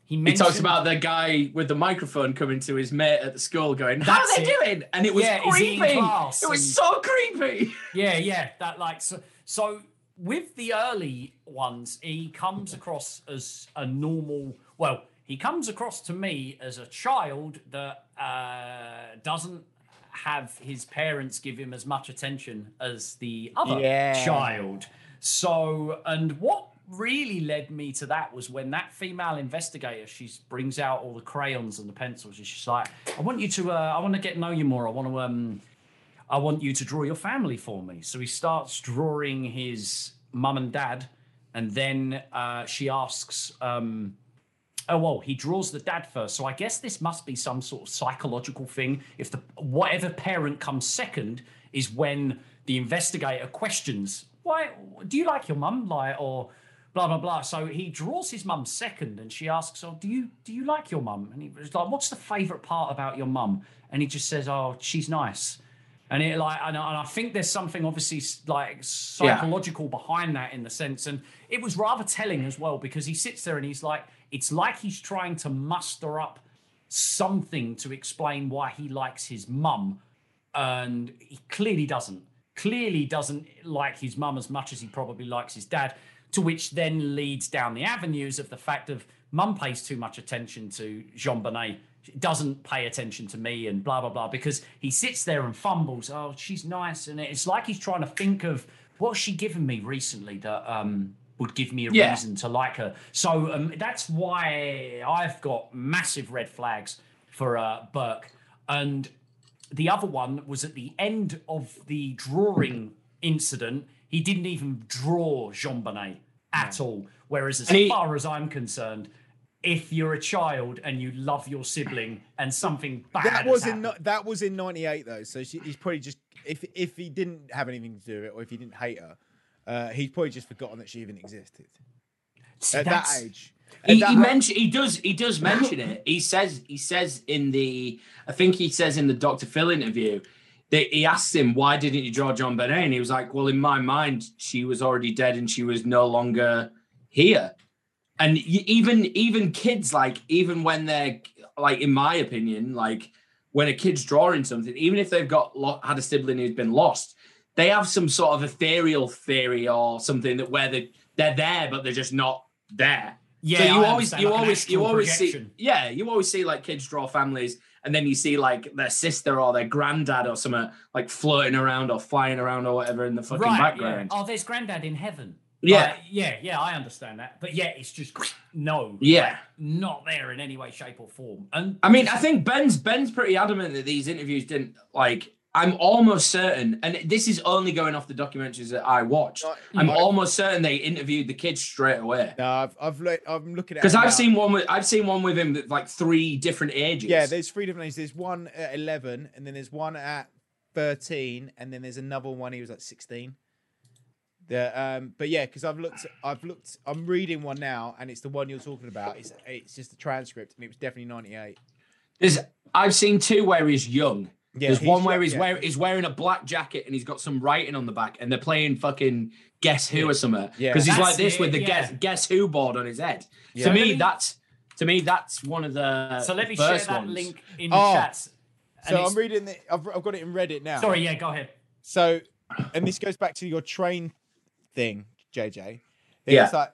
he He talks about the guy with the microphone coming to his mate at the school, going, "How are they it. doing?" And it was Yeah, is he in creepy. It was And- so creepy. Yeah, yeah, that like so. So with the early ones, he comes across as a normal. Well, he comes across to me as a child that uh, doesn't have his parents give him as much attention as the other Yeah. child. So, and what really led me to that was when that female investigator she brings out all the crayons and the pencils and she's like i want you to uh, i want to get know you more i want to um i want you to draw your family for me so he starts drawing his mum and dad and then uh, she asks um Oh well, he draws the dad first. So I guess this must be some sort of psychological thing. If the whatever parent comes second is when the investigator questions, "Why do you like your mum?" Like or blah blah blah. So he draws his mum second, and she asks, "Oh, do you do you like your mum?" And he was like, "What's the favourite part about your mum?" And he just says, "Oh, she's nice." And it like, and I, and I think there's something obviously like psychological behind that in the sense, and it was rather telling as well because he sits there and he's like, it's like he's trying to muster up something to explain why he likes his mum, and he clearly doesn't. Clearly doesn't like his mum as much as he probably likes his dad. To which then leads down the avenues of the fact of mum pays too much attention to JonBenét doesn't pay attention to me and blah blah blah because he sits there and fumbles. Oh she's nice. And it's like he's trying to think of what's she given me recently that um would give me a Yeah. reason to like her. So um, that's why i've got massive red flags for uh burke. And the other one was at the end of the drawing incident he didn't even draw JonBenét at all. Whereas as he- far as i'm concerned if you're a child and you love your sibling and something bad That was in that was in '98 though, so she, he's probably just if if he didn't have anything to do with it or if he didn't hate her, uh, he's probably just forgotten that she even existed See, at that age. He, that he ho- mention he does he does mention it. He says he says in the I think he says in the Dr. Phil interview that he asked him why didn't you draw JonBenét and he was like, well, in my mind she was already dead and she was no longer here. And even even kids like even when they're like in my opinion like when a kid's drawing something even if they've got lo- had a sibling who's been lost they have some sort of ethereal theory or something that where they they're there but they're just not there Yeah, so you I always you like always you always see yeah you always see like kids draw families and then you see like their sister or their granddad or something like floating around or flying around or whatever in the fucking right, background Yeah. Oh, there's granddad in heaven. Yeah. Like, yeah, yeah, I understand that. But yeah, it's just no. Yeah. like, not there in any way, shape, or form. And I mean, I think Ben's Ben's pretty adamant that these interviews didn't like. I'm almost certain, and this is only going off the documentaries that I watched. I'm I- almost certain they interviewed the kids straight away. No, I've I've looked, I'm looking at Because I've now. seen one with I've seen one with him at like three different ages. Yeah, there's three different ages. There's one at 11, and then there's one at 13, and then there's another one. He was like 16. The um, but yeah, because I've looked, I've looked, I'm reading one now, and it's the one you're talking about. It's it's just a transcript, and it was definitely 98. There's I've seen two where he's young. Yeah, There's he's one where he's yeah. wearing he's wearing a black jacket and he's got some writing on the back, and they're playing fucking Guess Who or something. Yeah. Because he's That's like this it, with the yeah. Guess Guess Who board on his head. Yeah. To me, that's to me that's one of the so let me share that ones. link in the Oh, chats. And So I'm reading the, I've, I've got it in Reddit now. Sorry, yeah, go ahead. So, and this goes back to your train thing, JJ. Yeah. It's like,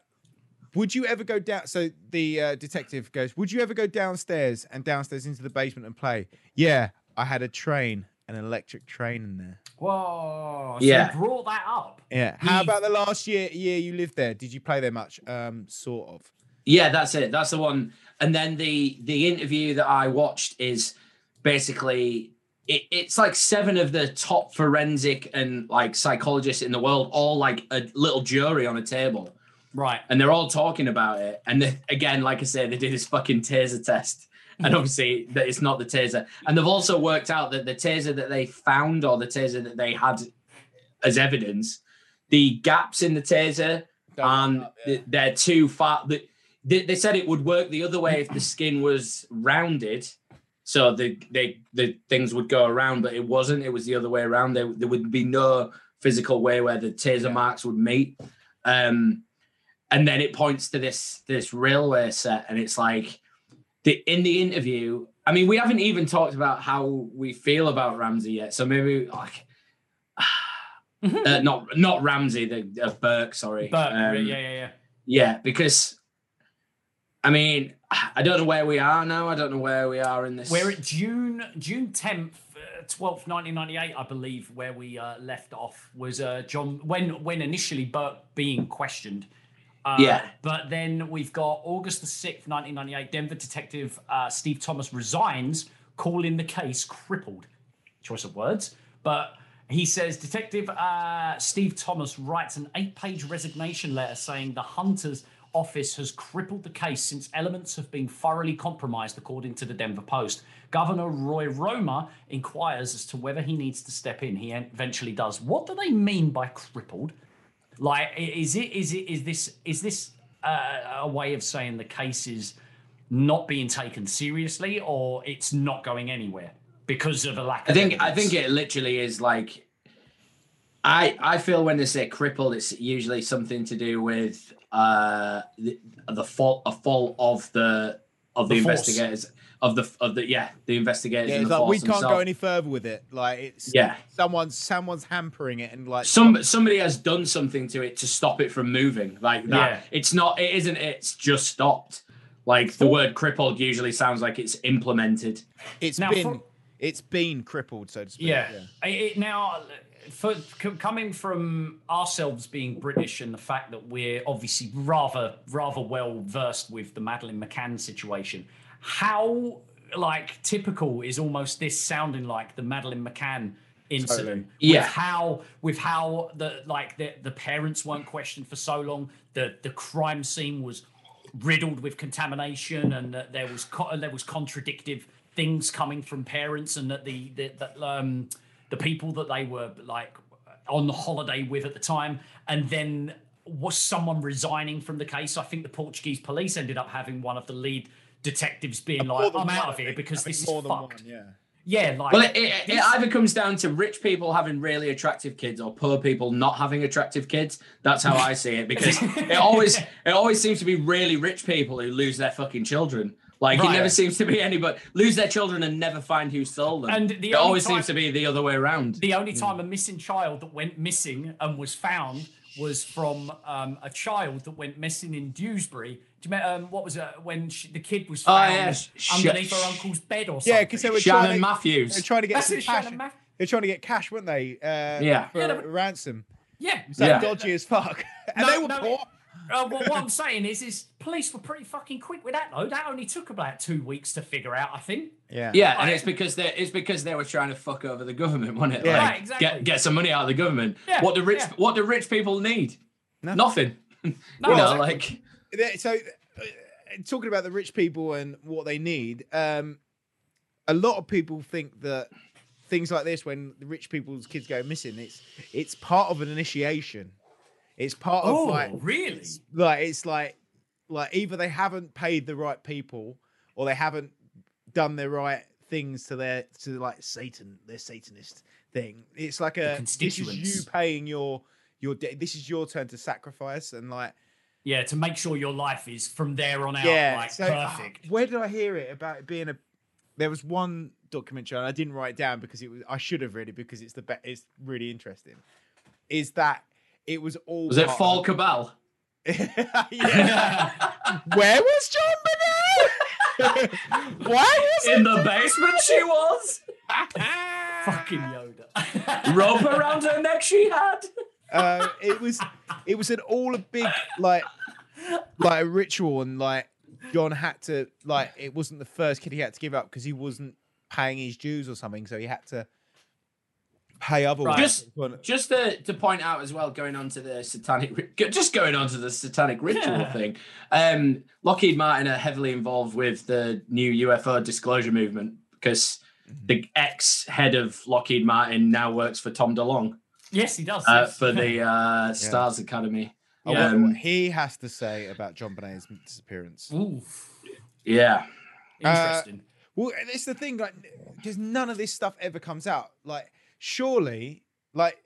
would you ever go down? So the uh, detective goes, "Would you ever go downstairs and downstairs into the basement and play?" Yeah, I had a train, an electric train in there. Whoa. So Yeah. you brought that up. Yeah. How He- about the last year year you lived there? Did you play there much? Um, sort of. Yeah, that's it. That's the one. And then the the interview that I watched is basically it, it's like seven of the top forensic and like psychologists in the world, all like a little jury on a table. Right. and they're all talking about it. And they, again, like I said, they did this fucking taser test, and obviously that it's not the taser. And they've also worked out that the taser that they found or the taser that they had as evidence, the gaps in the taser, and th- they're too far. the- They, they said it would work the other way if the skin was rounded. So the they the things would go around, but it wasn't. It was the other way around. There, there would be no physical way where the taser marks would meet. Um, and then it points to this this railway set and it's like the in the interview i mean we haven't even talked about how we feel about ramsey yet so maybe like uh, not not ramsey the uh, burke sorry But Um, yeah, yeah, yeah. yeah because i mean i don't know where we are now i don't know where we are in this We're at June June tenth, uh, twelfth, nineteen ninety eight, I believe, where we uh, left off was uh, John when when initially Burke being questioned. Uh, Yeah. But then we've got August the sixth, nineteen ninety eight. Denver detective uh, Steve Thomas resigns, calling the case crippled. Choice of words, but. He says Detective uh, Steve Thomas writes an eight page resignation letter saying the Hunter's office has crippled the case since elements have been thoroughly compromised, according to the Denver Post. Governor Roy Romer inquires as to whether he needs to step in. He eventually does. What do they mean by crippled? Like, is it is it is this is this uh, a way of saying the case is not being taken seriously, or it's not going anywhere because of a lack I think I think it literally is like I I feel when they say crippled, it's usually something to do with uh the, the fault a fault of the of the, The force. investigators of the of the yeah the investigators. Yeah, and it's the like we can't go any further with it. Like it's Yeah. someone's someone's hampering it and like Some somebody has done something to it to stop it from moving like that. Yeah. It's not. It isn't. It's just stopped. Like the word crippled usually sounds like it's implemented. It's Now, been for- it's been crippled, so to speak. Yeah. It, it- now, for c- coming from ourselves being British and the fact that we're obviously rather rather well versed with the Madeleine McCann situation, how like typical is almost this sounding like the Madeleine McCann incident? Totally. With Yeah. how with how the like the the parents weren't questioned for so long, the the crime scene was riddled with contamination and that there was co- there was contradictive things coming from parents and that the the that um the people that they were like on the holiday with at the time and then was someone resigning from the case i think the portuguese police ended up having one of the lead detectives being More like i'm out of here because I think this is fucked one, yeah. yeah like Well, it, it, it either comes down to rich people having really attractive kids or poor people not having attractive kids. That's how I see it because it always it always seems to be really rich people who lose their fucking children. Like it never seems to be anybody lose their children and never find who stole them. And the it always time- seems to be the other way around. The only time a missing child that went missing and was found was from um, a child that went missing in Dewsbury. Do you remember um, what was it when she, the kid was Oh, found yeah, underneath Sh- her uncle's bed or something? Yeah, because they were Shannon trying to, Matthews. They're trying to get That's some cash. Shannon They're trying to get cash, weren't they? Uh, Yeah. For Yeah, they- ransom. Yeah, So Yeah. dodgy as fuck. And No, they were no, poor. Uh, well, what I'm saying is, is police were pretty fucking quick with that though. That only took about two weeks to figure out, I think. Yeah. Yeah, and it's because they it's because they were trying to fuck over the government, wasn't it? Yeah. Like, Right, exactly. Get get some money out of the government. Yeah, what the rich yeah. what the rich people need? Nothing. No, you know, exactly. like So, uh, talking about the rich people and what they need, um, a lot of people think that things like this, when the rich people's kids go missing, it's it's part of an initiation. It's part of Oh, like really? like it's like like either they haven't paid the right people or they haven't done the right things to their to like Satan their Satanist thing. It's like a this is you paying your your de- this is your turn to sacrifice and like Yeah, to make sure your life is from there on out yeah like so, uh, perfect. where did I hear it about it being a there was one documentary and I didn't write it down because it was I should have read it because it's the be- it's really interesting. Is that it was all was it Fall Cabal? yeah. Where was John Bonet? Why was In the basement she was. Fucking Yoda. Rope around her neck she had. uh, it was it was an all a big like like a ritual and like John had to like it wasn't the first kid he had to give up because he wasn't paying his dues or something so he had to pay otherwise. Just, just to, to point out as well, going on to the satanic, just going on to the satanic ritual Yeah. thing. Um, Lockheed Martin are heavily involved with the new UFO disclosure movement because the ex head of Lockheed Martin now works for Tom DeLonge yes, he does. uh, yes. for the uh, Stars Academy. I wonder Um, what he has to say about JonBenét's disappearance. Ooh, yeah. interesting. Well, it's the thing, like, because none of this stuff ever comes out. Like, surely, like,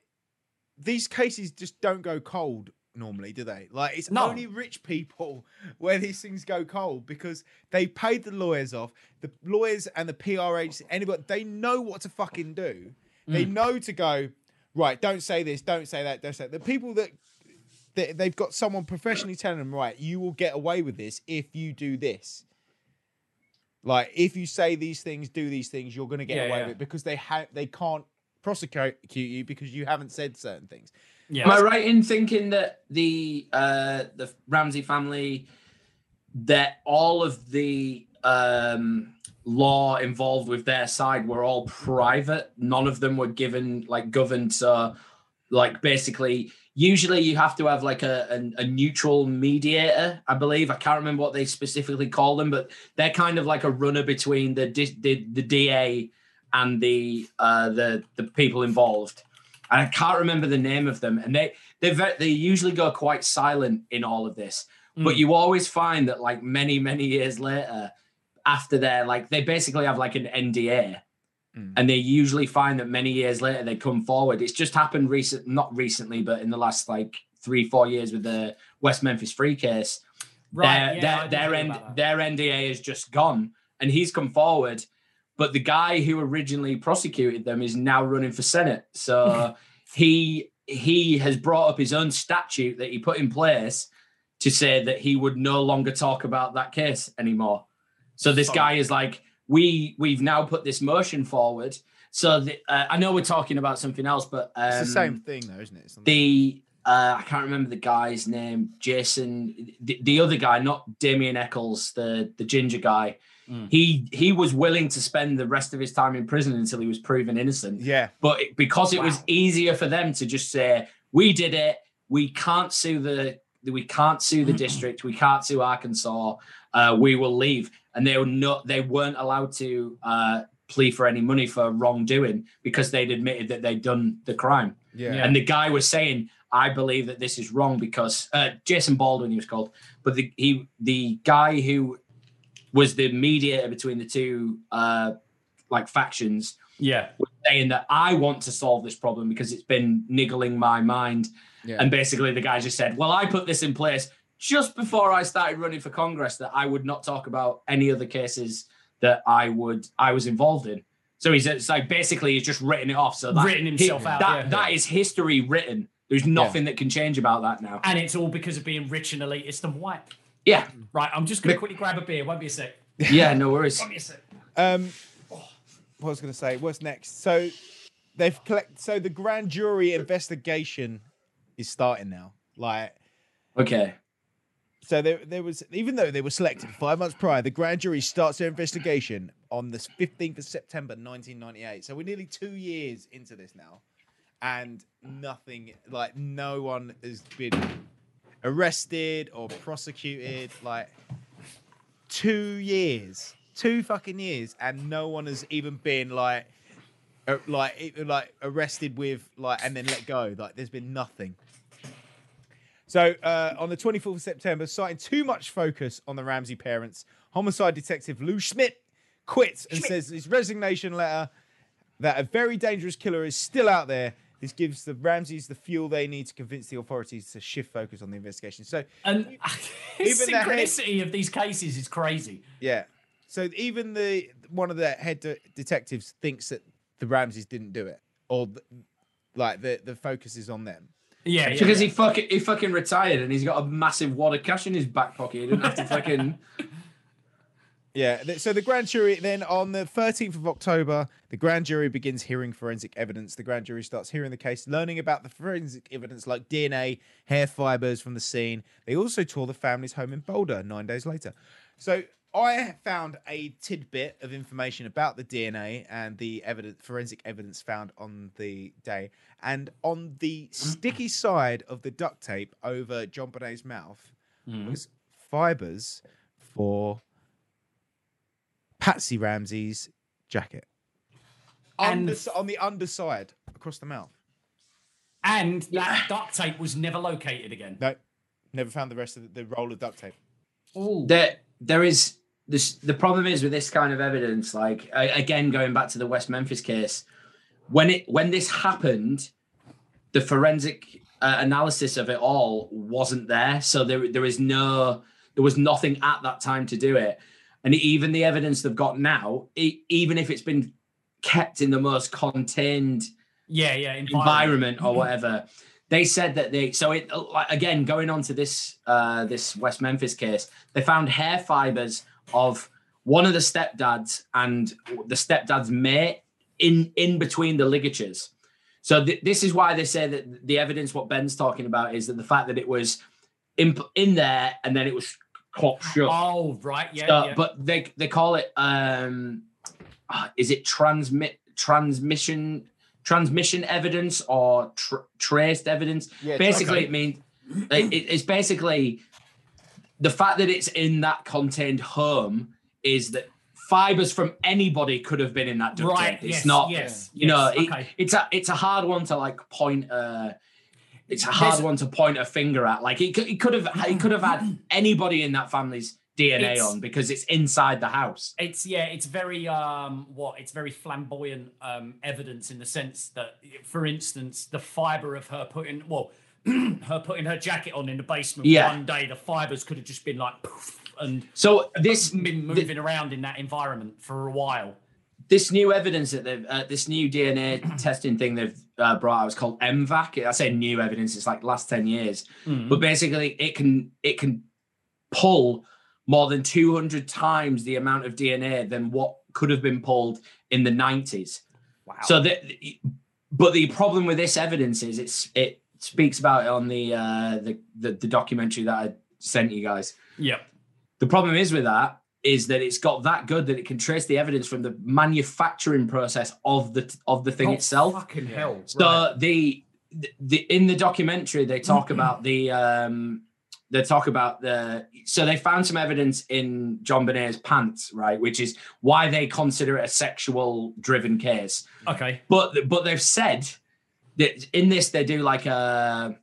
these cases just don't go cold normally, do they? Like, it's No. only rich people where these things go cold because they paid the lawyers off. The lawyers and the PR agency, anybody, they know what to fucking do. They mm. know to go, right, don't say this, don't say that, don't say that. The people that they, they've got someone professionally telling them, right, you will get away with this if you do this. Like if you say these things, do these things, you're going to get Yeah, away yeah. with it because they have they can't prosecute you because you haven't said certain things. Yeah. Am I right in thinking that the uh the Ramsey family that all of the um law involved with their side were all private? None of them were given like governed so like basically usually you have to have like a, a, a neutral mediator i believe i can't remember what they specifically call them but they're kind of like a runner between the the, the da and the uh the the people involved and i can't remember the name of them and they they ve- they usually go quite silent in all of this but you always find that like many many years later after they're like they basically have like an nda and they usually find that many years later they come forward. It's just happened recent, not recently, but in the last like three, four years with the West Memphis Three case. Right, their yeah, their their, hear N- about that. their NDA is just gone, and he's come forward. But the guy who originally prosecuted them is now running for senate. So he he has brought up his own statute that he put in place to say that he would no longer talk about that case anymore. So this guy is like, we we've now put this motion forward. So the, uh, I know we're talking about something else, but um, It's the same thing though, isn't it? The uh, I can't remember the guy's name. Jason, the, the other guy, not Damien Echols, the the ginger guy. He he was willing to spend the rest of his time in prison until he was proven innocent. Yeah. But it, because it was easier for them to just say, "We did it. We can't sue the we can't sue the district. We can't sue Arkansas. Uh, we will leave." And they were not. They weren't allowed to uh, plea for any money for wrongdoing because they'd admitted that they'd done the crime. Yeah. And the guy was saying, "I believe that this is wrong because uh, Jason Baldwin he was called, but the he the guy who was the mediator between the two uh, like factions Yeah. saying that I want to solve this problem because it's been niggling my mind. Yeah. And basically, the guy just said, "Well, I put this in place just before I started running for Congress that I would not talk about any other cases that I would I was involved in." So he's it's like basically he's just written it off. So that, Written himself out, That yeah. that is history written. There's nothing that can change about that now. And it's all because of being rich and elitist and white. Yeah. Right. I'm just going to quickly grab a beer. Won't be a sec. Yeah, no worries. Won't be a sec. Um, what was I going to say? What's next? So they've collected. So the grand jury investigation is starting now. Like, Okay. so there, there was even though they were selected five months prior, the grand jury starts their investigation on the fifteenth of September, nineteen ninety-eight. So we're nearly two years into this now, and nothing. Like, no one has been arrested or prosecuted. Like, two years, two fucking years, and no one has even been like, uh, like, like arrested with like, and then let go. Like, there's been nothing. So uh, on the 24th of September, citing too much focus on the Ramsey parents, homicide detective Lou Smit quits and says his resignation letter that a very dangerous killer is still out there. This gives the Ramseys the fuel they need to convince the authorities to shift focus on the investigation. So And the Even the head- synchronicity of these cases is crazy. Yeah. So even the one of the head de- detectives thinks that the Ramseys didn't do it, or th- like the the focus is on them. Yeah, It's because he fucking he fucking retired and he's got a massive wad of cash in his back pocket. He didn't have to fucking Yeah. So the grand jury then on the 13th of October, the grand jury begins hearing forensic evidence. The grand jury starts hearing the case, learning about the forensic evidence like DNA, hair fibers from the scene. They also tour the family's home in Boulder nine days later. So I found a tidbit of information about the DNA and the evidence, forensic evidence found on the day. And on the sticky side of the duct tape over JonBenét's mouth mm-hmm. was fibers for Patsy Ramsey's jacket. And- Under, on the underside, across the mouth. And that duct tape was never located again. No, never found the rest of the, the roll of duct tape. Oh, there there is this the problem is with this kind of evidence like a- again going back to the west memphis case when it when this happened the forensic uh, analysis of it all wasn't there so there there is no there was nothing at that time to do it and even the evidence they've got now e- even if it's been kept in the most contained yeah, yeah. environment or whatever. They said that they so it like again going on to this uh this West Memphis case, they found hair fibers of one of the stepdads and the stepdad's mate in in between the ligatures. So th- this is why they say that the evidence, what Ben's talking about, is that the fact that it was in in there and then it was clocked shut. Oh, right. Yeah. So- yeah. But they they call it um, ah, is it transmit transmission transmission evidence or tr- traced evidence? Yeah, basically, okay. it means it, it- it's basically the fact that it's in that contained home is that fibers from anybody could have been in that duct Right, tape. It's yes, not, yes, you know, yes, it- it's a it's a hard one to like point. Uh, it's a hard There's- one to point a finger at. Like it, could- it could have it could have had anybody in that family's DNA on because it's inside the house. It's yeah, it's very um what it's very flamboyant um evidence in the sense that for instance the fiber of her putting well her putting her jacket on in the basement Yeah. one day the fibers could have just been like poof, and So this been moving around in that environment for a while. this new evidence that they've uh, this new DNA testing thing they've uh, brought out is called MVAC. I say new evidence; it's like last ten years, Mm. but basically it can it can pull more than two hundred times the amount of DNA than what could have been pulled in the nineties. Wow. So that, but the problem with this evidence is it's it speaks about it on the uh, the, the the documentary that I sent you guys. Yep. The problem is with that is that it's got that good that it can trace the evidence from the manufacturing process of the of the thing Oh, itself. Fucking hell. So Right. the, the in the documentary they talk about the um they talk about the so they found some evidence in JonBenét's pants, right, which is why they consider it a sexual driven case. Okay. But but they've said that in this they do like a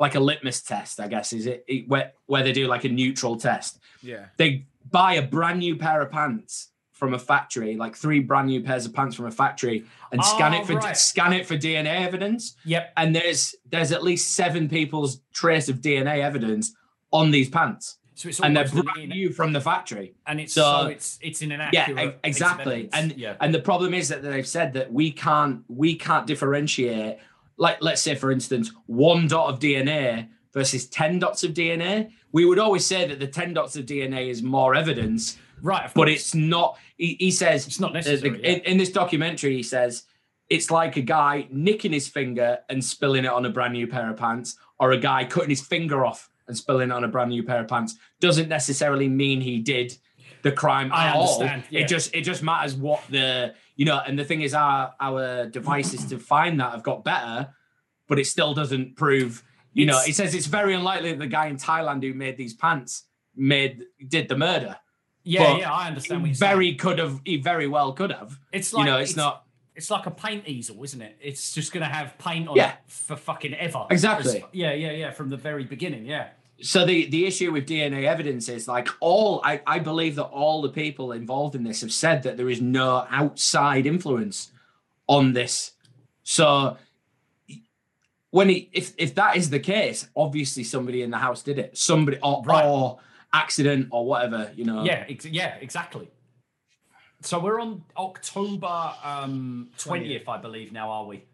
like a litmus test, I guess, is it, it where where they do like a neutral test Yeah. they buy a brand new pair of pants from a factory, like three brand new pairs of pants from a factory, and scan Oh, it for right. scan it for DNA evidence. Yep. And there's there's at least seven people's trace of DNA evidence on these pants, So it's and they're brand an- new from the factory. and it's So- so, it's it's in an Yeah, accurate piece of exactly. And yeah. and the problem is that they've said that we can't we can't differentiate. Like let's say for instance, one dot of DNA versus ten dots of DNA. We would always say that the ten dots of DNA is more evidence, right, but it's not. He, he says It's not uh, the- necessary, yeah. in, in this documentary. He says it's like a guy nicking his finger and spilling it on a brand new pair of pants, or a guy cutting his finger off and spilling it on a brand new pair of pants. Doesn't necessarily mean he did the crime I at all. understand, yeah. It just it just matters what the you know. And the thing is, our our devices to find that have got better, but it still doesn't prove. You know, he says it's very unlikely that the guy in Thailand who made these pants made did the murder. yeah, but yeah, I understand He you're saying. very could have. He very well could have. It's like you know, it's, not It's like a paint easel, isn't it? It's just going to have paint on Yeah. it for fucking ever. Exactly. It's- yeah, yeah, yeah. From the very beginning, yeah. so the the issue with DNA evidence is like all I, I believe that all the people involved in this have said that there is no outside influence on this. So when he if if that is the case, obviously somebody in the house did it. Somebody or, Right. or accident or whatever, you know. Yeah, ex- yeah, exactly. So we're on October um, 20th, I believe, now, are we?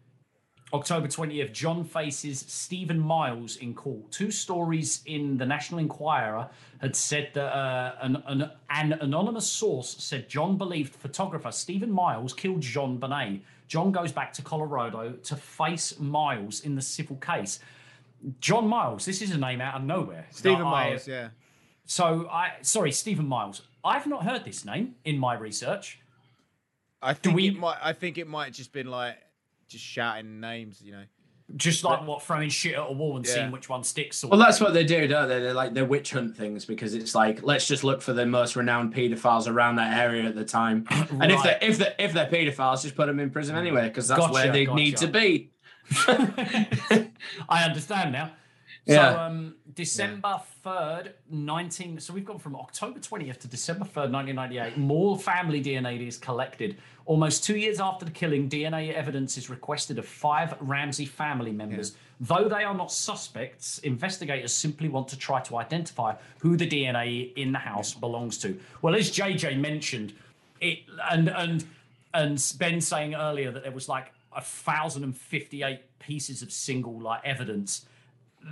October 20th, John faces Stephen Miles in court. Two stories in the National Enquirer had said that uh, an, an, an anonymous source said John believed photographer Stephen Miles killed JonBenét. John goes back to Colorado to face Miles in the civil case. John Miles, this is a name out of nowhere. Stephen that I- Miles, yeah. so I sorry, Stephen Miles. I've not heard this name in my research. I think we- it might. I think it might just been like just shouting names, you know. Just like what throwing shit at a wall and Yeah. seeing which one sticks. Well, that's what they do, don't they? They're like they witch hunt things because it's like let's just look for the most renowned paedophiles around that area at the time, and if Right. they if they if they're paedophiles, just put them in prison anyway because that's Gotcha, where they gotcha. need to be. I understand now. Yeah. So um, December third, nineteen. So we've gone from October twentieth to December third, nineteen ninety eight. More family DNA is collected. Almost two years after the killing, DNA evidence is requested of five Ramsey family members. Though they are not suspects, investigators simply want to try to identify who the DNA in the house belongs to. Well, as JJ mentioned, it and and and Ben saying earlier that there was like a thousand and fifty eight pieces of single like evidence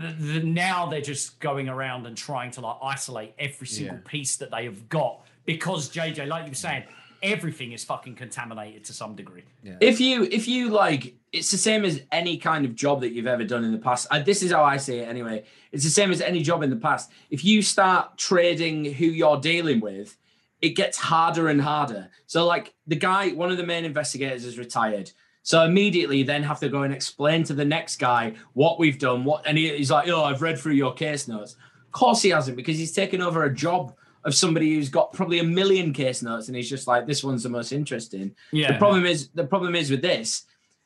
the, the, now they're just going around and trying to like isolate every single Yeah. piece that they have got because JJ, like you were saying, everything is fucking contaminated to some degree. If you if you like, it's the same as any kind of job that you've ever done in the past. Uh, this is how I see it anyway. It's the same as any job in the past. If you start trading who you're dealing with, it gets harder and harder. So like the guy, one of the main investigators is retired. So immediately you then have to go and explain to the next guy what we've done, what and he, he's like, Oh, I've read through your case notes. Of course he hasn't, because he's taken over a job of somebody who's got probably a million case notes and he's just like, This one's the most interesting. Yeah. The problem is the problem is with this,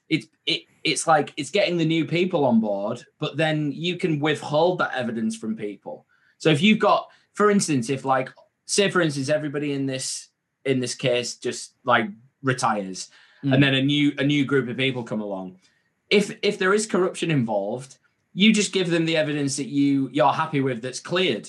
it's it it's like it's getting the new people on board, but then you can withhold that evidence from people. So if you've got, for instance, if like say for instance, everybody in this in this case just like retires, Mm. and then a new a new group of people come along. If if there is corruption involved, you just give them the evidence that you you're happy with that's cleared.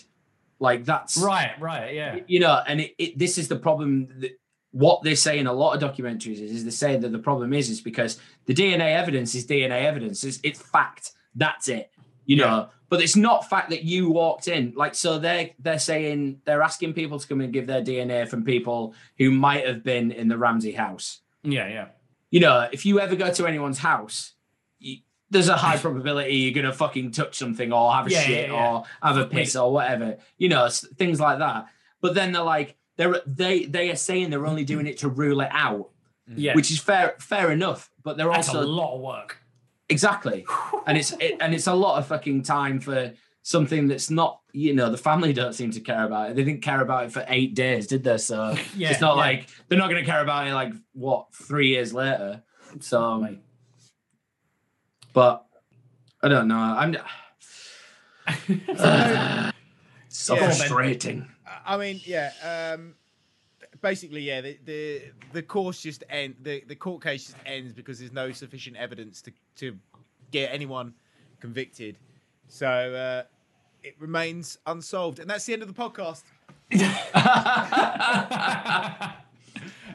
Like that's Right, right, yeah. you know, and it, it, this is the problem. That, what they say in a lot of documentaries is, is they say that the problem is is because the DNA evidence is DNA evidence. It's, it's fact. That's it. You know, but it's not fact that you walked in. Like so, they're they're saying they're asking people to come and give their DNA from people who might have been in the Ramsey house. Yeah, yeah. You know, if you ever go to anyone's house. You, there's a high probability you're gonna fucking touch something or have a Yeah, shit yeah, yeah. or have a piss or whatever, you know, things like that. But then they're like, they're they they are saying they're only doing it to rule it out, mm. Yeah. which is fair fair enough. But they're That's also a lot of work. exactly, and it's it, and it's a lot of fucking time for something that's not you know the family don't seem to care about it. They didn't care about it for eight days, did they? So Yeah, it's not yeah. like they're not going to care about it like what three years later. So, but I don't know. I'm. so Yeah. frustrating. I mean, yeah. Um, basically, yeah. The, the the course just end. The, the court case just ends because there's no sufficient evidence to to get anyone convicted. So uh, it remains unsolved, and that's the end of the podcast.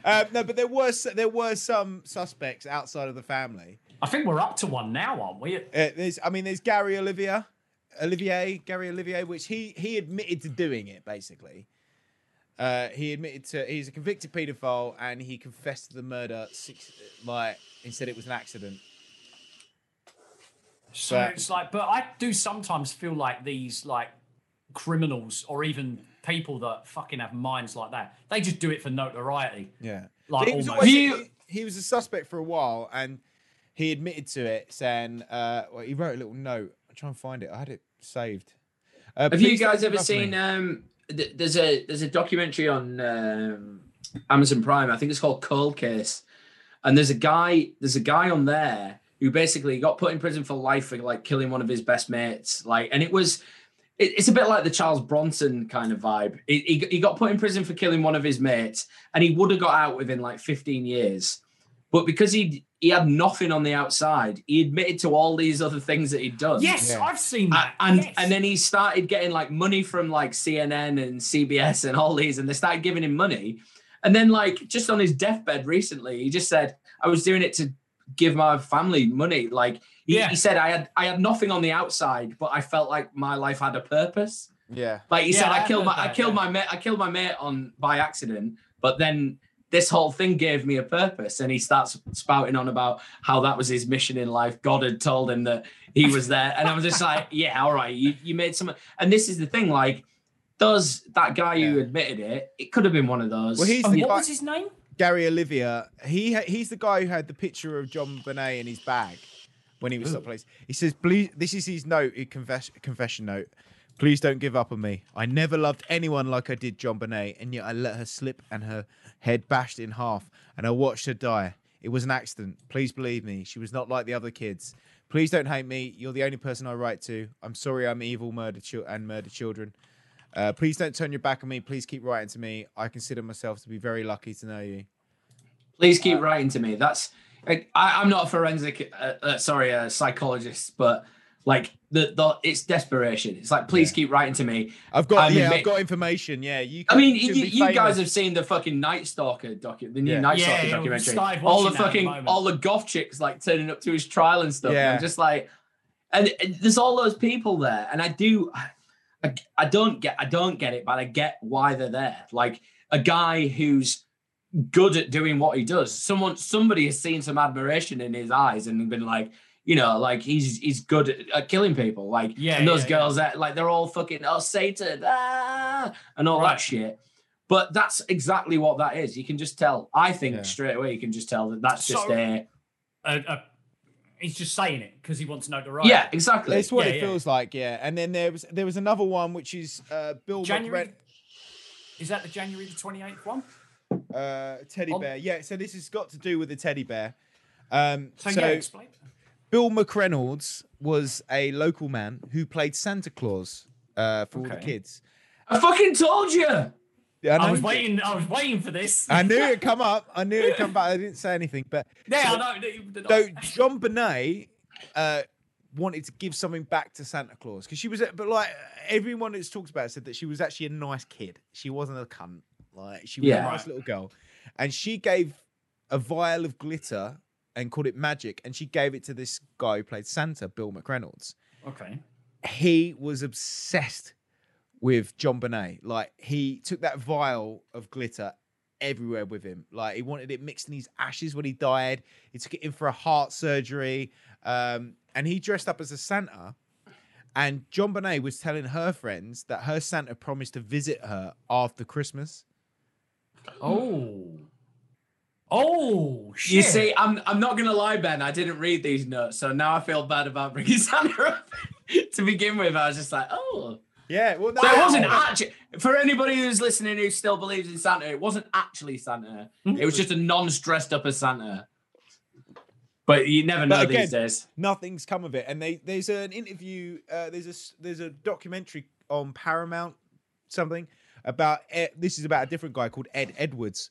uh, no, but there were there were some suspects outside of the family. I think we're up to one now, aren't we? Uh, there's, I mean, there's Gary Olivia, Olivier, Gary Olivier, which he he admitted to doing it. Basically, uh, he admitted to he's a convicted paedophile, and he confessed to the murder. Six, like he said, it was an accident. So But- it's like, but I do sometimes feel like these like criminals or even people that fucking have minds like that, they just do it for notoriety. Yeah, Like he was, almost. always- he, he was a suspect for a while, and he admitted to it, saying, uh, well, he wrote a little note. I'll try and find it. I had it saved. Uh, Have you guys ever love me." seen? Um, th- there's a there's a documentary on um, Amazon Prime. I think it's called Cold Case, and there's a guy there's a guy on there who basically got put in prison for life for like killing one of his best mates. Like, and it was. it- It's a bit like the Charles Bronson kind of vibe. He, he, he got put in prison for killing one of his mates, and he would have got out within like 15 years. But because he he had nothing on the outside, he admitted to all these other things that he'd done. Yes, I've seen that. And yes. and then he started getting like money from like CNN and CBS and all these, and they started giving him money. And then like just on his deathbed recently, he just said, "I was doing it to give my family money." Like he, Yeah. he said, "I had I had nothing on the outside, but I felt like my life had a purpose." Yeah, Like he Yeah, said, I I killed heard my I killed yeah. my mate I killed my mate on by accident, but then this whole thing gave me a purpose. And he starts spouting on about how that was his mission in life. God had told him that he was there. And I was just like, yeah, all right, you, you made some and this is the thing, like does that guy who admitted it, it could have been one of those. Well, he's Oh, what guy- was his name? Gary Olivia. He ha- he's the guy who had the picture of JonBenét in his bag when he was stopped police. He says, "Please, this is his note, his confess- confession note. Please don't give up on me. I never loved anyone like I did JonBenét, and yet I let her slip and her head bashed in half, and I watched her die. It was an accident. Please believe me. She was not like the other kids. Please don't hate me. You're the only person I write to. I'm sorry I'm evil, murdered chil- and murder children." Uh, please don't turn your back on me. Please keep writing to me. I consider myself to be very lucky to know you. Please keep writing to me. That's I, I'm not a forensic, uh, uh, sorry, a psychologist, but like the, the it's desperation. It's like, please keep writing to me. I've got I'm yeah, admit- I've got information. Yeah, you. I mean, could you, you guys have seen the fucking Night Stalker docu, the new Yeah. Night Yeah, Stalker yeah, documentary. All the watching that at the fucking, all the goth chicks like turning up to his trial and stuff. Yeah. And I'm just like, and, and there's all those people there, and I do, I, I don't get, I don't get it, but I get why they're there. Like a guy who's good at doing what he does. Someone, somebody has seen some admiration in his eyes and been like, you know, like he's he's good at, at killing people. Like, Yeah, and those yeah, yeah. girls that like they're all fucking oh Satan ah, and all Right. that shit. But that's exactly what that is. You can just tell. I think Yeah. straight away you can just tell that that's just So- a Uh, uh, he's just saying it because he wants notoriety. yeah, exactly. It's what Yeah, it yeah. feels like, yeah. And then there was there was another one which is uh, Bill January. McRe- Is that the January the twenty eighth one? uh, teddy On- bear. Yeah, so this has got to do with the teddy bear. Um, So, so yeah, explain. Bill McReynolds was a local man who played Santa Claus uh, for all the kids. I fucking told you. I know. was waiting. I was waiting for this. I knew it'd come up. I knew it'd come back. I didn't say anything, but Yeah, so- I know. that you- that So JonBenét uh, wanted to give something back to Santa Claus because she was, but like everyone that's talks about said that she was actually a nice kid. She wasn't a cunt. Like she was Yeah. a nice little girl, and she gave a vial of glitter and called it magic, and she gave it to this guy who played Santa, Bill McReynolds. Okay. He was obsessed with JonBenét. Like he took that vial of glitter everywhere with him. Like he wanted it mixed in his ashes when he died. He took it in for a heart surgery. Um, and he dressed up as a Santa. And JonBenét was telling her friends that her Santa promised to visit her after Christmas. Oh. Oh shit. You see, I'm I'm not gonna lie, Ben. I didn't read these notes, so now I feel bad about bringing Santa up. to begin with, I was just like, oh. Yeah, well, So it wasn't actually for anybody who's listening who still believes in Santa. It wasn't actually Santa. It was just a nonce dressed up as Santa. But you never know But these days. nothing's come of it. And they there's an interview. Uh, there's a s- there's a documentary on Paramount something about this is about a different guy called Ed Edwards,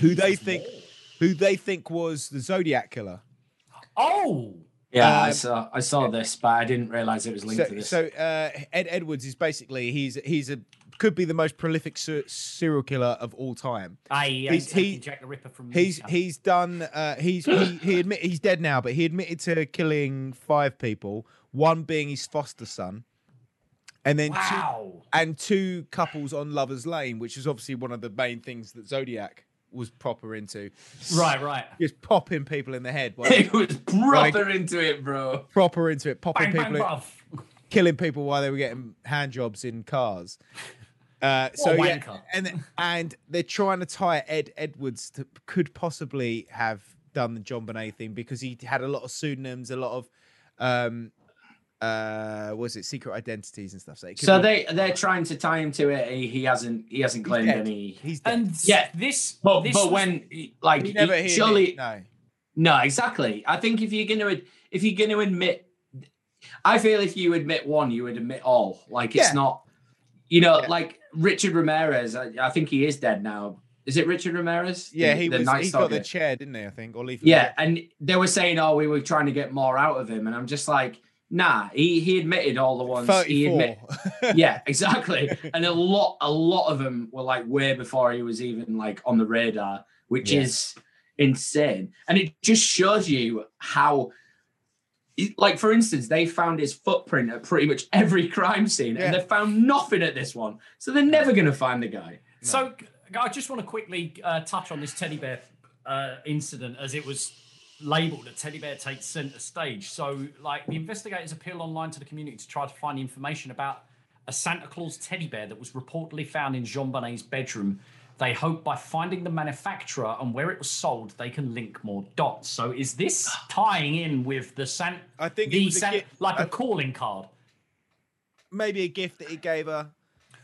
who they think who they think was the Zodiac killer. Oh. Yeah, I Um, saw I saw this, but I didn't realize it was linked So, to this. so uh, Ed Edwards is basically he's he's a could be the most prolific ser- serial killer of all time. I ain't He's- taking he- Jack the Ripper from He's Mika. he's done uh, he's he, he admit he's dead now, but he admitted to killing five people, one being his foster son, and then two, and two couples on Lovers Lane, which is obviously one of the main things that Zodiac was proper into. Right, right. Just popping people in the head, while- it was proper into it, bro. proper into it, popping Bang, bang, people, in- killing people while they were getting hand jobs in cars. Uh, so yeah, and and they're trying to tie Ed Edwards to could possibly have done the JonBenét thing because he had a lot of pseudonyms, a lot of um uh was it secret identities and stuff. So, So be- they they're trying to tie him to it. He, he hasn't he hasn't he's claimed dead. any. He's dead. And Yeah. this, But this but was- when like he never he- he surely admit- No, no. exactly. I think if you're going to if you're going to admit, I feel if you admit one, you would admit all. Like it's Yeah. not, you know, Yeah. like Richard Ramirez. I, I think he is dead now. Is it Richard Ramirez? Yeah, The- he the was. Night He got the chair, didn't he? I think, or Lethal. Yeah, and they were saying, "Oh, we were trying to get more out of him," and I'm just like, "Nah." He he admitted all the ones. He admit, yeah, exactly. And a lot, a lot of them were like way before he was even like on the radar, which Yeah. is insane. And it just shows you how, like for instance, they found his footprint at pretty much every crime scene, Yeah. and they found nothing at this one. So they're never going to find the guy. So I just want to quickly uh, touch on this teddy bear uh, incident as it was labelled a teddy bear takes centre stage. So, like, the investigators appeal online to the community to try to find information about a Santa Claus teddy bear that was reportedly found in JonBenét's bedroom. They hope by finding the manufacturer and where it was sold, they can link more dots. So, is this tying in with the Santa? I think it the was a gi- like a I- calling card. Maybe a gift that he gave her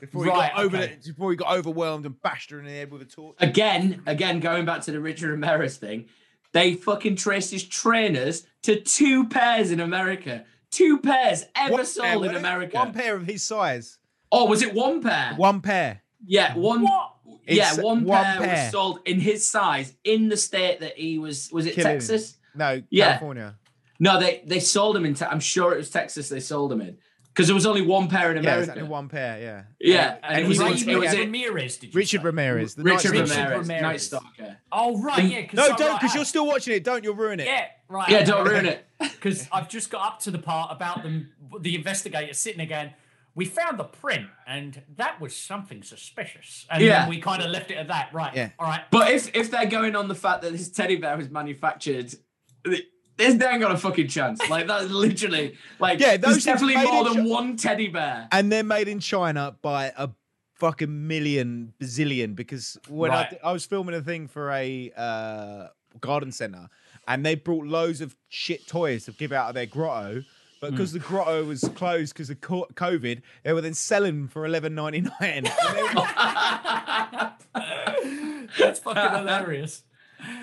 before he Right, got over okay. before he got overwhelmed and bashed her in the head with a torch. Again, again, going back to the Richard Ramirez thing, they fucking traced his trainers to two pairs in America. Two pairs ever One pair, sold in? America. One pair of his size. Oh, was it one pair? One pair. Yeah, one. What? Yeah, It's one, one pair, pair. was sold in his size in the state that he was. Was it Killing. Texas? No, Yeah. California. No, they they sold him in. Te- I'm sure it was Texas. They sold him in because there was only one pair in America. Yeah, America. exactly one pair. Yeah. Yeah, And, and it was, he like Richard it was it- Ramirez, did you Richard say? Ramirez. The Richard Night Ramirez, Stalker. Ramirez. Night Stalker. Oh, right, yeah. 'cause No, so, don't, because I- you're still watching it. Don't, you'll ruin it. Yeah, right. Yeah, don't ruin it. Because I've just got up to the part about them, the investigator sitting again. we found the print, and that was something suspicious. And Yeah. then we kind of left it at that. Right. Yeah. All right. But if if they're going on the fact that this teddy bear was manufactured, there's they ain't got a fucking chance. Like that's literally like Yeah, there's those definitely more than one teddy bear. and they're made in China by a fucking million bazillion because when Right. I, I was filming a thing for a uh, garden center and they brought loads of shit toys to give out of their grotto. But because the grotto was closed because of COVID, they were then selling for eleven ninety nine. That's fucking hilarious.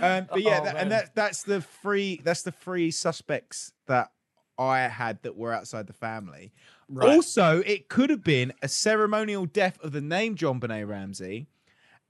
Um, but yeah, Oh, that, and that that's the free that's the free suspects that I had that were outside the family. Right. Also, it could have been a ceremonial death of the name JonBenét Ramsey,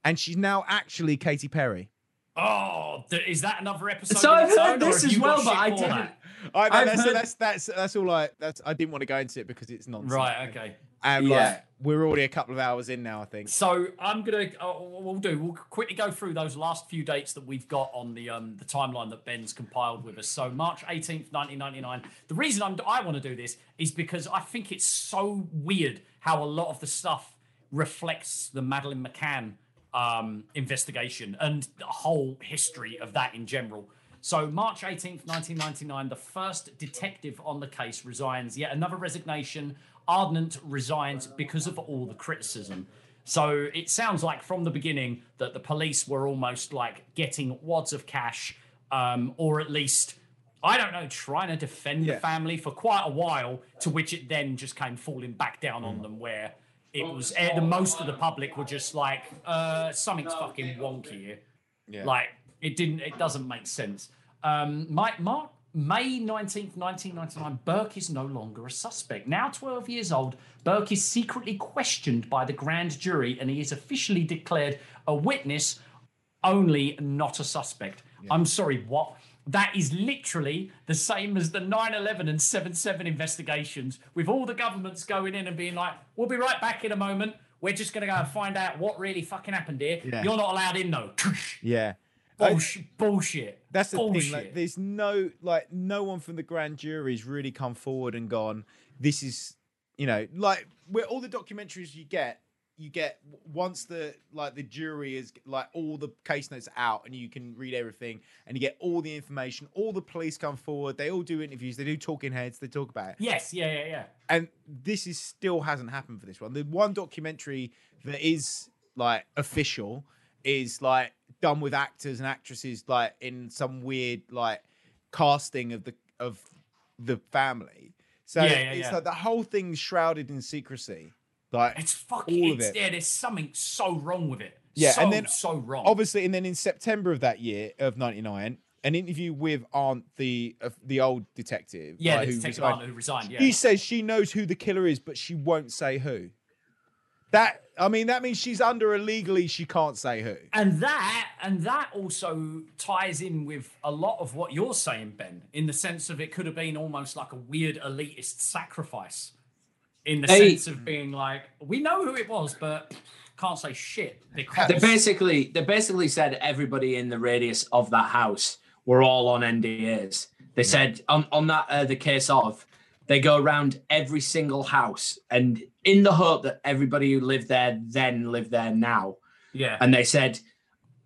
and she's now actually Katy Perry. Oh, th- is that another episode? So I've heard this have as well, but I didn't. that? I know I've that's, heard- that's that's that's all I that's I didn't want to go into it because it's nonsense. Right. Okay. And Yeah. like we're already a couple of hours in now, I think. So I'm gonna. Uh, we'll do. We'll quickly go through those last few dates that we've got on the um the timeline that Ben's compiled with us. So March 18th, 1999. The reason I'm, I want to do this is because I think it's so weird how a lot of the stuff reflects the Madeleine McCann um, investigation and the whole history of that in general. So, March 18th, 1999, the first detective on the case resigns. Yet another resignation. Arndt resigned because of all the criticism. So, it sounds like from the beginning that the police were almost like getting wads of cash, um, or at least, I don't know, trying to defend Yeah. the family for quite a while, to which it then just came falling back down Mm. on them, where it was the most of the public were just like, uh, something's fucking wonky here. Yeah. Like it didn't. It doesn't make sense. Um, Mike, Mark, May nineteenth, nineteen ninety nine. Burke is no longer a suspect. Now twelve years old, Burke is secretly questioned by the grand jury, and he is officially declared a witness, only not a suspect. I'm sorry, what? That is literally the same as the 9 11 and 7 7 investigations, with all the governments going in and being like, we'll be right back in a moment. We're just going to go and find out what really fucking happened here. Yeah. You're not allowed in, though. Yeah. I- Bullshit. bullshit. That's the bullshit. thing. Like, there's no like no one from the grand jury's really come forward and gone. This is, you know, like where all the documentaries you get, you get once the like the jury is like all the case notes are out and you can read everything and you get all the information. All the police come forward. They all do interviews. They do talking heads. They talk about it. yes, yeah, yeah, yeah. and this is still hasn't happened for this one. The one documentary that is like official is like done with actors and actresses like in some weird like casting of the of the family. So Yeah, yeah, it's yeah. like the whole thing's shrouded in secrecy. Like It's fucking. all of it's, it. Yeah, there's something so wrong with it. Yeah, so, and then so wrong. Obviously, and then in September of that year of '99, an interview with Arndt, the uh, the old detective. yeah, like, the who detective resigned. Who resigned. Yeah. he says she knows who the killer is, but she won't say who. That I mean, that means she's under illegally. she can't say who. And that and that also ties in with a lot of what you're saying, Ben, in the sense of it could have been almost like a weird elitist sacrifice. In the They- sense of being like, we know who it was, but can't say shit because They basically they basically said everybody in the radius of that house were all on NDAs. They said on on that uh, the case of they go around every single house and in the hope that everybody who lived there then lived there now. yeah, And they said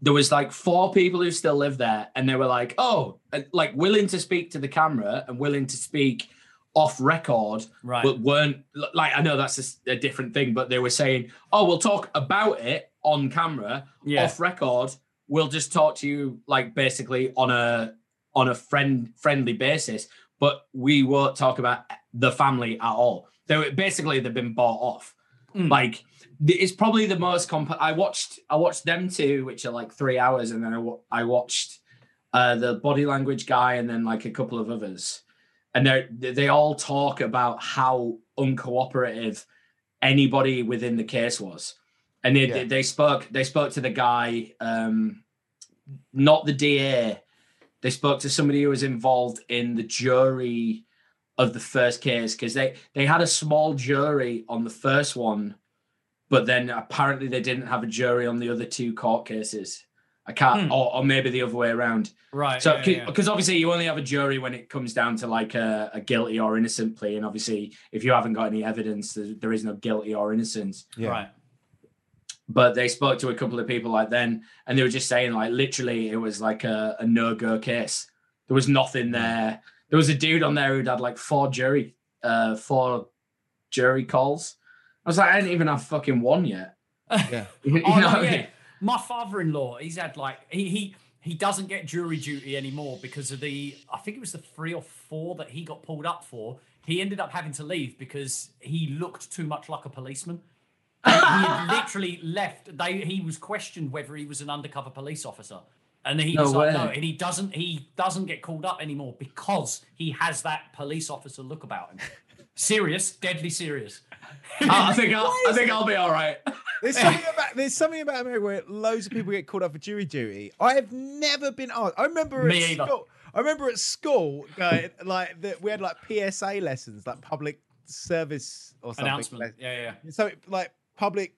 there was like four people who still live there and they were like, oh, like willing to speak to the camera and willing to speak off record Right. but weren't like I know that's a different thing, but they were saying, "Oh, we'll talk about it on camera, Yeah. off record. We'll just talk to you like basically on a on a friend friendly basis, but we won't talk about the family at all." They basically they've been bought off. Hmm. Like it's probably the most comp. I watched I watched them two, which are like three hours, and then I, watched uh, the body language guy, and then like a couple of others and they they all talk about how uncooperative anybody within the case was and they, Yeah. they, they spoke they spoke to the guy um not the da they spoke to somebody who was involved in the jury of the first case because they they had a small jury on the first one but then apparently they didn't have a jury on the other two court cases I can't, Hmm. or, or maybe the other way around. Right. So, yeah, yeah. because obviously you only have a jury when it comes down to like a, a guilty or innocent plea, and obviously if you haven't got any evidence, there, there is no guilty or innocence. Yeah. Right. But they spoke to a couple of people like then, and they were just saying like literally it was like a, a no go case. There was nothing there. There was a dude on there who'd had like four jury, uh, four jury calls. I was like, I didn't even have fucking one yet. Yeah. You, you Oh, know no, what I yeah. mean? My father-in-law, he's had like he he he doesn't get jury duty anymore because of the I think it was the three or four that he got pulled up for. He ended up having to leave because he looked too much like a policeman. he literally left. They he was questioned whether he was an undercover police officer, and he No like, way. no, and he doesn't he doesn't get called up anymore because he has that police officer look about him. serious, deadly serious. I I think I'll, I think I'll be all right. There's something about there's something about America where loads of people get called up for jury duty. I have never been asked. I remember Me at either. school. I remember at school going like that we had like PSA lessons, like public service or something. Announcement. Yeah, yeah. So like public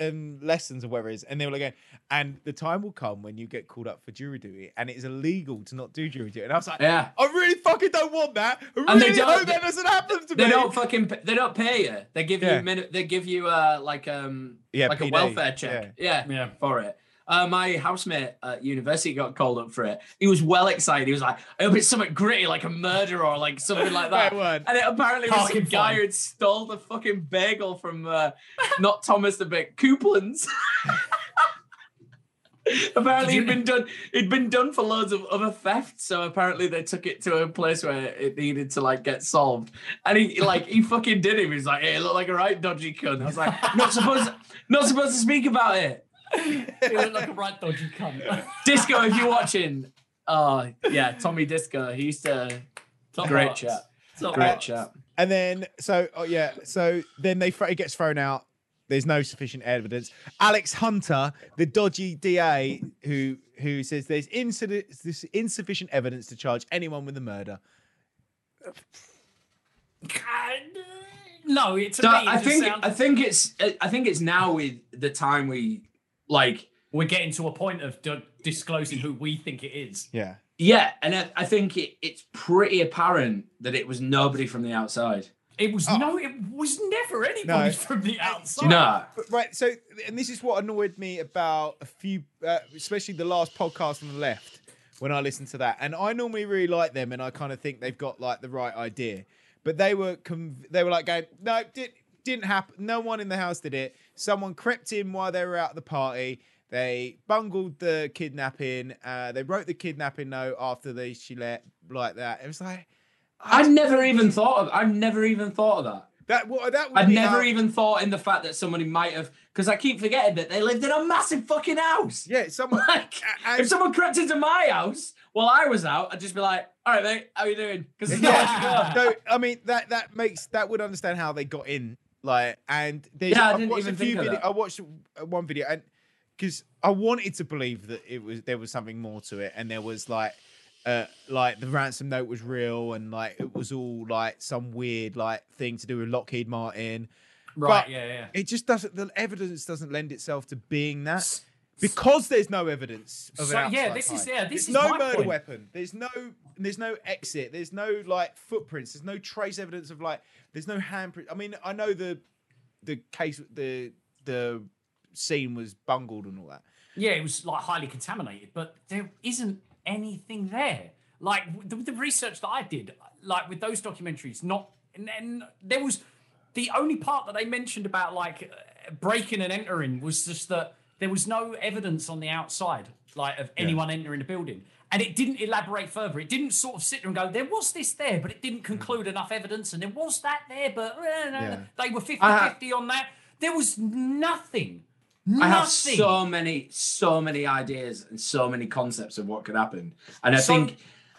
um, lessons or whatever it is, and they were like, going, and the time will come when you get called up for jury duty, and it is illegal to not do jury duty. And I was like, Yeah. I really fucking don't want that. I And they don't- hope that doesn't happen to They me. don't fucking. They don't pay you. They give Yeah. you minute. They give you uh like um Yeah, like a welfare check. Yeah, Yeah. for it. Uh, my housemate at university got called up for it. He was well excited. He was like, "I hope it's something gritty, like a murder or like something like that." It and it apparently was some Parking guy who had stole the fucking bagel from uh, not Thomas the Big Couplands. apparently he'd been done. It'd been done for loads of other thefts. So apparently they took it to a place where it needed to like get solved. And he like he fucking did him. He was like, "Hey, you look like a right dodgy cunt." I was like, "Not supposed, not supposed to speak about it." You look like a right dodgy cunt. Disco, if you're watching, oh yeah, Tommy Disco. He used to Top great marks. chat, Top great marks. chat. And then, so oh yeah, so then they it gets thrown out. There's no sufficient evidence. Alex Hunter, the dodgy DA, who who says there's incident, there's insufficient evidence to charge anyone with the murder. No, it's So. I think sounds- I think it's I think it's now with the time we like we're getting to a point of d- disclosing who we think it is. Yeah, yeah, and I, I think it, it's pretty apparent that it was nobody from the outside. It was no, it was never anybody No. from the outside. No, but, right. So, and this is what annoyed me about a few, uh, especially the last podcast on the left when I listened to that. And I normally really like them, and I kind of think they've got like the right idea. But they were conv- they were like going, no, did didn't happen. No one in the house did it. Someone crept in while they were out at the party. They bungled the kidnapping. Uh, they wrote the kidnapping note after they she let like that. It was like I'd never even thought of. I've never even thought of that. that. What that? I'd never even thought in the fact that somebody might have because I keep forgetting that they lived in a massive fucking house. Yeah, someone. Like, and- if someone crept into my house while I was out, I'd just be like, "All right, mate, how you doing?" Because there's nowhere to go. no, I mean that that makes that would understand how they got in. Like, and there's, Yeah, I didn't watched even a few think of video, that. I watched one video, and because I wanted to believe that it was there was something more to it, and there was like, uh, like the ransom note was real, and like it was all like some weird like thing to do with Lockheed Martin. Right, But yeah, yeah. It just doesn't. The evidence doesn't lend itself to being that. Because there's no evidence of So, yeah, this is- yeah, this There's is no murder point. weapon. There's no there's no exit. There's no like footprints. There's no trace evidence of like there's no handprint. I mean, I know the the case the the scene was bungled and all that. Yeah, it was like highly contaminated, but there isn't anything there. Like the, the research that I did, like with those documentaries, not and then there was the only part that they mentioned about like uh, breaking and entering was just that there was no evidence on the outside, like of anyone entering the building. And it didn't elaborate further. It didn't sort of sit there and go, there was this there, but it didn't conclude enough evidence. And there was that there, but uh, Yeah. they were 50 I 50 on that. There was nothing. I have so many, so many ideas and so many concepts of what could happen, and I So- think,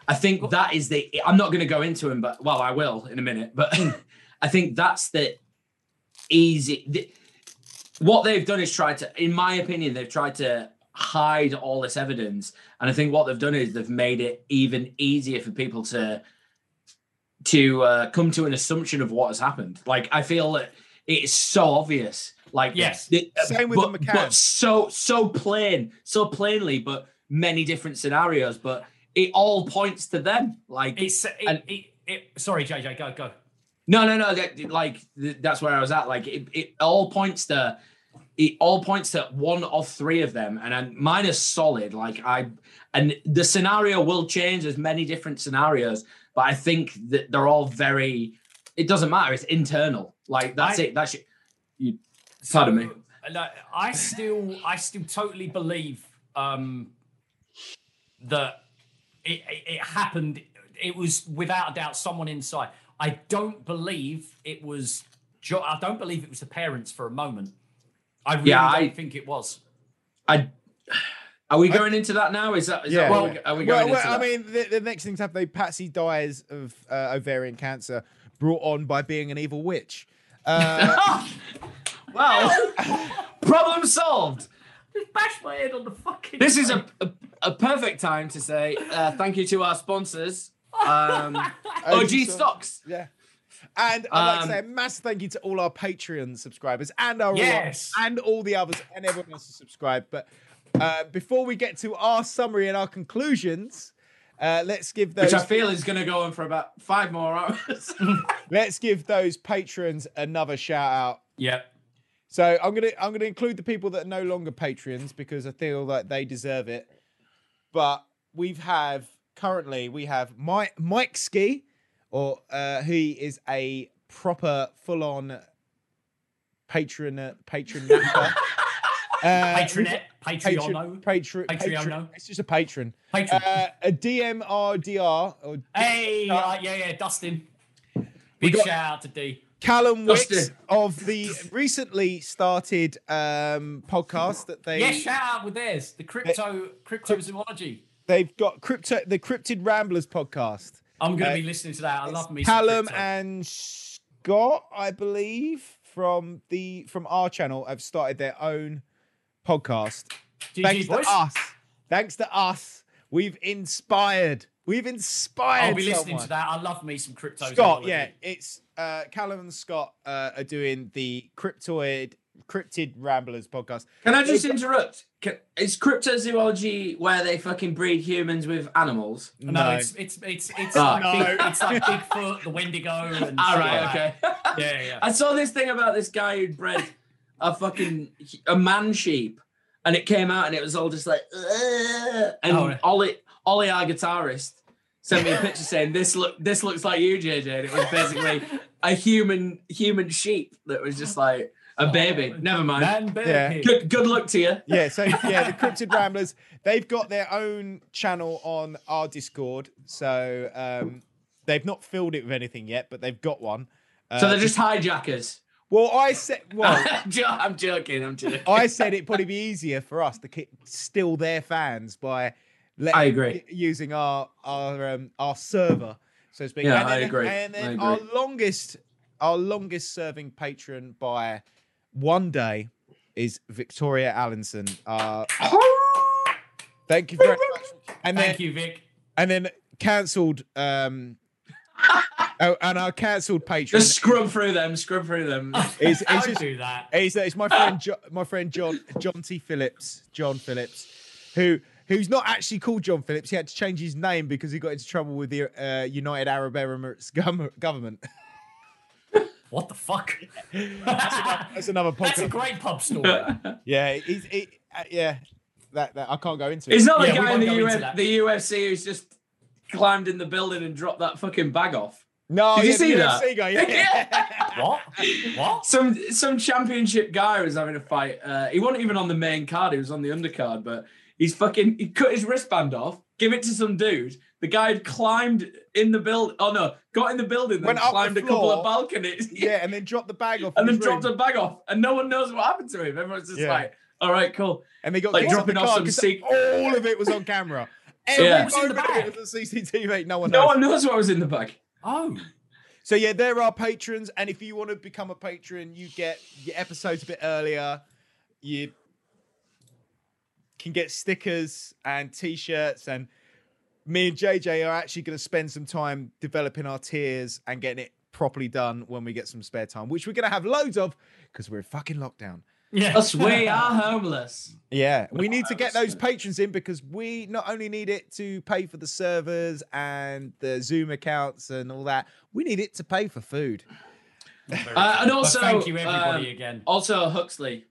I think that is the. I'm not going to go into them, but well, I will in a minute. But I think that's the easy. The, what they've done is tried to, in my opinion, they've tried to hide all this evidence, and I think what they've done is they've made it even easier for people to to uh, come to an assumption of what has happened. Like I feel that it is so obvious Like Yes. the- Same with the but, McCann. but so so plain, so plainly, but many different scenarios. But it all points to them. Like It's it, And- it, it, sorry, JJ, go go. no, no, no. That, like that's where I was at. Like it, it all points to it all points to one of three of them, and then mine is solid. Like I, and the scenario will change. There's many different scenarios, but I think that they're all very. It doesn't matter. It's internal. Like that's I- it. That's it. You, pardon me. No, I still, I still totally believe um, that it, it, it happened. It was without a doubt someone inside. I don't believe it was. Jo- I don't believe it was the parents for a moment. I really Yeah, don't I- think it was. I. Are we going into that now? Is that? Is Yeah. That Well, are we going well, into I that? mean, the, the next thing to happen, Patsy dies of uh, ovarian cancer brought on by being an evil witch. Uh, well, problem solved. Just bash my head on the fucking. This is a, a, a perfect time to say uh, thank you to our sponsors, um, OG Stocks. Yeah. And I'd like Um, to say a massive thank you to all our Patreon subscribers and our Yes. and all the others and everyone else who subscribed. But uh, before we get to our summary and our conclusions, uh, let's give those Which I feel is going to go on for about five more hours. let's give those patrons another shout out. Yep. So I'm gonna I'm gonna include the people that are no longer patrons because I feel like they deserve it. But we've have currently we have Mike Mike Ski, or uh, he is a proper full on patron uh, patron napper. Uh, Patronet, patron, Patreono, patron, Patreono. patron, It's just a patron. Patron. Uh, a DMRDR or Hey, uh, yeah, yeah, Dustin. Big shout out to D. Callum Wicks Dustin. of the recently started um, podcast that they Yeah, shout out with theirs, the crypto cryptozoology. they've got crypto the Cryptid Ramblers podcast. I'm going Uh, to be listening to that. I love me. some Callum and Scott, I believe, from the from our channel have started their own podcast. GG, Thanks boys. to us. Thanks to us. We've inspired. We've inspired. I'll be listening someone. to that. I love me some crypto. Scott, yeah, it's uh, Callum and Scott uh, are doing the Cryptoid Cryptid Ramblers podcast. Can I just interrupt? Can, is cryptozoology where they fucking breed humans with animals? No, No. it's it's it's it's Oh. like No. big, it's like Bigfoot, the Wendigo, and All shit right, like okay. that. Yeah, yeah. I saw this thing about this guy who'd bred a fucking a man sheep, and it came out and it was all just like, "Ugh." and Oh, yeah. Ollie, Ollie, our guitarist, sent me a picture saying this look this looks like you, JJ. And it was basically a human human sheep that was just like a baby. Never mind. Man, bear, Yeah. Good good luck to you. Yeah, so yeah, the Cryptid Ramblers, they've got their own channel on our Discord. So um, they've not filled it with anything yet, but they've got one. Uh, So they're just hijackers. well, I said, well, I'm joking. I'm joking. I said it'd probably be easier for us to keep still their fans by let, I agree. using our our um, our server, so to speak. Yeah, and I then, agree. And then I our longest our longest serving patron by one day is Victoria Allenson. Uh, thank you very much. And then Thank you, Vic. and then cancelled um oh, and our cancelled patron Just scrub through them. Scrub through them. is is Don't just do that. He's, it's my friend, jo- my friend John, John T. Phillips, John Phillips, who who's not actually called John Phillips. He had to change his name because he got into trouble with the uh, United Arab Emirates gov- government. What the fuck? That's another podcast. That's a great pub story. Yeah, he's he, uh, yeah. That, that I can't go into. He's it. not the Yeah, guy in the, go Uf- the UFC who's just climbed in the building and dropped that fucking bag off. No, Did you see the that? UFC guy, yeah. what? What? Some some championship guy was having a fight. Uh, he wasn't even on the main card; he was on the undercard. But he's fucking he cut his wristband off, give it to some dude. The guy had climbed in the build. Oh no, got in the building, then Went up the climbed a couple of balconies. yeah, and then dropped the bag off. and then dropped room. a bag off, and no one knows what happened to him. Everyone's just Yeah. like, "All right, cool." and they got like dropping the off car some 'cause All of it was on camera. Every Yeah. In the it bag? was on CCTV. No one knows. No one knows what was in the bag. Oh, So yeah, there are patrons, and if you want to become a patron, you get your episodes a bit earlier. You can get stickers and t-shirts, and me and JJ are actually going to spend some time developing our tiers and getting it properly done when we get some spare time, which we're gonna have loads of because we're in fucking lockdown. Yeah. Us, we are homeless. Yeah, we need to get those patrons in because we not only need it to pay for the servers and the Zoom accounts and all that, we need it to pay for food. Uh, and But also, thank you everybody um, again. Also, Huxley.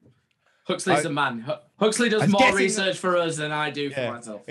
Huxley's I- the man. Huxley does I was more guessing- research for us than I do for Yeah. myself.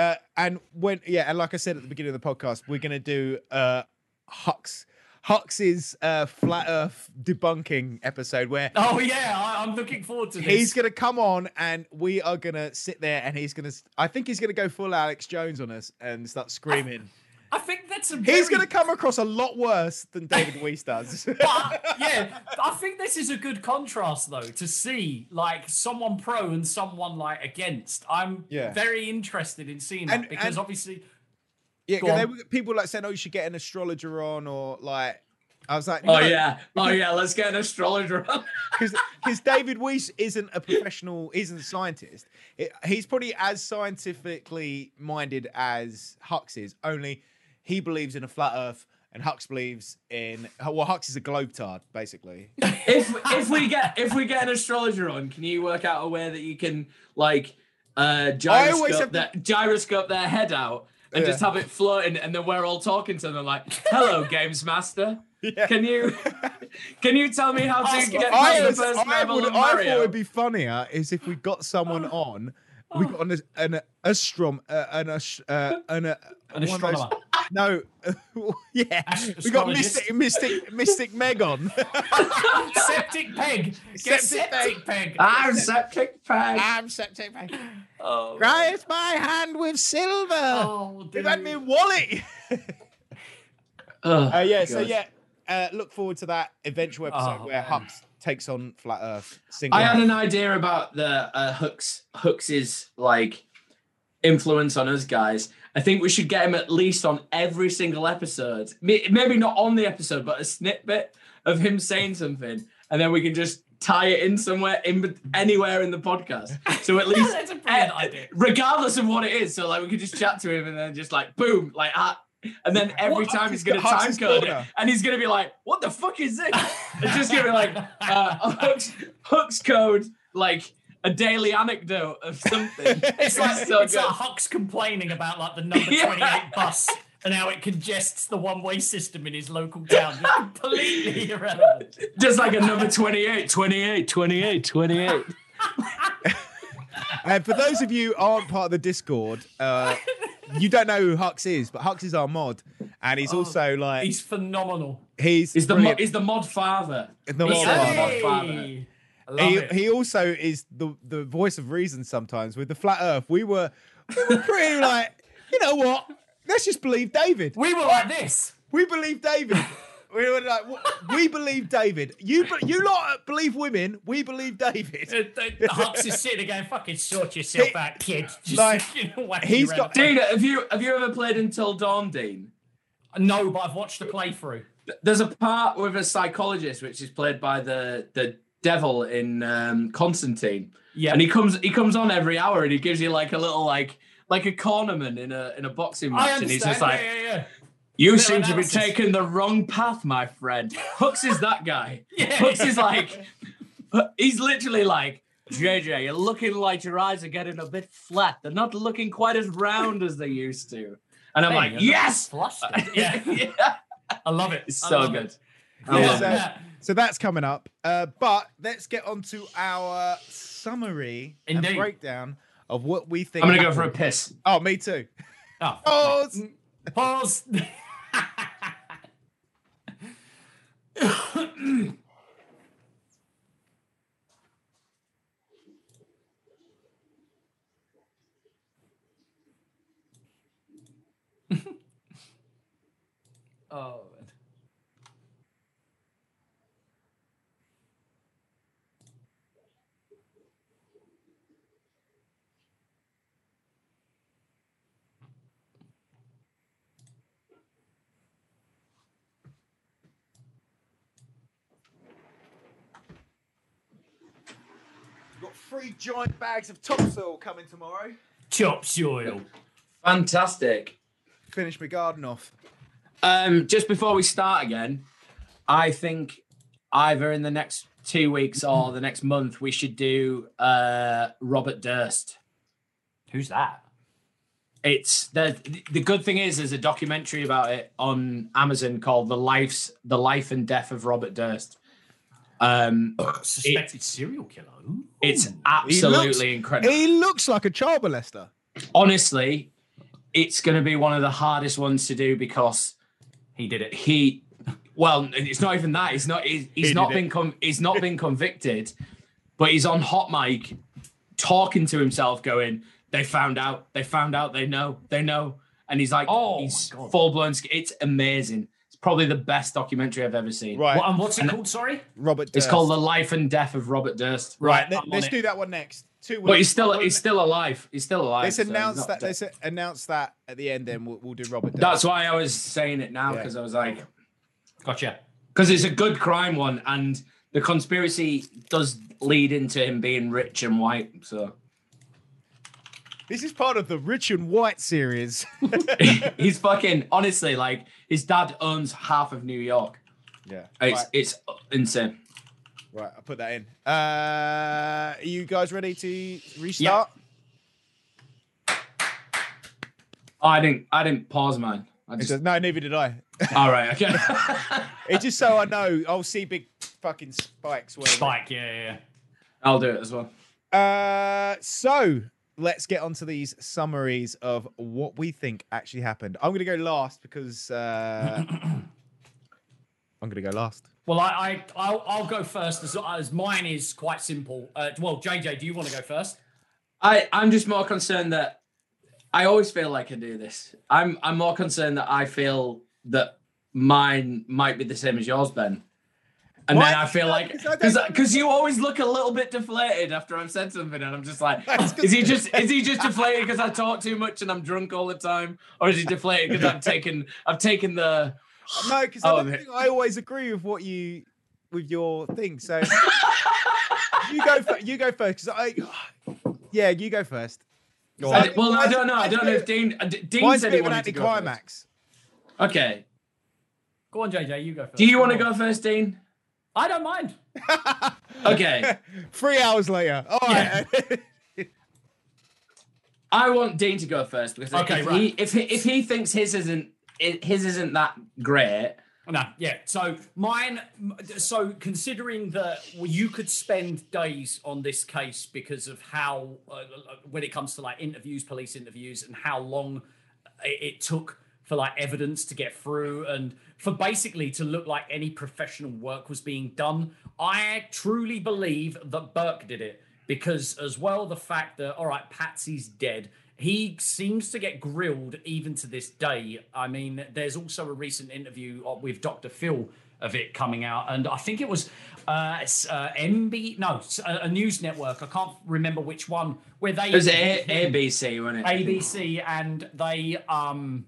Uh, and when yeah, and like I said at the beginning of the podcast, we're gonna do uh Hux Hux's uh flat earth debunking episode where Oh yeah, I, I'm looking forward to this. he's gonna come on and we are gonna sit there and he's gonna I think he's gonna go full Alex Jones on us and start screaming. I think that's a. He's gonna come across a lot worse than David Weiss does. But yeah, I think this is a good contrast though to see like someone pro and someone like against. I'm Yeah. very interested in seeing that because and- obviously, Yeah, Go 'cause were- people like saying, "Oh, you should get an astrologer on," or like, I was like, Oh yeah, oh yeah. Let's get an astrologer. on. because David Weiss isn't a professional, isn't a scientist. It- he's probably as scientifically minded as Hux is. Only he believes in a flat Earth, and Hux believes in well, Hux is a globetard, basically. if if we get if we get an astrologer on, can you work out a way that you can like uh I gyroscope have their, gyroscope their head out and just have it floating, and then we're all talking to them like, "Hello, games master." Can you can you tell me how to Ask get I, past the first I level would, of I thought it'd be funnier is if we got someone on. We got an an astrom uh, an ast- uh, an, uh, An one of those- astronomer. No, yeah, we got Mystic Mystic Mystic Meg on. septic peg, get Septic septic peg. I'm septic peg. I'm septic Meg. Oh, Grace my hand with silver. Oh, You've had me wallet. Ugh, Uh, yeah, so yeah, uh, look forward to that eventual episode Oh, where man. Hux takes on Flat Earth. Single I had an idea about the uh, Hux Hux's like influence on us guys. I think we should get him at least on every single episode. Maybe not on the episode, but a snippet of him saying something, and then we can just tie it in somewhere in anywhere in the podcast. So at least, That's a brilliant eh, idea. regardless of what it is, so like we could just chat to him and then just like boom, like ah. And then every What? time he's gonna Hux's time code it, and he's gonna be like, "What the fuck is this?" It's just gonna be like uh, Hux, Hux code, like a daily anecdote of something. It's like so it's good. like Hux complaining about like the number Yeah. 28 bus and how it congests the one-way system in his local town. Just completely irrelevant. just like a number 28, 28, 28, 28. And for those of you who aren't part of the Discord, uh, you don't know who Hux is, but Hux is our mod, and he's also like Oh, He's phenomenal. he's He's the mo- brilliant. he's the mod father. The mod He's father. the mod father. Hey! I love he, it. he also is the the voice of reason sometimes with the flat earth we were we were pretty like you know what let's just believe david we were like this. we believe david we were like we believe david you be- you lot believe women we believe david The, the, the Hux is sitting there going, fucking sort yourself He- out, kid. Just, like, you know, whacking he's around got- Dean, have you have you ever played Until Dawn, Dean? No, but I've watched the playthrough. There's a part with a psychologist which is played by the the devil in um, Constantine. Yeah. And he comes he comes on every hour and he gives you like a little like like a cornerman in a in a boxing I match and he's just like yeah, yeah, yeah. You Bit of seem to be taking the wrong path, my friend. Hux is that guy. Yeah. Hux is like, he's literally like, JJ, you're looking like your eyes are getting a bit flat. They're not looking quite as round as they used to. And I'm Hey, like, yes! Flustered. Yeah. yeah. I love it. It's so love good. it. I Yeah. love it. So, so that's coming up uh, but let's get on to our summary Indeed. and breakdown of what we think I'm going to go for a piss. oh me too Oh, Pause. Pause. oh, three giant bags of topsoil coming tomorrow Chop soil. Fantastic. finish my garden off Um, just before we start again, I think either in the next two weeks or the next month we should do uh, Robert Durst. Who's that? It's the the good thing is there's a documentary about it on Amazon called the life's the life and death of Robert Durst. Um, Suspected serial killer. Ooh. it's He absolutely looks- incredible. He looks like a child molester. Honestly, it's going to be one of the hardest ones to do because he did it. He well, it's not even that. He's not. He's, he's He not been. Com- he's not been convicted, but he's on hot mic, talking to himself, going, "They found out. They found out. They know. They know." And he's like, Oh, he's my God. full blown. It's amazing. Probably the best documentary I've ever seen. Right. What, and what's it And called? Sorry. Robert It's called The Life and Death of Robert Durst. Right, Right, Let, let's do that one next. Two But he's still he's still alive. He's still alive. Let's so announce that. dead. Let's announce that at the end. Then we'll, we'll do Robert. Durst. That's why I was saying it now Yeah. because I was like, Gotcha. because it's a good crime one, and the conspiracy does lead into him being rich and white. So This is part of the Rich and White series. he's fucking honestly like his dad owns half of New York. yeah. It's Right, it's insane. right, I'll put that in. Uh, are you guys ready to restart? Oh, I didn't I didn't pause mine. I just no, neither did I. all right. Okay. It's just so I know. I'll see big fucking spikes. Where Spike. Yeah, yeah. yeah. I'll do it as well. Uh, so let's get on to these summaries of what we think actually happened. I'm going to go last because uh, I'm going to go last. Well, I, I I'll, I'll go first as, as mine is quite simple. Uh, well, JJ, do you want to go first? I I'm just more concerned that I always feel like I do this. I'm I'm more concerned that I feel that mine might be the same as yours, Ben. And Why? then I feel like Because because you always look a little bit deflated after I've said something, and I'm just like, is he just is he just deflated because I talk too much and I'm drunk all the time, or is he deflated because I've taken I've taken the No, because Oh, I don't think I always agree with what you with your thing. So you go. fir- You go first. Because I. Yeah, you go first. I, Uh, well, I don't know. I don't know if Dean uh, D- Dean said bit he wanted to go first. Okay. Go on, JJ, you go first. Do you want to go first, Dean? I don't mind. Okay. Three hours later. All right. I want Dean to go first because Okay, if right. he if he, if he thinks his isn't his isn't that great, No, yeah. So mine. So considering that you could spend days on this case because of how, uh, when it comes to like interviews, police interviews, and how long it, it took for like evidence to get through, and for basically to look like any professional work was being done. I truly believe that Burke did it because, as well, the fact that all right, Patsy's dead. He seems to get grilled even to this day. I mean, there's also a recent interview with Dr. Phil of it coming out, and I think it was uh, it's, uh, MB, no, a, a news network. I can't remember which one where they it was a- ABC, wasn't it? ABC, and they um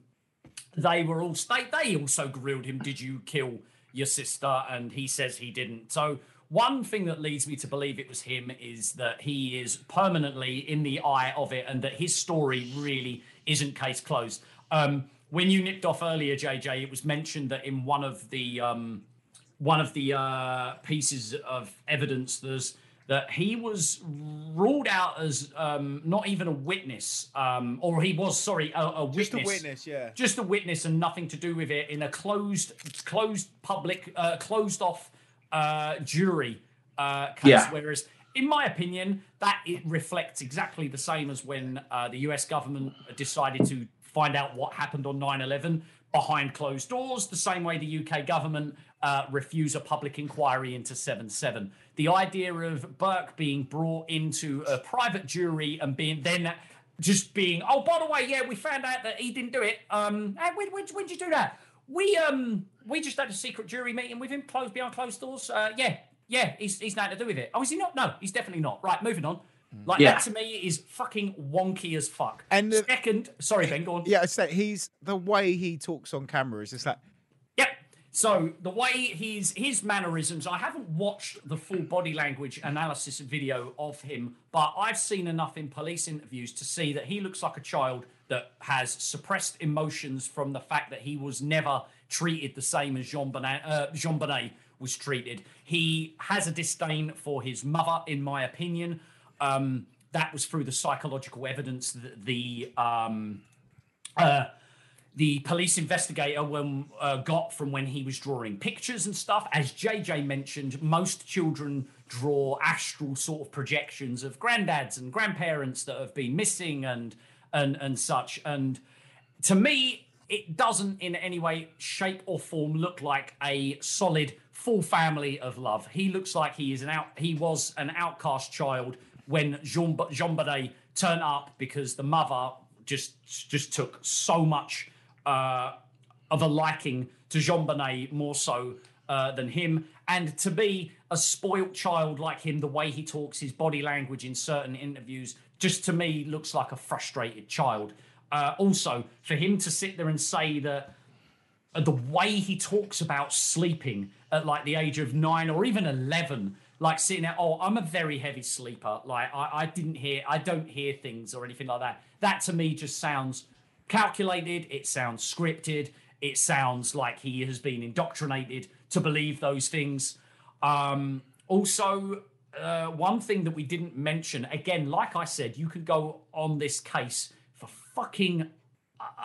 they were all they they also grilled him. Did you kill your sister? And he says he didn't. So one thing that leads me to believe it was him is that he is permanently in the eye of it, and that his story really isn't case closed. Um, when you nipped off earlier, JJ, it was mentioned that in one of the um, one of the uh, pieces of evidence there's that he was ruled out as um, not even a witness, um, or he was sorry, a, a witness. Just a witness, yeah. Just a witness and nothing to do with it in a closed, closed public, uh, closed off uh, jury uh, case. Yeah. Whereas, in my opinion, that it reflects exactly the same as when uh, the US government decided to find out what happened on 9 11 behind closed doors, the same way the UK government uh, refused a public inquiry into 7 7. The idea of Burke being brought into a private jury and being then just being, oh, by the way, yeah, we found out that he didn't do it. Um, hey, when, when, when did you do that? We um we just had a secret jury meeting with him, closed behind closed doors. Uh, yeah, yeah, he's he's nothing to do with it. Oh, is he not? No, he's definitely not. Right, moving on. Like Yeah. that to me is fucking wonky as fuck. And the- second, sorry, Ben, go on. Yeah, I said he's the way he talks on camera is just like Yep. So the way he's his mannerisms, I haven't watched the full body language analysis video of him, but I've seen enough in police interviews to see that he looks like a child that has suppressed emotions from the fact that he was never treated the same as JonBenét, uh, JonBenét was treated. He has a disdain for his mother, in my opinion. Um, that was through the psychological evidence that the um, uh, the police investigator when, uh, got from when he was drawing pictures and stuff. As JJ mentioned, most children draw astral sort of projections of granddads and grandparents that have been missing and and and such. And to me, it doesn't in any way, shape, or form look like a solid full family of love. He looks like he is an out. He was an outcast child when Jean, Jean turned up because the mother just just took so much uh, of a liking to JonBenét more so uh, than him. And to be a spoilt child like him, the way he talks, his body language in certain interviews, just to me looks like a frustrated child. Uh, also, for him to sit there and say that uh, the way he talks about sleeping at like the age of nine or even 11, like sitting there, oh, I'm a very heavy sleeper. Like I, I didn't hear, I don't hear things or anything like that. That to me just sounds calculated. It sounds scripted. It sounds like he has been indoctrinated to believe those things. Um, also, uh, one thing that we didn't mention, again, like I said, you could go on this case for fucking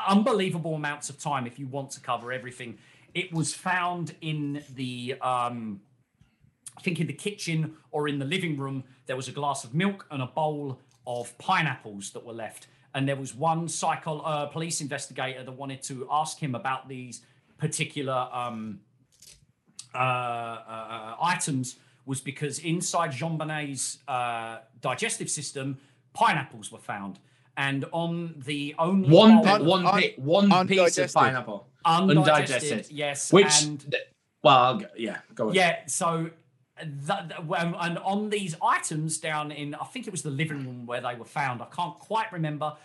unbelievable amounts of time if you want to cover everything. It was found in the, um, I think in the kitchen or in the living room, there was a glass of milk and a bowl of pineapples that were left. And there was one psycho uh, police investigator that wanted to ask him about these particular um, uh, uh, items was because inside JonBenét's uh, digestive system, pineapples were found. And on the only One, bowl- pi- one, pi- one piece of pineapple. Undigested, yes, Which, and- th- well, yeah, go on. Yeah, so and on these items down in, I think it was the living room where they were found. I can't quite remember.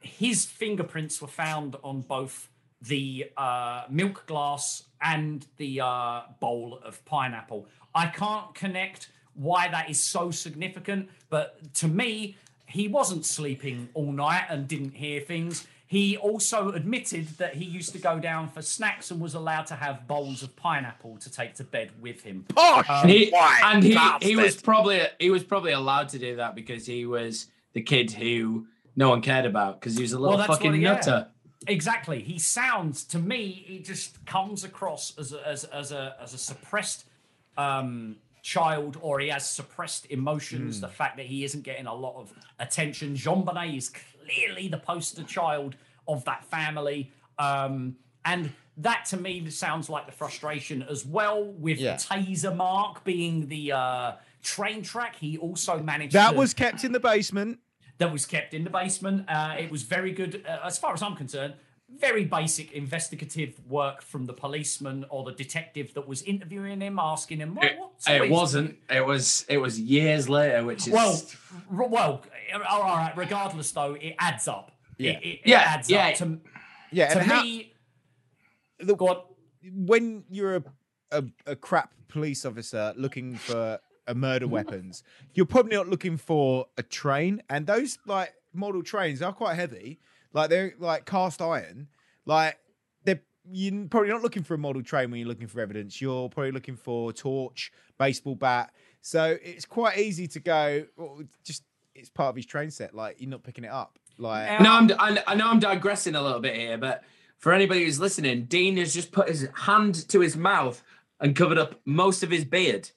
His fingerprints were found on both the uh, milk glass and the uh, bowl of pineapple. I can't connect why that is so significant, but to me, he wasn't sleeping all night and didn't hear things. He also admitted that he used to go down for snacks and was allowed to have bowls of pineapple to take to bed with him. Um, and he, and he, he was probably he was probably allowed to do that because he was the kid who no one cared about because he was a little that's fucking what- yeah. nutter. Exactly. He sounds to me. He just comes across as a, as, as a as a suppressed um, child, or he has suppressed emotions. Hmm. The fact that he isn't getting a lot of attention. JonBenét is clearly the poster child of that family, um, and that to me sounds like the frustration as well. With Yeah. Taser Mark being the uh, train track, he also managed That to- was kept in the basement. that was kept in the basement. Uh, it was very good, uh, as far as I'm concerned. Very basic investigative work from the policeman or the detective that was interviewing him, asking him, "What?" what's all It wasn't. It was. It was years later, which is Well, r- well, all right. Regardless, though, it adds up. Yeah. it, it, Yeah, it adds yeah. up to, Yeah, to and how- me. Look, when you're a, a, a crap police officer looking for a murder weapons, you're probably not looking for a train. And those like model trains are quite heavy. Like they're like cast iron. Like they're you're probably not looking for a model train when you're looking for evidence. You're probably looking for a torch, baseball bat. So it's quite easy to go. Well, just it's part of his train set. Like you're not picking it up. Like No, I'm, I, I know I'm digressing a little bit here, but for anybody who's listening, Dean has just put his hand to his mouth and covered up most of his beard.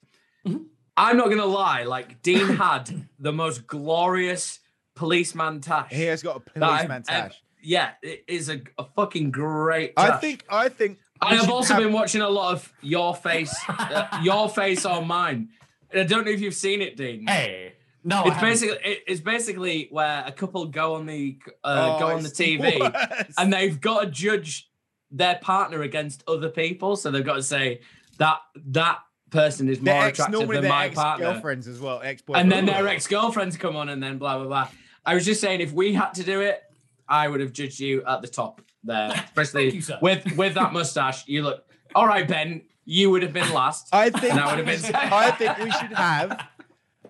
Mm-hmm. I'm not gonna lie, like Dean had the most glorious policeman tash. He has got a that I've policeman ever- tash. yeah, it is a, a fucking great. I think I think I've also have- been watching a lot of your face, uh, your face on mine. And I don't know if you've seen it, Dean. Hey, no, it's haven't. basically it, it's basically where a couple go on the uh, Oh, go on the TV worse. and they've got to judge their partner against other people. So they've got to say that that person is Their more ex, attractive than my ex partner. girlfriends as well, ex And then their ex girlfriends come on, and then blah blah blah. I was just saying, if we had to do it, I would have judged you at the top there, especially Thank you, sir. with with that mustache. You look all right, Ben. You would have been last. I think and I would have been. second. I think we should have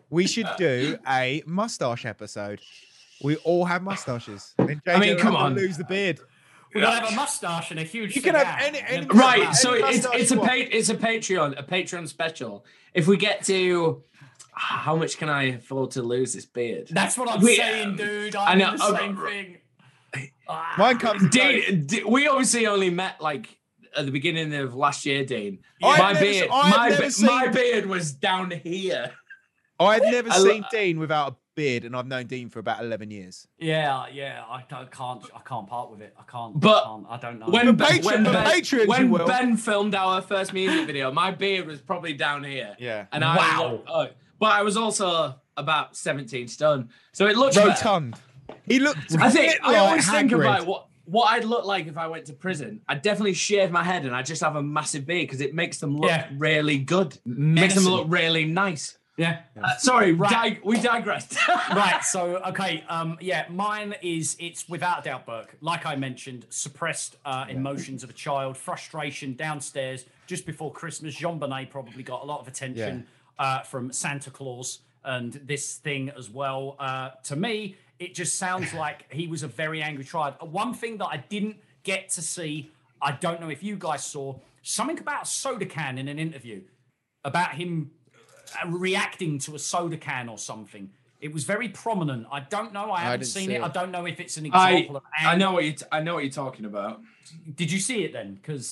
we should do a mustache episode. We all have mustaches. And I mean, JJ come will on. lose the beard. We're gonna have a mustache and a huge. You can have any- any- a- Right, Any so it's it's a you pa- it's a Patreon a Patreon special. If we get to how much can I afford to lose this beard? That's what I'm We- saying, um, dude. I I'm know, the oh, same right. thing. Mine comes. and. Dean, D- we obviously only met like at the beginning of last year, Dean. I've my never beard, my, be- seen- my beard was down here. I've never I lo- seen Dean without a beard, and I've known Dean for about eleven years. Yeah, yeah. I, I can't. I can't part with it. I can't. But I, can't, I don't know. When, ben, Patreon- when, ben, Patreons, when. Ben filmed our first music video, my beard was probably down here. Yeah. And I Wow. Oh, but I was also about 17 stone. So it looks better. Rotund. He looked. I think bit I like always think Hagrid. about what what I'd look like if I went to prison. I'd definitely shave my head and I just have a massive beard because it makes them look Yeah. really good. Makes them look really nice. yeah. Uh, sorry, Right. dig- we digressed. right. So okay. Um. Yeah. Mine is. It's without a doubt, Burke. Like I mentioned, suppressed uh, emotions of a child, frustration downstairs just before Christmas. JonBenét probably got a lot of attention uh, from Santa Claus and this thing as well. Uh, to me, it just sounds like he was a very angry child. Uh, One thing that I didn't get to see, I don't know if you guys saw something about a soda can in an interview about him uh, reacting to a soda can or something. It was very prominent. I don't know. I haven't didn't seen see it. it. I don't know if it's an I example of I know what you t- I know what you're talking about. Did you see it then? Because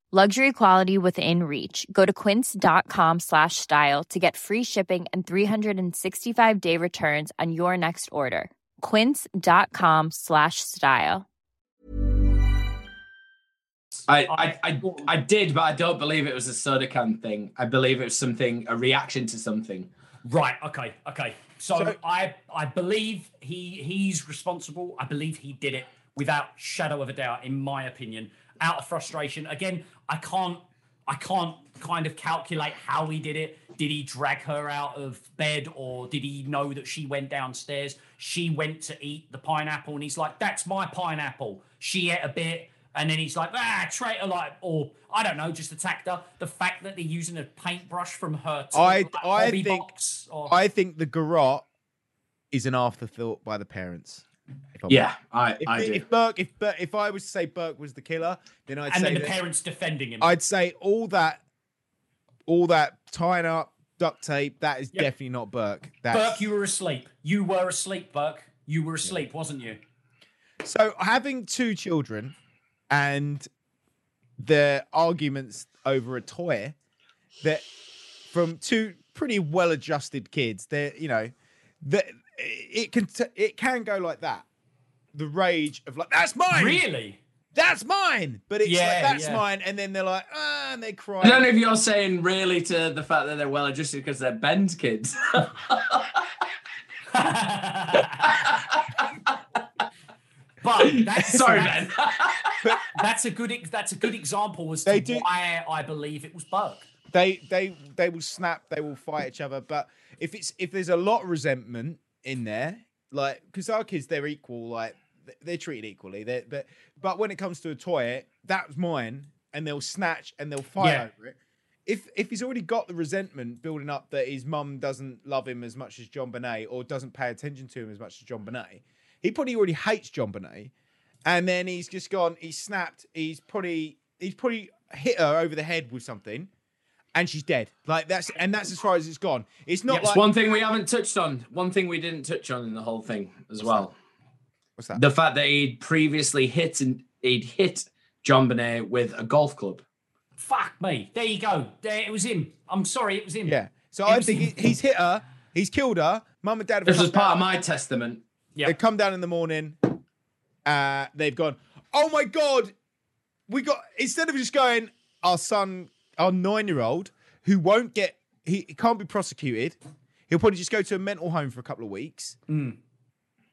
Luxury quality within reach. Go to quince.com slash style to get free shipping and 365 day returns on your next order. Quince.com slash style. I, I, I, I did, but I don't believe it was a soda can thing. I believe it was something, a reaction to something. Right. Okay. Okay. So, I I believe he he's responsible. I believe he did it without shadow of a doubt, in my opinion, out of frustration. Again, I can't I can't kind of calculate how he did it. Did he drag her out of bed, or did he know that she went downstairs? She went to eat the pineapple, and he's like, "That's my pineapple." She ate a bit. And then he's like, ah, traitor, like, or I don't know, just attacked her. The fact that they're using a paintbrush from her to I like, I think box or- I think the garrote is an afterthought by the parents. If Yeah. I- if, I do. if Burke, if Bur- if I was to say Burke was the killer, then I'd and say then the parents defending him. I'd say all that, all that tying up duct tape. That is Yep. definitely not Burke. That's, Burke, you were asleep. You were asleep, Burke. You were asleep, wasn't you? So having two children and the arguments over a toy that from two pretty well-adjusted kids, they're you know that it can t- it can go like that. The rage of like that's mine, Really? that's mine, but it's Yeah, like that's yeah. mine, and then they're like ah, and they cry. I don't know if you're saying really to the fact that they're well adjusted because they're Ben's kids. But that's Sorry, that's, that's a good that's a good example as to do- why I believe it was Burke. they they they will snap they will fight each other but if it's if there's a lot of resentment in there like because our kids they're equal like they're treated equally they but but when it comes to a toy that's mine and they'll snatch and they'll fight Yeah. over it. If if he's already got the resentment building up that his mum doesn't love him as much as JonBenét or doesn't pay attention to him as much as JonBenét, he probably already hates JonBenét. And then he's just gone, he's snapped, he's probably he's probably hit her over the head with something, and she's dead. Like that's and that's as far as it's gone. It's not Yes, like one thing we haven't touched on. One thing we didn't touch on in the whole thing as well. What's that? The fact that he'd previously hit and he'd hit JonBenét with a golf club. Fuck me. There you go. There, it was him. I'm sorry, it was him. Yeah. So It I think him. he, he's hit her, he's killed her. Mum and dad have This come was part down- of my testament. Yeah. They come down in the morning. Uh, they've gone. Oh my god, we got instead of just going our son, our nine-year-old who won't get he, he can't be prosecuted. He'll probably just go to a mental home for a couple of weeks. Hmm.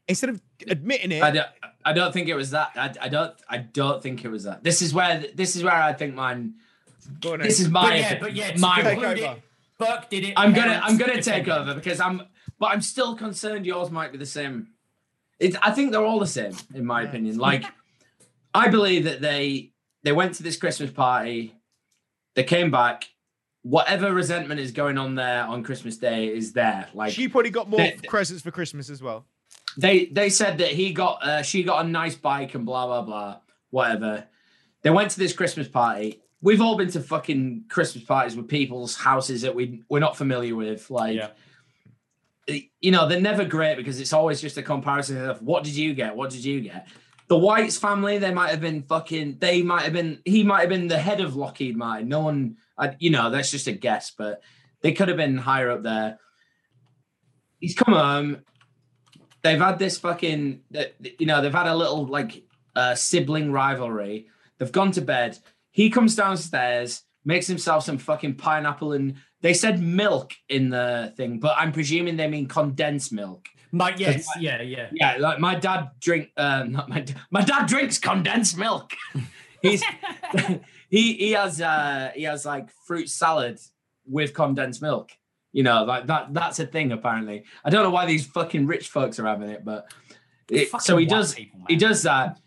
Instead of admitting it, I don't, I don't think it was that. I, I don't. I don't think it was that. This is where. This is where I think mine. On, This is my. But yeah, but yeah, to my. conclude it, Burke did it. I'm gonna. I'm gonna take over because I'm. But I'm still concerned. Yours might be the same. It's. I think they're all the same, in my opinion. Like, I believe that they they went to this Christmas party. They came back. Whatever resentment is going on there on Christmas Day is there. Like she probably got more they- presents for Christmas as well. they they said that he got uh, she got a nice bike and blah blah blah whatever they went to this christmas party we've all been to fucking christmas parties with people's houses that we we're not familiar with like you know they're never great because it's always just a comparison of what did you get what did you get the whites family they might have been fucking they might have been he might have been the head of lockheed martin. No one I, you know that's just a guess but they could have been higher up there. He's come home. They've had this fucking you know they've had a little like uh, sibling rivalry. They've gone to bed. He comes downstairs makes himself some fucking pineapple and they said milk in the thing but i'm presuming they mean condensed milk My, yes, yeah, yeah. yeah like my dad drink uh, not my, my dad drinks condensed milk. He's he he has uh he has like fruit salad with condensed milk. You know like that that's a thing apparently. I don't know why these fucking rich folks are having it but it, so he does people, he does that.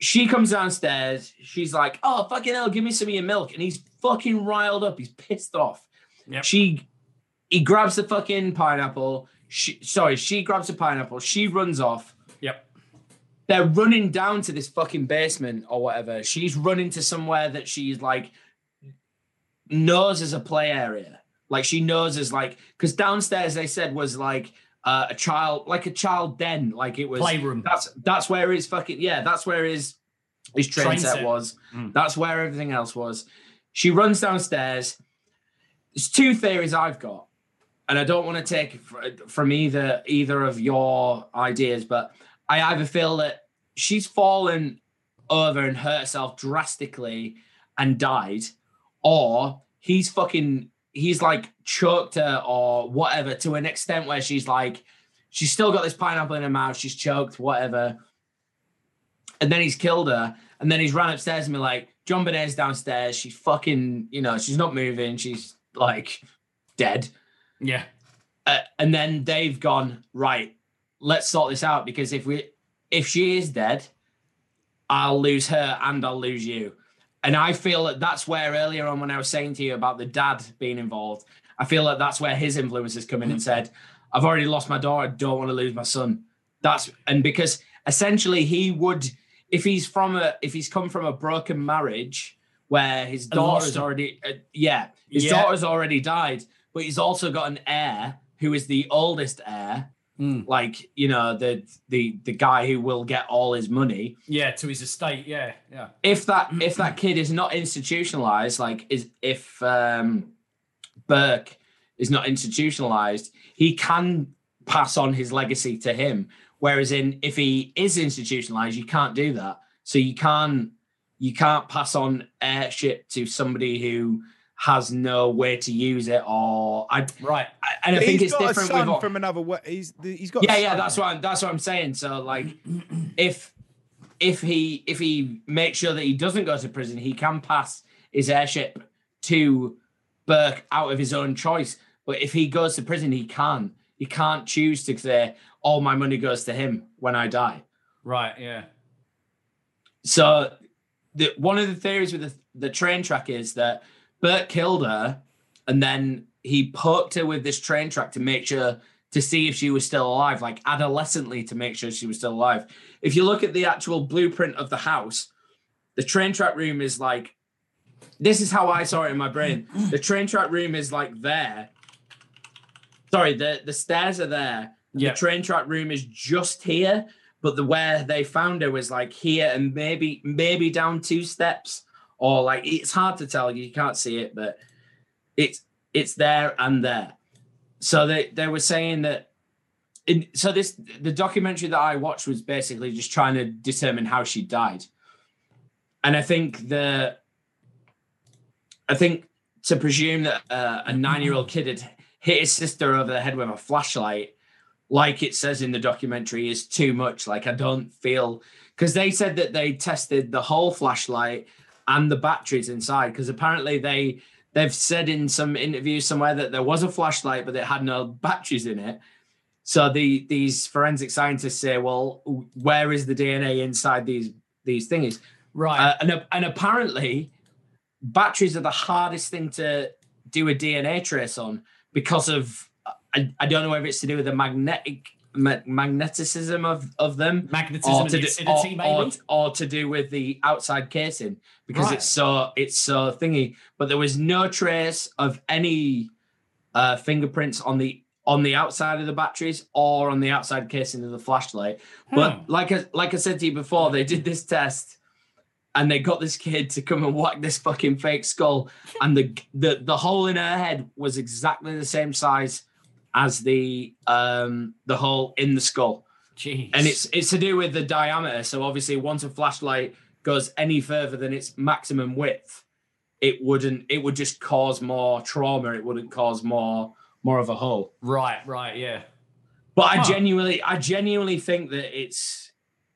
She comes downstairs. She's like oh fucking hell give me some of your milk. And he's fucking riled up. He's pissed off. She he grabs the fucking pineapple she sorry she grabs the pineapple she runs off Yep. they're running down to this fucking basement or whatever. She's running to somewhere that she's like knows as a play area. Like she knows as like because downstairs they said was like uh, a child, like a child den. Like it was Playroom. That's that's where his fucking yeah. That's where his his train, Train set set. was. Mm. That's where everything else was. She runs downstairs. There's two theories I've got, and I don't want to take from either either of your ideas, but I either feel that she's fallen over and hurt herself drastically and died, or he's fucking he's like choked her or whatever to an extent where she's like she's still got this pineapple in her mouth, she's choked, whatever. And then he's killed her, and then he's ran upstairs and be like, JonBenét's downstairs, she's fucking, you know, she's not moving, she's like dead. Yeah. Uh, and then they've gone right. Let's sort this out because if we, if she is dead, I'll lose her and I'll lose you. And I feel that that's where earlier on when I was saying to you about the dad being involved, I feel that that's where his influences come in and said, "I've already lost my daughter. I don't want to lose my son." That's and because essentially he would, if he's from a, if he's come from a broken marriage where his daughter's already, uh, yeah, his Yeah. daughter's already died, but he's also got an heir who is the oldest heir, Hmm. like you know the the the guy who will get all his money Yeah, to his estate. Yeah, yeah. if that if that kid is not institutionalized like is if um burke is not institutionalized he can pass on his legacy to him whereas in if he is institutionalized you can't do that so you can't you can't pass on heirship to somebody who has no way to use it or i right and i But think it's different with from another. wa- He's he's got. yeah yeah that's what I'm, that's what i'm saying so like if if he if he makes sure that he doesn't go to prison he can pass his heirship to burke out of his own choice but if he goes to prison he can't he can't choose to say all my money goes to him when i die Right, yeah. so the one of the theories with the, the train track is that Burke killed her, and then he poked her with this train track to make sure to see if she was still alive, like adolescently to make sure she was still alive. If you look at the actual blueprint of the house, the train track room is like this is how I saw it in my brain. The train track room is like there. Sorry, the, the stairs are there. Yeah. The train track room is just here, but the where they found her was like here and maybe maybe down two steps. Or like it's hard to tell. You can't see it, but it's it's there and there. So they, they were saying that in, so this the documentary that I watched was basically just trying to determine how she died. And I think the I think to presume that uh, a nine year old kid had hit his sister over the head with a flashlight, like it says in the documentary, is too much. Like, I don't feel because they said that they tested the whole flashlight and the batteries inside because apparently they they've said in some interviews somewhere that there was a flashlight but it had no batteries in it. So the these forensic scientists say well where is the dna inside these these things right. Uh, and, and apparently batteries are the hardest thing to do a dna trace on because of i, I don't know if it's to do with the magnetic ma- magneticism of of them Magnetism or to, do, acidity, or, or, or to do with the outside casing because Right. it's so it's so thingy but there was no trace of any uh fingerprints on the on the outside of the batteries or on the outside casing of the flashlight but Hmm. like I, like I said to you before they did this test and they got this kid to come and whack this fucking fake skull and the the the hole in her head was exactly the same size as the um the hole in the skull. Jeez. and it's it's to do with the diameter. So obviously once a flashlight goes any further than its maximum width it wouldn't it would just cause more trauma. It wouldn't cause more more of a hole. Right, right, yeah. but I genuinely, I genuinely think that it's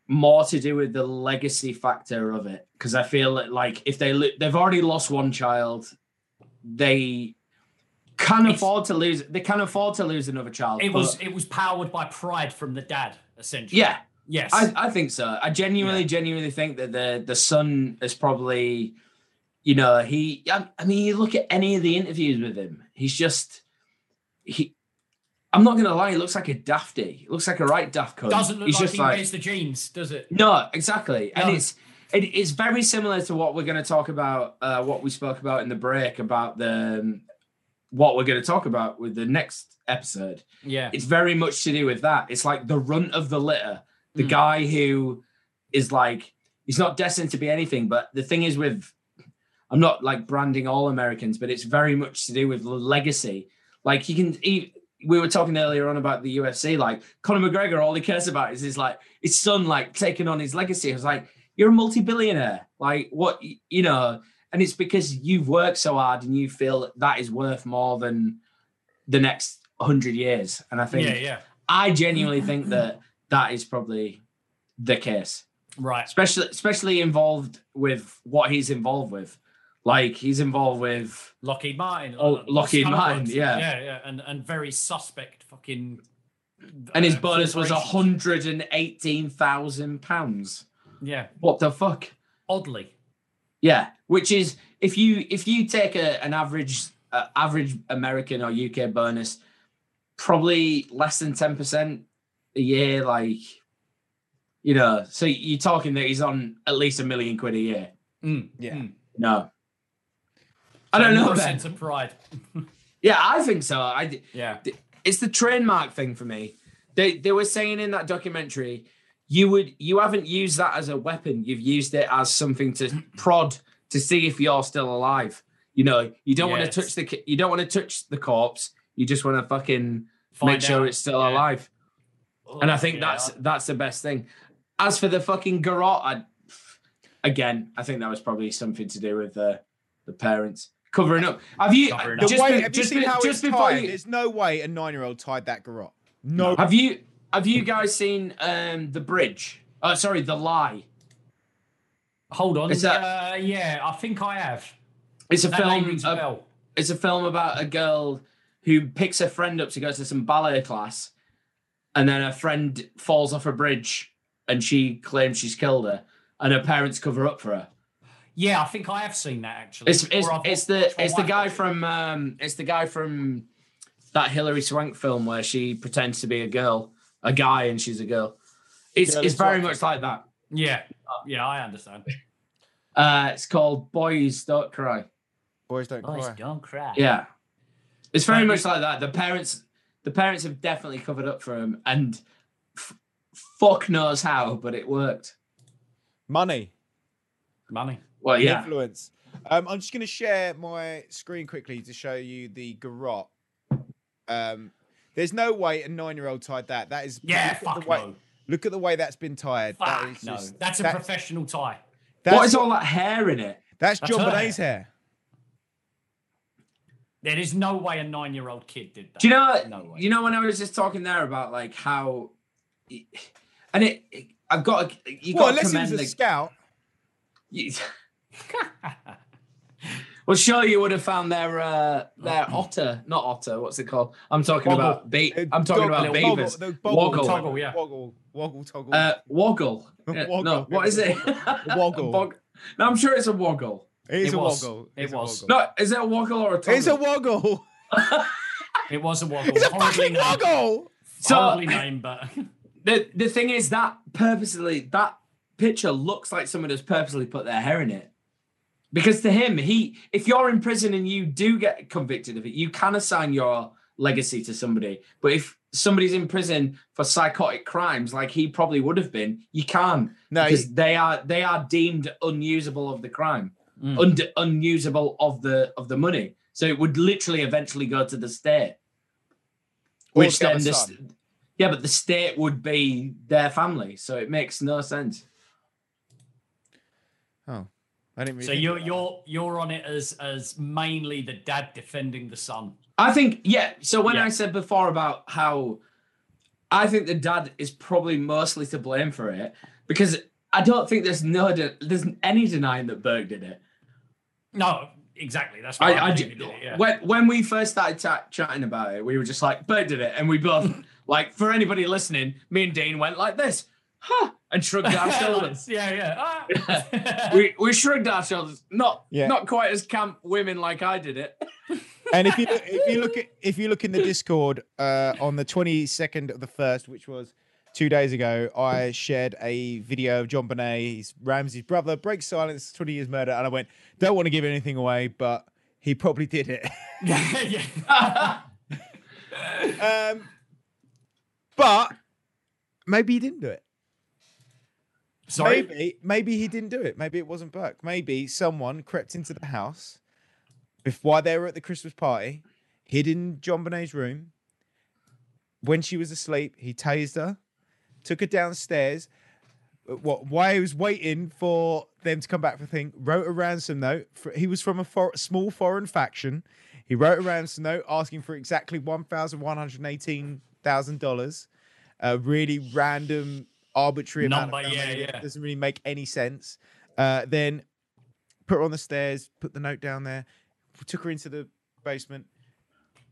more to do with the legacy factor of it. Because I feel that like if they lo- they've already lost one child, they can afford to lose. They can afford to lose another child. It was it was powered by pride from the dad, essentially. yeah. Yes. I, I think so. I genuinely, genuinely think that the the son is probably, you know, he. I, I mean, you look at any of the interviews with him. He's just he. I'm not gonna lie. He looks like a dafty. He looks like a right daft cunt. Doesn't look He's like just he like wears the jeans, does it? no, exactly, and it's it, it's very similar to what we're going to talk about. Uh, what we spoke about in the break about the what we're going to talk about with the next episode. Yeah. It's very much to do with that. It's like the runt of the litter, the Mm. guy who is like he's not destined to be anything. But the thing is with I'm not like branding all Americans, but it's very much to do with legacy. Like he can. He, we were talking earlier on about the UFC. Like Conor McGregor, all he cares about is his like his son, like taking on his legacy. I was like, you're a multi-billionaire. Like what you know, and it's because you've worked so hard and you feel that, that is worth more than the next hundred years. And I think, Yeah, yeah. I genuinely think that that is probably the case Right. especially especially involved with what he's involved with. Like he's involved with Lockheed Martin. Oh, Lockheed Martin, yeah. Yeah, yeah. And and very suspect fucking and his uh, bonus was hundred and eighteen thousand pounds. Yeah. What the fuck? Oddly. Yeah, which is if you if you take a, an average uh, average American or UK bonus, probably less than ten percent a year. Like, you know, so you're talking that he's on at least a million quid a year. Mm, Yeah. mm. No, I don't know. More Ben. sense of pride. Yeah, I think so. I Yeah. it's the trademark thing for me. They they were saying in that documentary, you would you haven't used that as a weapon. You've used it as something to prod to see if you're still alive. You know, you don't want to touch the you don't want to touch the corpse. You just want to fucking Find make sure it's still Yeah. alive. And I think Yeah. that's that's the best thing. As for the fucking garrote, I, again, I think that was probably something to do with the the parents covering up. Have you Covering just way, be- have just seen be- just before tied? you- There's no way a nine-year-old tied that garrote. No. Have you have you guys seen um the bridge? Oh, sorry, the lie. Hold on. It's a- uh, yeah, I think I have. It's a That film. a it's a film about a girl who picks her friend up to go to some ballet class, and then her friend falls off a bridge, and she claims she's killed her, and her parents cover up for her. Yeah, I think I have seen that actually. It's it's, it's the it's the guy from um it's the guy from that Hilary Swank film where she pretends to be a girl, a guy, and she's a girl. It's Girl it's very much like that. Yeah, yeah, I understand. Uh, it's called Boys Don't Cry. Boys don't Boys cry. don't cry. Yeah, it's very much like that. The parents, the parents have definitely covered up for him, and f- fuck knows how, but it worked. Money. Money. Well, yeah. Influence. Um, I'm just going to share my screen quickly to show you the garrote. Um, there's no way a nine-year-old tied that. That is Yeah, fuck the way, no. Look at the way that's been tied. that Fuck is no, just, that's a professional tie. That's what is all that hair in it? That's, That's John her Bonet's hair. There is no way a nine-year-old kid did that. Do you know? No way. You know when I was just talking there about like how, and it, it- I've got to, you Well, got to unless he commend was a the scout. You- well, sure, you would have found their uh, their otter, not otter. What's it called? I'm talking Woggle. about. Be- Uh, I'm talking goggle, about woggle, beavers. the boggle, Woggle. Toggle, yeah. Woggle, woggle, toggle. Uh, woggle. Yeah, Woggle. No, what is it? Woggle. Bog- no, I'm sure it's a woggle. it is it a was. woggle. It It's was. woggle. No, is it a woggle or a toggle? It's a woggle. It was a woggle. It's a Horribly fucking named. woggle. So- Horribly named, but the the thing is that purposely that picture looks like someone has purposely put their hair in it. Because to him, he if you're in prison and you do get convicted of it, you can assign your legacy to somebody. But if somebody's in prison for psychotic crimes, like he probably would have been, you can't No, because he- they are they are deemed unusable of the crime, Mm. und- unusable of the of the money. So it would literally eventually go to the state, which then this son. yeah, but the state would be their family, so it makes no sense. Oh, I didn't really. so you're you're you're on it as as mainly the dad defending the son. I think, yeah. So when Yeah. I said before about how I think the dad is probably mostly to blame for it because I don't think there's no de- there's any denying that Burke did it. No, exactly. That's why I, I, I believe ju- he did it. Yeah. when when we first started ta- chatting about it, we were just like Burke did it, and we both like for anybody listening, me and Dean went like this, huh, and shrugged our shoulders. yeah, yeah. Ah. we we shrugged our shoulders, not Yeah. not quite as camp women like I did it. And if you look, if you look at if you look in the Discord uh, on the twenty second of the first, which was two days ago, I shared a video of JonBenét, he's Ramsey's brother, breaks silence, twenty years murder, and I went, don't want to give anything away, but he probably did it. um, but maybe he didn't do it. Sorry. Maybe maybe he didn't do it. Maybe it wasn't Burke. Maybe someone crept into the house before while they were at the Christmas party, hid in JonBenét's room. When she was asleep, he tased her, took her downstairs. uh, What? Why he was waiting for them to come back for the thing? Wrote a ransom note. For, he was from a for, small foreign faction. He wrote a ransom note asking for exactly one thousand one hundred eighteen thousand dollars. A really random, arbitrary amount Number, of yeah, yeah. doesn't really make any sense. Uh, then put her on the stairs, put the note down there, took her into the basement,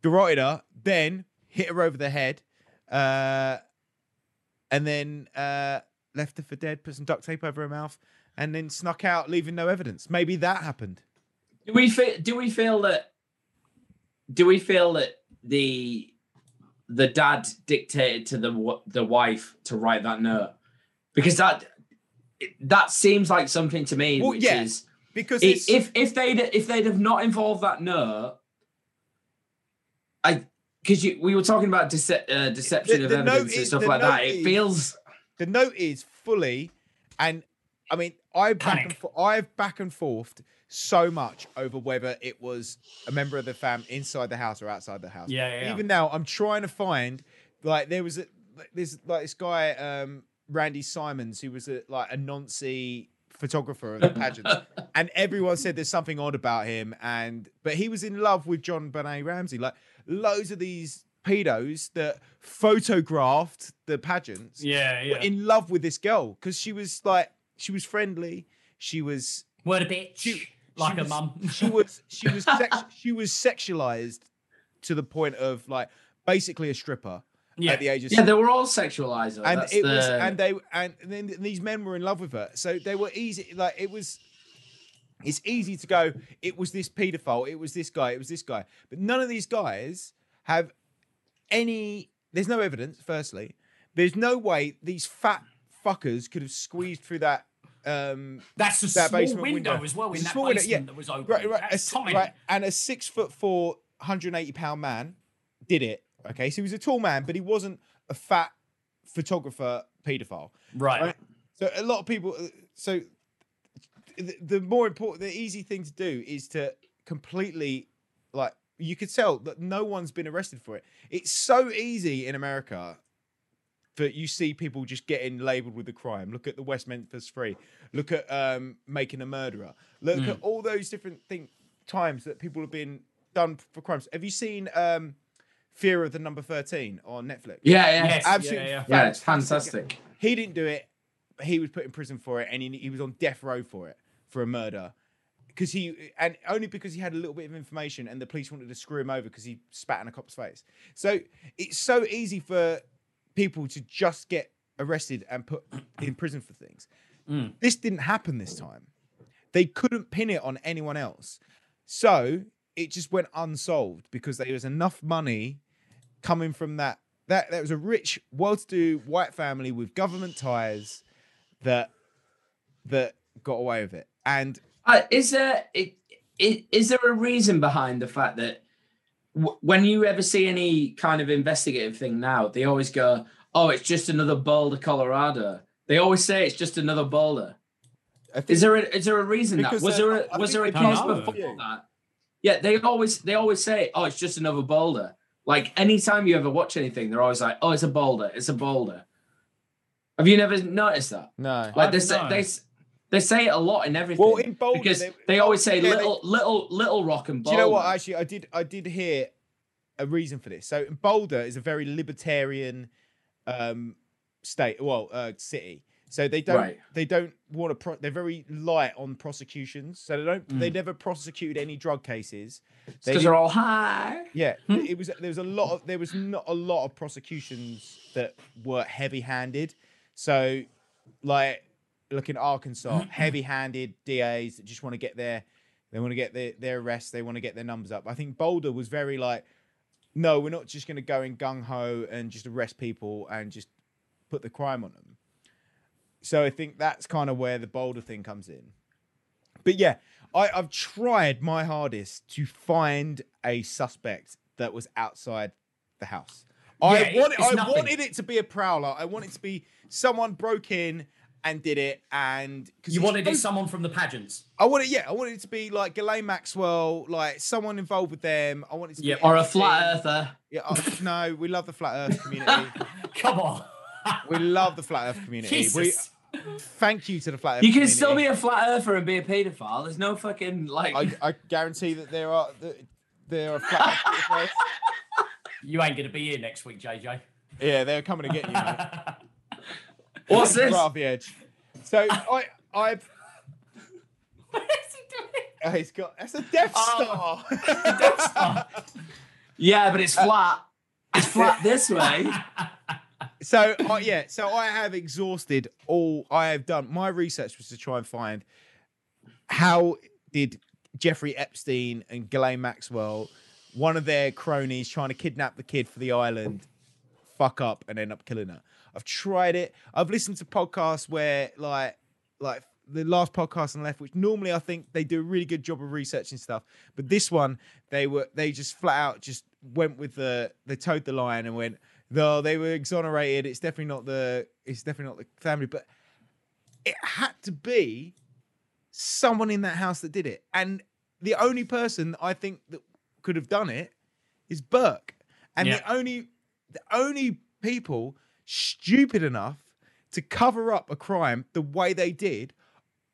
garroted her, then hit her over the head, uh, and then uh, left her for dead, put some duct tape over her mouth, and then snuck out, leaving no evidence. Maybe that happened. Do we feel? Do we feel that? Do we feel that the the dad dictated to the the wife to write that note? Because that that seems like something to me, Well, which yeah, is because i- it's- if if they'd if they'd have not involved that note, I because we were talking about dece- uh, deception The- of the note evidence and stuff like that. it feels the note is fully, and I mean, I back and Panic. fo- I've back and forthed so much over whether it was a member of the fam inside the house or outside the house. Yeah, yeah, yeah. Even now, I'm trying to find like there was a there's like this guy um Randy Simons who was a like a Nancy photographer of the pageant, and everyone said there's something odd about him. And but he was in love with JonBenét Ramsey. Like loads of these pedos that photographed the pageants Yeah, were yeah. in love with this girl because she was like she was friendly. She was Word a bitch. she, like she a mum. she was she was sex, she was sexualized to the point of like basically a stripper Yeah. at the age of yeah, they were all sexualized. and That's it was and they and then these men were in love with her so they were easy like it was It's easy to go, it was this paedophile, it was this guy, it was this guy. But none of these guys have any, there's no evidence, firstly. There's no way these fat fuckers could have squeezed through that. Um, That's a that small basement window as well in It's a that small window, basement that was open. Right, right, a That's si- tiny. right, and a six foot four, 180 pound man did it. Okay, so he was a tall man, but he wasn't a fat photographer paedophile. Right. So a lot of people. uh, So the, the more important, the easy thing to do is to completely like you could tell that no one's been arrested for it. It's so easy in America that you see people just getting labeled with a crime. Look at the West Memphis Three. Look at um, making a murderer. Look Mm. at all those different things times that people have been done for crimes. Have you seen um, Fear of the Number Thirteen on Netflix? Yeah, yeah. Yes, absolutely. yeah, yeah. Yeah, it's fantastic. He didn't do it, but he was put in prison for it, and he, he was on death row for it for a murder. Because he and only because he had a little bit of information, and the police wanted to screw him over because he spat in a cop's face. So it's so easy for people to just get arrested and put in prison for things. Mm. This didn't happen this time. They couldn't pin it on anyone else. So it just went unsolved because there was enough money coming from that. That that was a rich, well-to-do white family with government ties that that got away with it. And Uh, is there is there a reason behind the fact that w- when you ever see any kind of investigative thing now, they always go, "Oh, it's just another Boulder, Colorado." They always say it's just another Boulder. Is there a, is there a reason that was there a, I was there a case before that? Yeah, they always they always say, "Oh, it's just another Boulder." Like anytime you ever watch anything, they're always like, "Oh, it's a boulder. It's a boulder." Have you never noticed that? No. Like they say, they they say it a lot in everything. Well, in Boulder, because they- they, always say yeah, they- little little little rock and boulder. Do boulder. you know what? Actually, I did. I did hear a reason for this. So Boulder is a very libertarian um, state. Well, uh, city. So they don't. Right. They don't want to. Pro- they're very light on prosecutions. So they don't. They Mm. never prosecuted any drug cases. because They they're all high. Yeah, it was. There was a lot of. There was not a lot of prosecutions that were heavy-handed. So, like, look in Arkansas, heavy-handed DAs that just want to get their, they want to get their their arrests. They want to get their numbers up. I think Boulder was very like, no, we're not just going to go in gung ho and just arrest people and just put the crime on them. So I think that's kind of where the Boulder thing comes in. But yeah, I, I've tried my hardest to find a suspect that was outside the house. Yeah, I wanted, I nothing. wanted it to be a prowler. I wanted it to be someone broke in and did it, and You wanted it someone from the pageants. I wanted, yeah, I wanted it to be like Ghislaine Maxwell, like someone involved with them. I wanted to Yeah, be or a flat earther. Yeah, oh, no, we love the flat Earth community. Come on. We love the flat Earth community. Jesus. We, thank you to the flat Earth. You can community. still be a flat earther and be a paedophile. There's no fucking like. I, I guarantee that there are that there are flat Earth. You ain't gonna be here next week, JJ. Yeah, they're coming to get you. Mate. What's this? Right off the edge. So I I've. Oh, he's got that's a Death Oh. Star. yeah, but it's flat. It's flat this way. So uh, yeah, so I have exhausted all I have done. My research was to try and find how did Jeffrey Epstein and Ghislaine Maxwell, one of their cronies, trying to kidnap the kid for the island, fuck up and end up killing her. I've tried it. I've listened to podcasts where like like the last podcast on the left, which normally I think they do a really good job of researching stuff, but this one they were they just flat out just went with the they towed the line and went no they were exonerated. It's definitely not the it's definitely not the family, but it had to be someone in that house that did it, and the only person I think that could have done it is Burke, and Yeah. the only the only people stupid enough to cover up a crime the way they did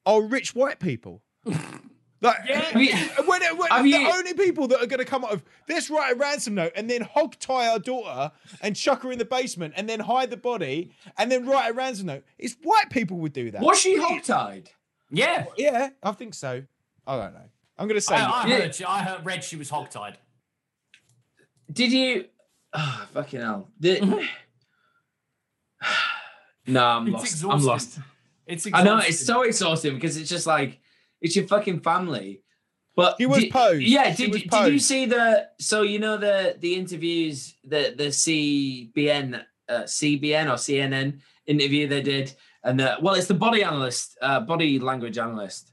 are rich white people. Like, Have you- when, when have the you- only people that are going to come out of let's write a ransom note and then hog tie our daughter and chuck her in the basement and then hide the body and then write a ransom note, it's white people would do that. Was she hogtied? Yeah. Yeah, I think so. I don't know. I'm going to say I, I heard. She, I heard. Read she was hogtied. Did you? Oh, fucking hell. Did... no, I'm It's lost. I'm lost. It's I know it's so exhausting because it's just like It's your fucking family. But he was did- posed. Yeah, did, was you- did you see the so you know the the interviews the the CBN uh, CBN or CNN interview they did and the, well it's the body analyst uh, body language analyst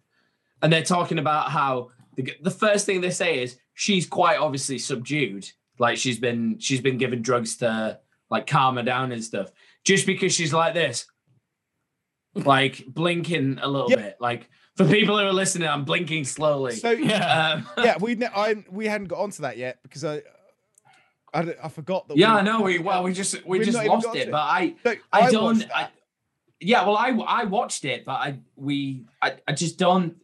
and they're talking about how the, the first thing they say is she's quite obviously subdued like she's been she's been given drugs to like calm her down and stuff just because she's like this like blinking a little Yeah. bit like for people who are listening i'm blinking slowly So yeah, Um, yeah, we I we hadn't got onto that yet because I I, I forgot that. yeah we, i know we well we just we just lost it it. but i So i, I don't I, yeah well i i watched it but i we i, I just don't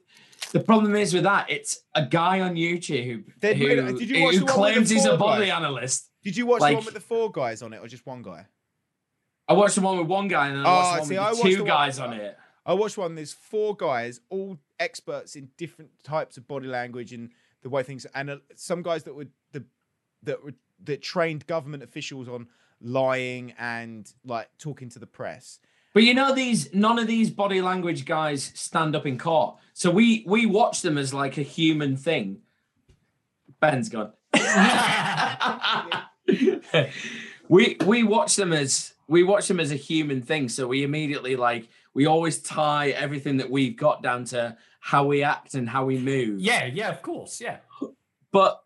the problem is with that it's a guy on youtube who, did you watch who one claims he's a body guys? analyst Did you watch like- the one with the four guys on it or just one guy? i watched the one with one guy and then i Oh, watched the one see, with watched the the two one- guys on it I watched one. There's four guys, all experts in different types of body language and the way things. And uh, some guys that would the that would that trained government officials on lying and like talking to the press. But you know these none of these body language guys stand up in court. So we we watch them as like a human thing. Ben's gone. we we watch them as we watch them as a human thing. So we immediately like we always tie everything that we've got down to how we act and how we move. Yeah, yeah, of course, yeah. But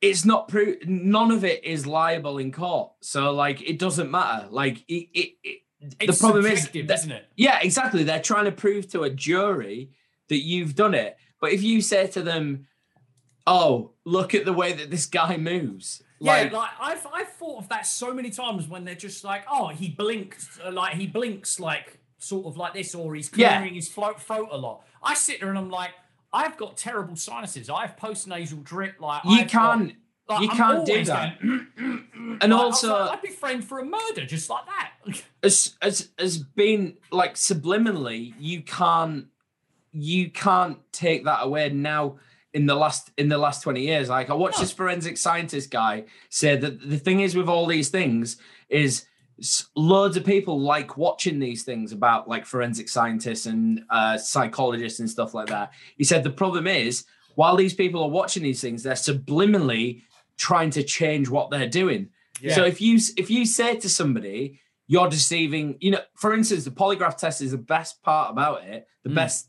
it's not pro- none of it is liable in court. So like it doesn't matter. Like it, it, it It's the problem is that- isn't it? yeah, exactly. They're trying to prove to a jury that you've done it. But if you say to them, "Oh, look at the way that this guy moves," Yeah, like, like I've I've thought of that so many times when they're just like, oh, he blinks, uh, like he blinks like sort of like this, or he's Yeah. clearing his throat throat a lot. I sit there and I'm like, I've got terrible sinuses. I have postnasal drip. Like you I've can't, like, you I'm can't do that. going, and like, also, like, I'd be framed for a murder just like that. as as as being like subliminally, you can't you can't take that away now. In the last in the last twenty years, like I watched this forensic scientist guy say that the thing is with all these things is loads of people like watching these things about like forensic scientists and uh, psychologists and stuff like that. He said the problem is while these people are watching these things, they're subliminally trying to change what they're doing. Yeah. So if you if you say to somebody you're deceiving, you know, for instance, the polygraph test is the best part about it, the Mm. best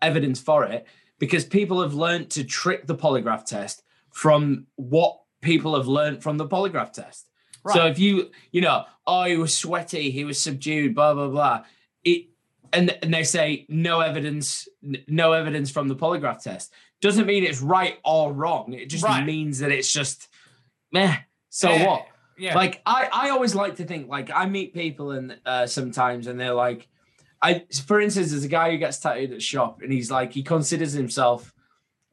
evidence for it, because people have learned to trick the polygraph test from what people have learned from the polygraph test. So if you, you know, oh, he was sweaty, he was subdued, blah blah blah. It and and they say no evidence, n- no evidence from the polygraph test doesn't mean it's right or wrong. It just Right. means that it's just meh. So Yeah, what? yeah. Like I, I always like to think like I meet people and uh, sometimes and they're like, I for instance, there's a guy who gets tattooed at the shop and he's like he considers himself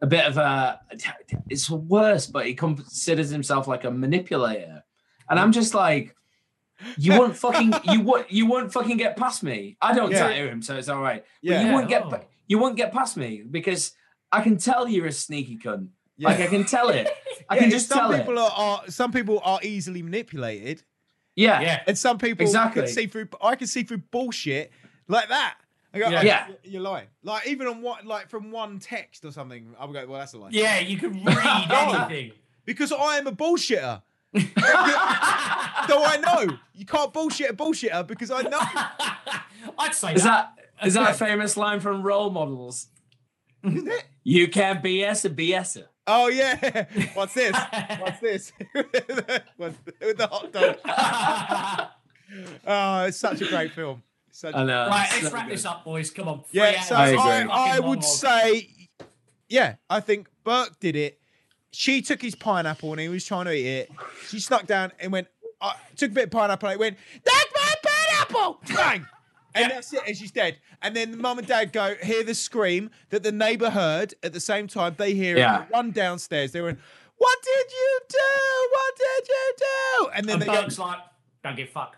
a bit of a it's worse, but he considers himself like a manipulator, and I'm just like. You won't fucking you won't you won't fucking get past me. I don't Yeah. tattoo him, so it's all right. But Yeah. you won't get Oh. pa- you won't get past me because I can tell you're a sneaky cunt. Like I can tell it. I Yeah, can just some tell people it. Are, are some people are easily manipulated, Yeah. yeah. and some people Exactly. can see through. I can see through bullshit like that. I go, Yeah. "Oh, Yeah. you're lying. Like even on what, like from one text or something, I'll go, well, that's a lie. Yeah, you can read anything. Because I am a bullshitter. so I know you can't bullshit a bullshitter because I know. I'd say Is that. that is that a famous line from Role Models? You can't BS a BSer. Oh yeah. What's this? What's this? What's with the hot dog? oh, it's such a great film. Such I know. Right, let's wrap good. this up, boys. Come on. Yeah, so I I, I would say, yeah, I think Burke did it. She took his pineapple and he was trying to eat it. She snuck down and went, uh, took a bit of pineapple and it went, that's my pineapple! Bang! And that's it, and she's dead. And then mum and dad go, hear the scream that the neighbour heard at the same time. They hear Yeah. it, they run downstairs. They went, what did you do? What did you do? And then And they go, like, don't give a fuck.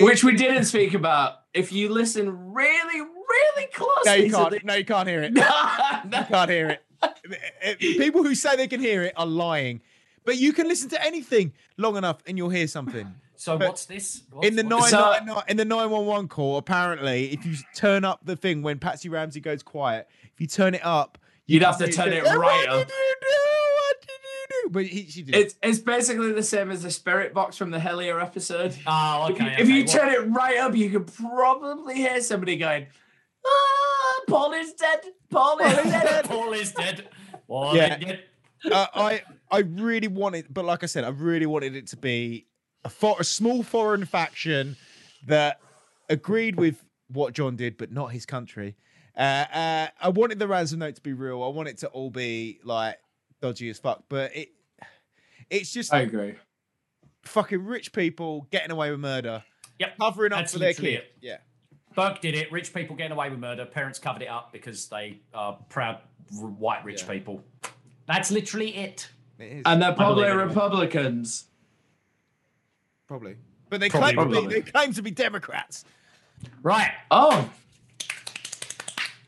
Which we didn't speak about. If you listen really, really closely no, you can't. the- No, you can't hear it. No, You can't hear it. Uh, People who say they can hear it are lying. But you can listen to anything long enough and you'll hear something. So But what's this? What's, in the nine, nine, in the nine one one call, apparently, if you turn up the thing when Patsy Ramsey goes quiet, if you turn it up, you You'd have to turn says, it right "What up." did you do? What did you do? But he, she did. It's it's basically the same as the spirit box from the Hellier episode. Oh, If you, okay. if you okay, turn it right up, you could probably hear somebody going, "Ah, Paul is dead. Paul is dead." Paul is dead. Paul Yeah. is dead. uh, I I really wanted, but like I said, I really wanted it to be a, for, a small foreign faction that agreed with what John did, but not his country. Uh, uh, I wanted the ransom note to be real. I want it to all be like dodgy as fuck, but it it's just I agree. fucking rich people getting away with murder, Yep. covering up That's for their literally kid. it. Yeah, Burke did it. Rich people getting away with murder. Parents covered it up because they are proud r- white rich people. That's literally it. it is And they're probably. Republicans. probably, but they Probably, claim to be they claim to be Democrats, Right. Oh,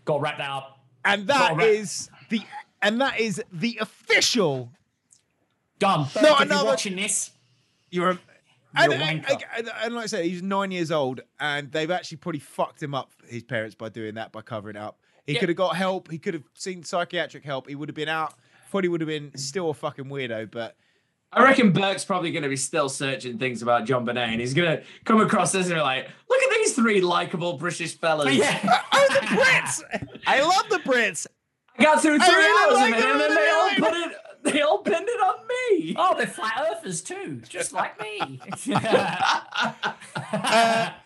Got to wrap that up. and that Well, is the and that is the official Done. Burke, No, if you're another- watching this, You're a, You're and, uh, and, and- and like I said, he's nine years old, and they've actually probably fucked him up, his parents, by doing that, by covering up. He Yeah. could have got help. He could have seen psychiatric help. He would have been out. Thought he would have been still a fucking weirdo, but I reckon Burke's probably going to be still searching things about JonBenét, and he's going to come across this and be like, "Look at these three likable British fellas." yeah. oh, the Brits! I love the Brits. I got through three really hours like of it, them, and then they all put it. They all pinned it on me. Oh, they're flat earthers too, just like me.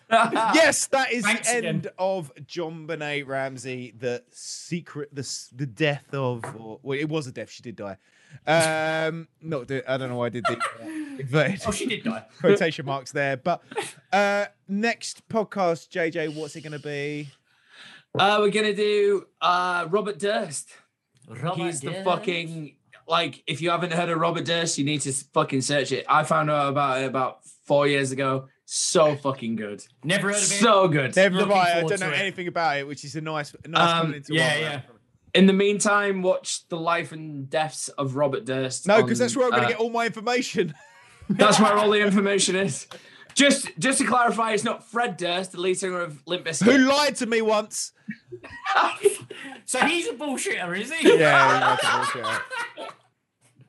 yes, that is Thanks the end again. of JonBenét Ramsey, the secret, the the death of, or, well, it was a death. She did die. Um, not the, I don't know why I did the uh, inverted oh, she did die. quotation marks there. But uh, next podcast, JJ, what's it going to be? Uh, we're gonna do uh, Robert Durst. Robert He's the fucking like. If you haven't heard of Robert Durst, you need to fucking search it. I found out about it about four years ago. So fucking good. Never heard of it. So good. Never Looking mind. I don't know to it. anything about it, which is a nice, a nice Um, coming yeah, one. yeah. In the meantime, watch the life and deaths of Robert Durst. No, because that's where I'm going to uh, get all my information. That's where all the information is. Just, just to clarify, it's not Fred Durst, the lead singer of Limp Bizkit. Who lied to me once? So he's a bullshitter, is he? Yeah, bullshitter.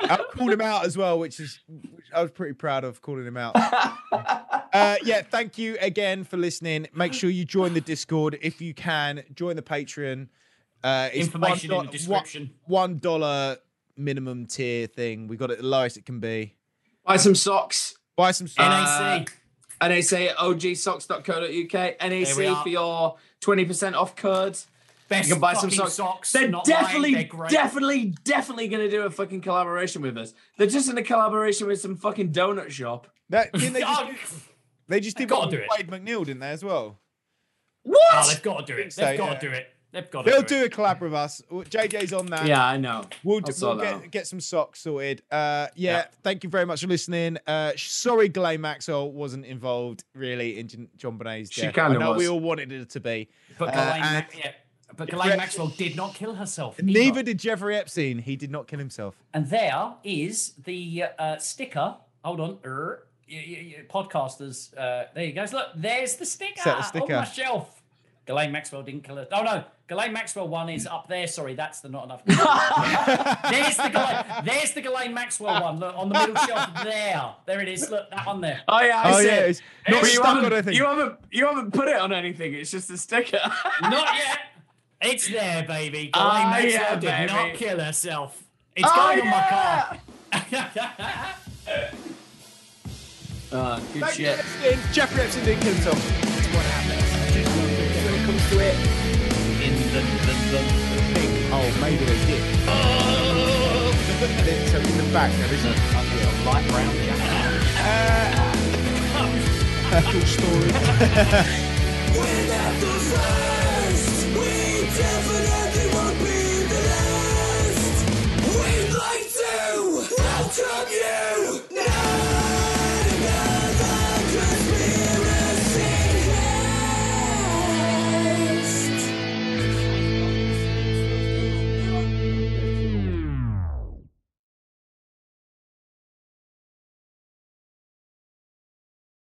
I called him out as well, which is which I was pretty proud of calling him out. uh, yeah, thank you again for listening. Make sure you join the Discord if you can. Join the Patreon. Uh, it's Information in $1 the description. One dollar minimum tier thing. We got it the lowest it can be. Buy some socks. Buy some stuff. NAC. NAC at ogsocks.co.uk. NAC for your 20% off code. Best You can buy some socks. socks. They're not mine, definitely, they're great. definitely, definitely going to do a fucking collaboration with us. They're just in a collaboration with some fucking donut shop. That, they, just, they just did gotta one do with it. Wade MacNeil, didn't they, as well? What? oh, they've got to do it. so, They've got yeah. to do it. They've got to They'll do do a collab with us. JJ's on that. yeah, I know. We'll, I d- saw we'll get, get some socks sorted. Uh, yeah, Yeah. thank you very much for listening. Uh, sorry, Ghislaine Maxwell wasn't involved really in JonBenét's She kinda I know was. we all wanted it to be. But Uh, Ghislaine, and Max- yeah, but Ghislaine Maxwell did not kill herself. either. neither did Jeffrey Epstein. He did not kill himself. And there is the uh, sticker. Hold on. Er, y- y- y- podcasters. Uh, there you go. Look, there's the sticker, Set the sticker. on my shelf. Ghislaine Maxwell didn't kill her. Oh no, Ghislaine Maxwell one is up there. Sorry, that's the not enough. there's the Ghislaine, there's the Ghislaine Maxwell one. Look on the middle shelf there. There it is. Look that one there. Oh yeah, I Oh, see yeah, it. it's not But you stuck on haven't- anything. You haven't, you haven't put it on anything. It's just a sticker. Not yet. It's there, baby. Ghislaine Oh, Maxwell yeah, did baby. not kill herself. It's Oh, going yeah. on my car. Uh, good Thank shit. for listening. Jeffrey Epstein didn't kill himself. That's what happens. When it comes to it. Oh, maybe they did. Then, in the back there is a, a light brown jacket. Uh, story. We'd like to welcome you!